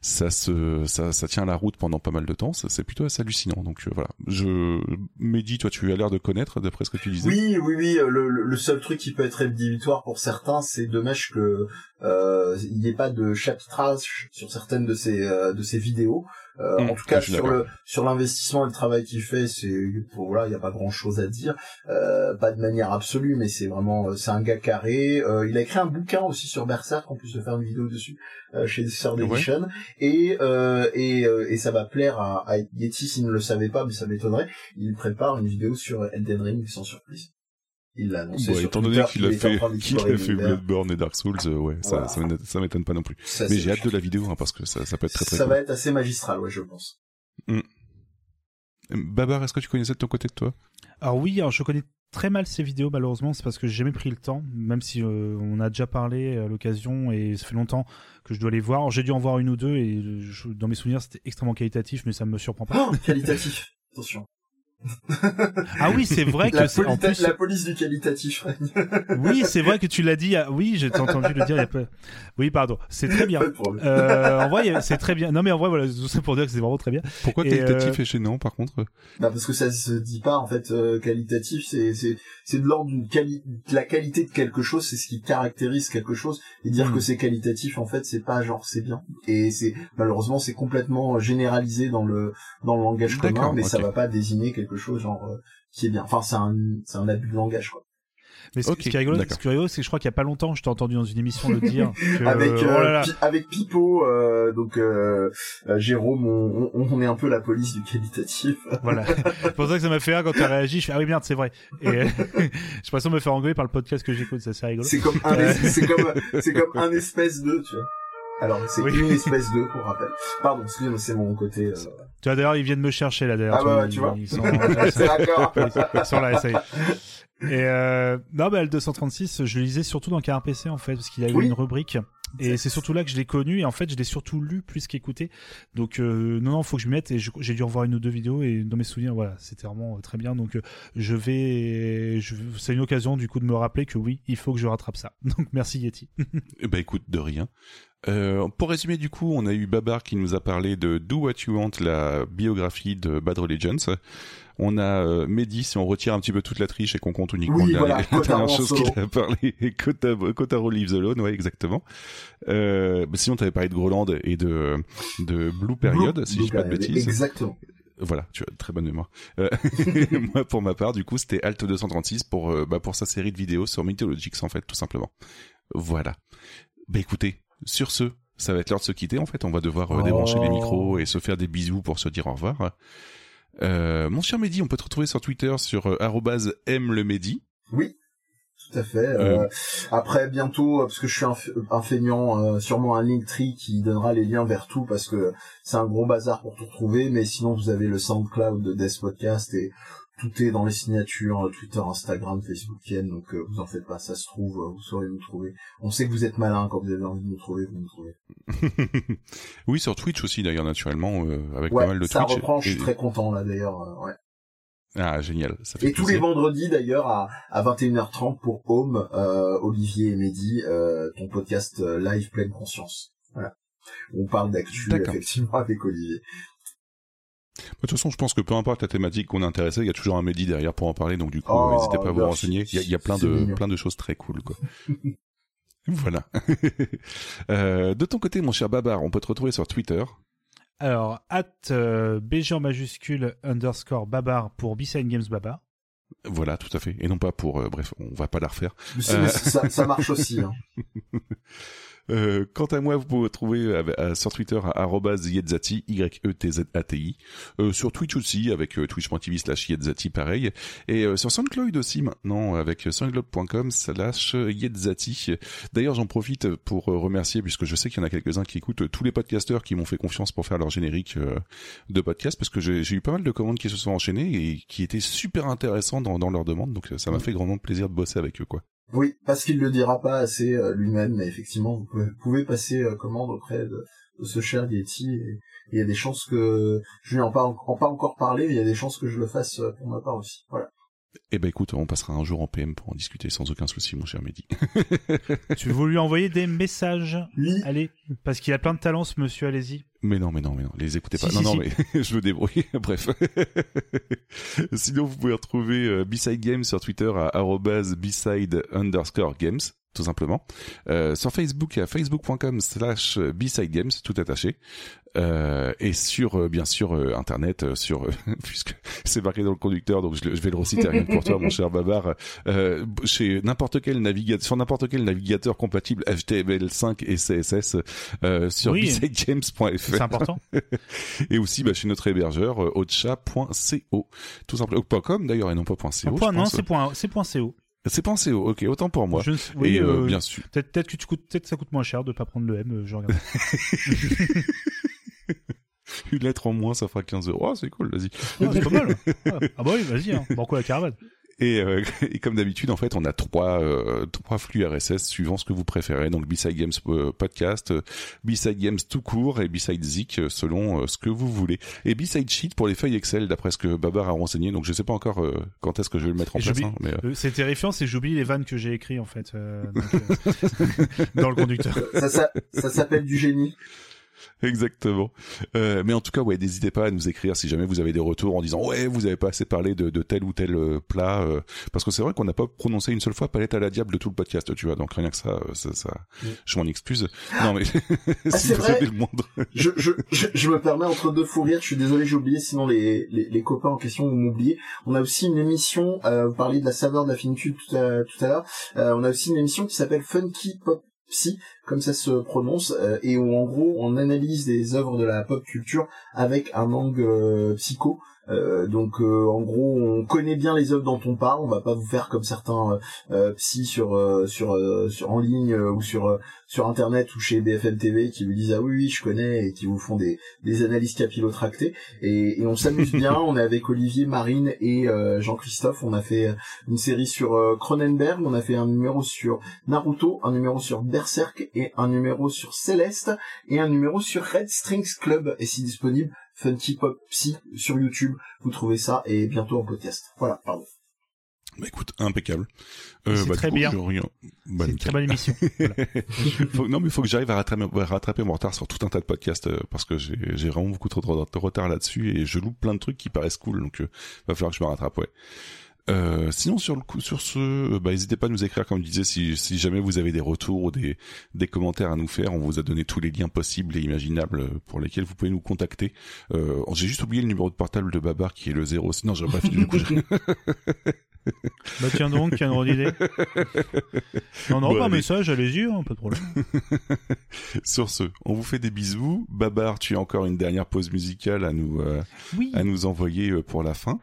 ça se ça, ça tient la route pendant pas mal de temps, c'est plutôt assez hallucinant. Donc voilà, je Mehdi, toi tu as l'air de connaître d'après ce que tu disais. Oui, oui, oui. Le, le seul truc qui peut être rédhibitoire pour certains, c'est dommage que il n'y ait pas de chapitrage sur certaines de ces de ces vidéos. Euh, mmh, en tout cas sur le sur l'investissement et le travail qu'il fait, c'est voilà, il y a pas grand chose à dire, euh, pas de manière absolue, mais c'est vraiment euh, c'est un gars carré. Euh, il a écrit un bouquin aussi sur Berserk en plus de faire une vidéo dessus euh, chez Third Edition et et et ça va plaire à, à Yeti s'il ne le savait pas, mais ça m'étonnerait. Il prépare une vidéo sur Elden Ring sans surprise il l'a annoncé bon, étant donné qu'il a fait qu'il a fait Bloodborne et Dark Souls euh, ouais ça ça m'étonne pas non plus. Mais j'ai hâte de la vidéo hein, parce que ça ça peut être très très ça va être assez magistral ouais je pense. Mm. Babar, est-ce que tu connaissais de ton côté de toi? Alors oui, alors je connais très mal ces vidéos malheureusement, c'est parce que j'ai jamais pris le temps, même si euh, on a déjà parlé à l'occasion et ça fait longtemps que je dois les voir. J'ai dû en voir une ou deux et dans mes souvenirs c'était extrêmement qualitatif, mais ça me surprend pas. Oh, qualitatif, attention ah oui, c'est vrai que la, en plus... la police du qualitatif. oui, c'est vrai que tu l'as dit. Oui, j'ai entendu le dire. Il y a pas... Oui, pardon. C'est très bien. Euh, en vrai, c'est très bien. Non, mais en vrai, voilà, c'est pour dire que c'est vraiment très bien. Pourquoi qualitatif euh... et gênant, par contre? Bah parce que ça se dit pas en fait. Euh, qualitatif, c'est c'est c'est de l'ordre d'une quali... la qualité de quelque chose. C'est ce qui caractérise quelque chose. Et dire hmm. que c'est qualitatif, en fait, c'est pas genre c'est bien. Et c'est malheureusement c'est complètement généralisé dans le dans le langage commun, mais ça va pas désigner quelque chose genre euh, qui est bien. Enfin, c'est un c'est un abus de langage quoi. Mais ce, qui est rigolo, c'est que je crois qu'il y a pas longtemps, je t'ai entendu dans une émission le dire. avec euh, oh avec Pipo, euh, donc euh, Jérôme, on, on, est un peu la police du qualitatif. voilà. C'est pour ça que ça m'a fait rire quand tu as réagi. Je fais ah oui merde, c'est vrai. Et j'ai l'impression de me faire engueuler par le podcast que j'écoute, ça c'est rigolo. C'est comme un c'est comme c'est comme un espèce de, tu vois. Alors, c'est une espèce de, pour rappel. Pardon, excusez-moi, c'est mon côté... Euh... Tu vois, d'ailleurs, ils viennent me chercher, là, d'ailleurs. Ah bah, tu vois. Ils sont, d'accord. Ils sont là, ça y est. Et euh, non, bah, le 236, je le lisais surtout dans KRPC, en fait, parce qu'il y a eu une rubrique et c'est surtout là que je l'ai connu et en fait je l'ai surtout lu plus qu'écouté. Donc euh, non non faut que je m'y mette et j'ai dû revoir une ou deux vidéos et dans mes souvenirs voilà c'était vraiment euh, très bien. Donc euh, je vais, je, c'est une occasion du coup de me rappeler que oui il faut que je rattrape ça. Donc merci Yeti. ben écoute de rien. Euh, pour résumer, du coup, on a eu Babar qui nous a parlé de Do What You Want, la biographie de Bad Religions. On a euh, Mehdi, si on retire un petit peu toute la triche et qu'on compte uniquement oui, la, dernière chose qu'il a parlé, Kotaro Leaves Alone, ouais, exactement. Euh, bah, sinon, t'avais parlé de Groland et de, de Blue Period, si je dis pas de bêtises. Exactement. Voilà, tu as très bonne mémoire. Euh, moi, pour ma part, du coup, c'était Alt 236 pour euh, bah, pour sa série de vidéos sur Mythologics, en fait, tout simplement. Voilà. Bah écoutez, sur ce, ça va être l'heure de se quitter. En fait, on va devoir euh, débrancher les micros et se faire des bisous pour se dire au revoir. Euh, mon cher Mehdi, on peut te retrouver sur Twitter sur euh, @mlemedi. Oui, tout à fait. Euh, euh après, bientôt, parce que je suis un, un feignant, sûrement un Linktree qui donnera les liens vers tout, parce que c'est un gros bazar pour tout retrouver. Mais sinon, vous avez le SoundCloud de Death Podcast et tout est dans les signatures euh, Twitter, Instagram, Facebook, donc euh, vous en faites pas, ça se trouve, euh, vous saurez nous trouver. On sait que vous êtes malin quand vous avez envie de nous trouver, vous nous trouvez. oui, sur Twitch aussi d'ailleurs naturellement, avec pas mal de ça Twitch. Ça reprend, je suis très content là d'ailleurs, ouais. Ah génial, ça fait Et tous les vendredis d'ailleurs à, à 21h30 pour Home, Olivier et Mehdi, ton podcast live pleine conscience. Voilà. On parle d'actu effectivement avec Olivier. De toute façon, je pense que peu importe la thématique qu'on est intéressé, il y a toujours un Mehdi derrière pour en parler, donc du coup, oh, n'hésitez pas à vous renseigner. Il y a, il y a plein de plein de choses très cool, quoi. voilà. euh, de ton côté, mon cher Babar, on peut te retrouver sur Twitter. Alors, at euh, BG en majuscule underscore Babar pour B-Side Games Babar. Voilà, tout à fait. Et non pas pour... Euh, bref, on va pas la refaire. Euh... Ça, ça, marche aussi. Hein. Euh, quant à moi, vous pouvez trouver euh, sur Twitter à @yetzati y e t z a t i, euh, sur Twitch aussi avec twitch.tv slash yetzati pareil, et sur SoundCloud aussi maintenant avec soundcloud.com slash yetzati. D'ailleurs, j'en profite pour remercier puisque je sais qu'il y en a quelques-uns qui écoutent tous les podcasteurs qui m'ont fait confiance pour faire leur générique de podcast parce que j'ai eu pas mal de commandes qui se sont enchaînées et qui étaient super intéressants dans, dans leurs demandes, donc ça m'a fait grandement plaisir de bosser avec eux quoi. Oui, parce qu'il le dira pas assez euh, lui-même, mais effectivement, vous pouvez, passer euh, commande auprès de, ce cher Yeti, et il y a des chances que, je lui en pas, en pas encore parlé, mais il y a des chances que je le fasse euh, pour ma part aussi. Voilà. Eh ben écoute, on passera un jour en PM pour en discuter sans aucun souci, mon cher Mehdi. tu veux lui envoyer des messages Oui. Allez, parce qu'il a plein de talents, ce monsieur, allez-y. Mais non, mais non, mais non, les écoutez pas. non, non, mais je me débrouille. Bref. Sinon, vous pouvez retrouver euh, B-Side Games sur Twitter à @bside underscore games tout simplement. Euh, sur Facebook à facebook.com slash bsidegames, tout attaché. Euh, et sur euh, bien sûr euh, internet euh, sur puisque c'est marqué dans le conducteur donc je, vais le reciter rien pour toi mon cher Babar. Chez n'importe quel navigateur sur n'importe quel navigateur compatible HTML5 et CSS sur oui, c'est important. Et aussi bah, chez notre hébergeur ocha.co tout simplement .com d'ailleurs et non pas .co point, non c'est point c'est .co c'est ok, autant pour moi. oui, et euh, bien sûr. Peut-être peut que tu coûtes, peut-être ça coûte moins cher de pas prendre le M, je regarde. une lettre en moins, ça fera 15 euros. Oh, c'est cool, vas-y. c'est pas mal. Ah bah oui, vas-y, hein. Banco la caravane. Et, euh, et, comme d'habitude, en fait, on a trois euh, trois flux RSS suivant ce que vous préférez. Donc B-Side Games euh, podcast, B-Side Games tout court et B-Side Zik selon ce que vous voulez. Et B-Side Sheet pour les feuilles Excel d'après ce que Babar a renseigné. Donc je sais pas encore quand est-ce que je vais le mettre en place. Hein, mais c'est terrifiant, c'est j'oublie les vannes que j'ai écrites en fait donc, dans le conducteur. Ça, ça, ça s'appelle du génie. Exactement. Euh, mais en tout cas, ouais, n'hésitez pas à nous écrire si jamais vous avez des retours en disant ouais, vous avez pas assez parlé de, de tel ou tel euh, plat, euh, parce que c'est vrai qu'on n'a pas prononcé une seule fois palette à la diable de tout le podcast, tu vois. Donc rien que ça, euh, ça, ça je m'en excuse. Non mais ah, si vous vrai. avez le moindre. je, je, je, me permets entre deux fous rires. Je suis désolé, j'ai oublié. Sinon les, les, les copains en question vont m'oublier. On a aussi une émission. Euh, vous parliez de la saveur de la finitude tout à, tout à l'heure. on a aussi une émission qui s'appelle Funky Pop psy, comme ça se prononce, euh, et où en gros on analyse des œuvres de la pop culture avec un angle euh, psycho, euh, donc euh, en gros, on connaît bien les œuvres dont on parle. On va pas vous faire comme certains euh, psy sur sur sur en ligne ou sur sur internet ou chez BFM TV qui vous disent ah oui oui je connais et qui vous font des des analyses capillotractées. Et, et on s'amuse bien. on est avec Olivier, Marine et Jean-Christophe. On a fait une série sur Cronenberg. On a fait un numéro sur Naruto, un numéro sur Berserk et un numéro sur Céleste et un numéro sur Red Strings Club. Et si disponible Funky Pop Psy sur YouTube. Vous trouvez ça et bientôt en podcast. Voilà, pardon. Bah écoute, impeccable. Euh, c'est bah, très bien. Bah, c'est une très bonne émission. non, mais il faut que j'arrive à rattraper, rattraper, mon retard sur tout un tas de podcasts euh, parce que j'ai vraiment beaucoup trop de retard là-dessus et je loupe plein de trucs qui paraissent cool. Donc, euh, va falloir que je me rattrape, ouais. Euh, sinon sur le coup, sur ce, euh, bah, n'hésitez pas à nous écrire comme je disais si, si jamais vous avez des retours ou des, des commentaires à nous faire. On vous a donné tous les liens possibles et imaginables euh, pour lesquels vous pouvez nous contacter. Euh, J'ai juste oublié le numéro de portable de Babar qui est le 0. Sinon j'aurais pas fini du coup. bah tiens donc, quelle drôle d'idée. Non, non, pas un message, allez-y, hein, pas de problème. Sur ce, on vous fait des bisous. Babar, tu as encore une dernière pause musicale à nous, à nous envoyer pour la fin.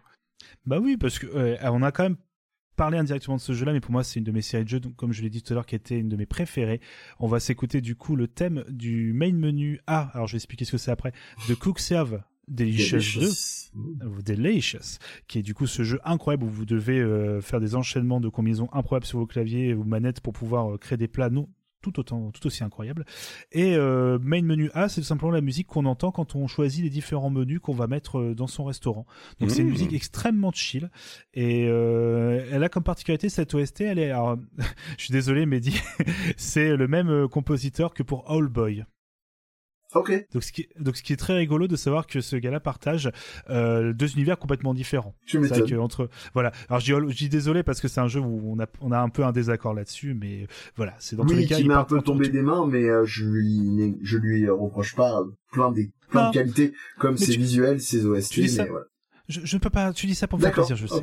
Bah oui, parce que on a quand même parlé indirectement de ce jeu-là, mais pour moi c'est une de mes séries de jeux, donc, comme je l'ai dit tout à l'heure, qui était une de mes préférées. On va s'écouter du coup le thème du main menu A. Alors je vais expliquer ce que c'est après. De Cook Serve Delicious 2, Delicious, qui est du coup ce jeu incroyable où vous devez euh, faire des enchaînements de combinaisons incroyables sur vos claviers et vos manettes pour pouvoir euh, créer des plats non tout autant, tout aussi incroyable. Et euh, main menu A, c'est tout simplement la musique qu'on entend quand on choisit les différents menus qu'on va mettre euh, dans son restaurant. Donc c'est une mmh. musique extrêmement chill et euh, elle a comme particularité cette OST, elle est, alors, je suis désolé, mais dit, c'est le même compositeur que pour All Boy. Donc ce, qui, donc ce qui est très rigolo de savoir que ce gars-là partage euh, deux univers complètement différents. Tu m'étonnes. entre voilà. Alors je dis, je dis désolé parce que c'est un jeu où on a on a un peu un désaccord là-dessus, mais voilà, c'est dans tous les cas. il m'a un peu tombé des mains, mais euh, je lui je lui reproche pas plein des plein de qualités comme ses visuels, ses OST. mais voilà je, je ne peux pas. Tu dis ça pour me faire plaisir, je sais.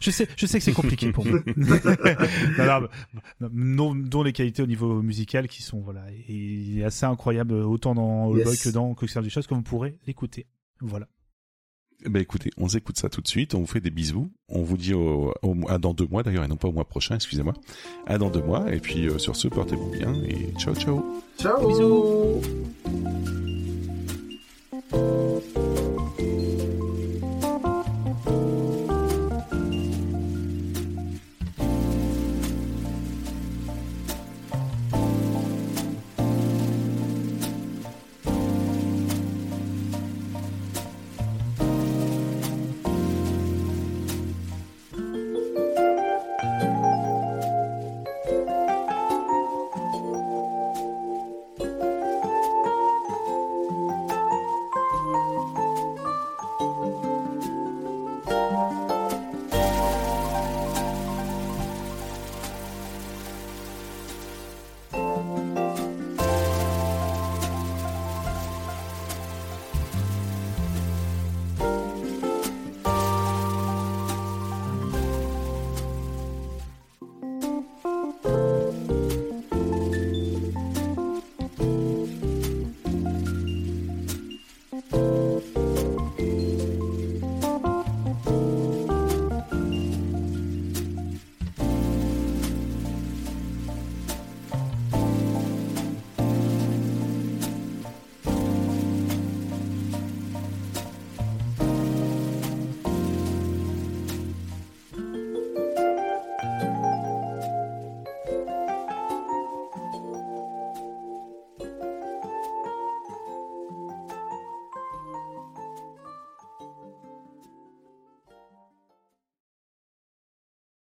Je, sais, je sais que c'est compliqué pour vous. non, dont les qualités au niveau musical qui sont voilà, et, assez incroyable autant dans yes. Boy que dans Coxer du Chose, comme vous pourrez l'écouter. Voilà. Eh ben écoutez, on écoute ça tout de suite, on vous fait des bisous, on vous dit au, à dans deux mois d'ailleurs et non pas au mois prochain, excusez-moi, à dans deux mois et puis euh, sur ce portez-vous bien et ciao ciao. Ciao. Bisous.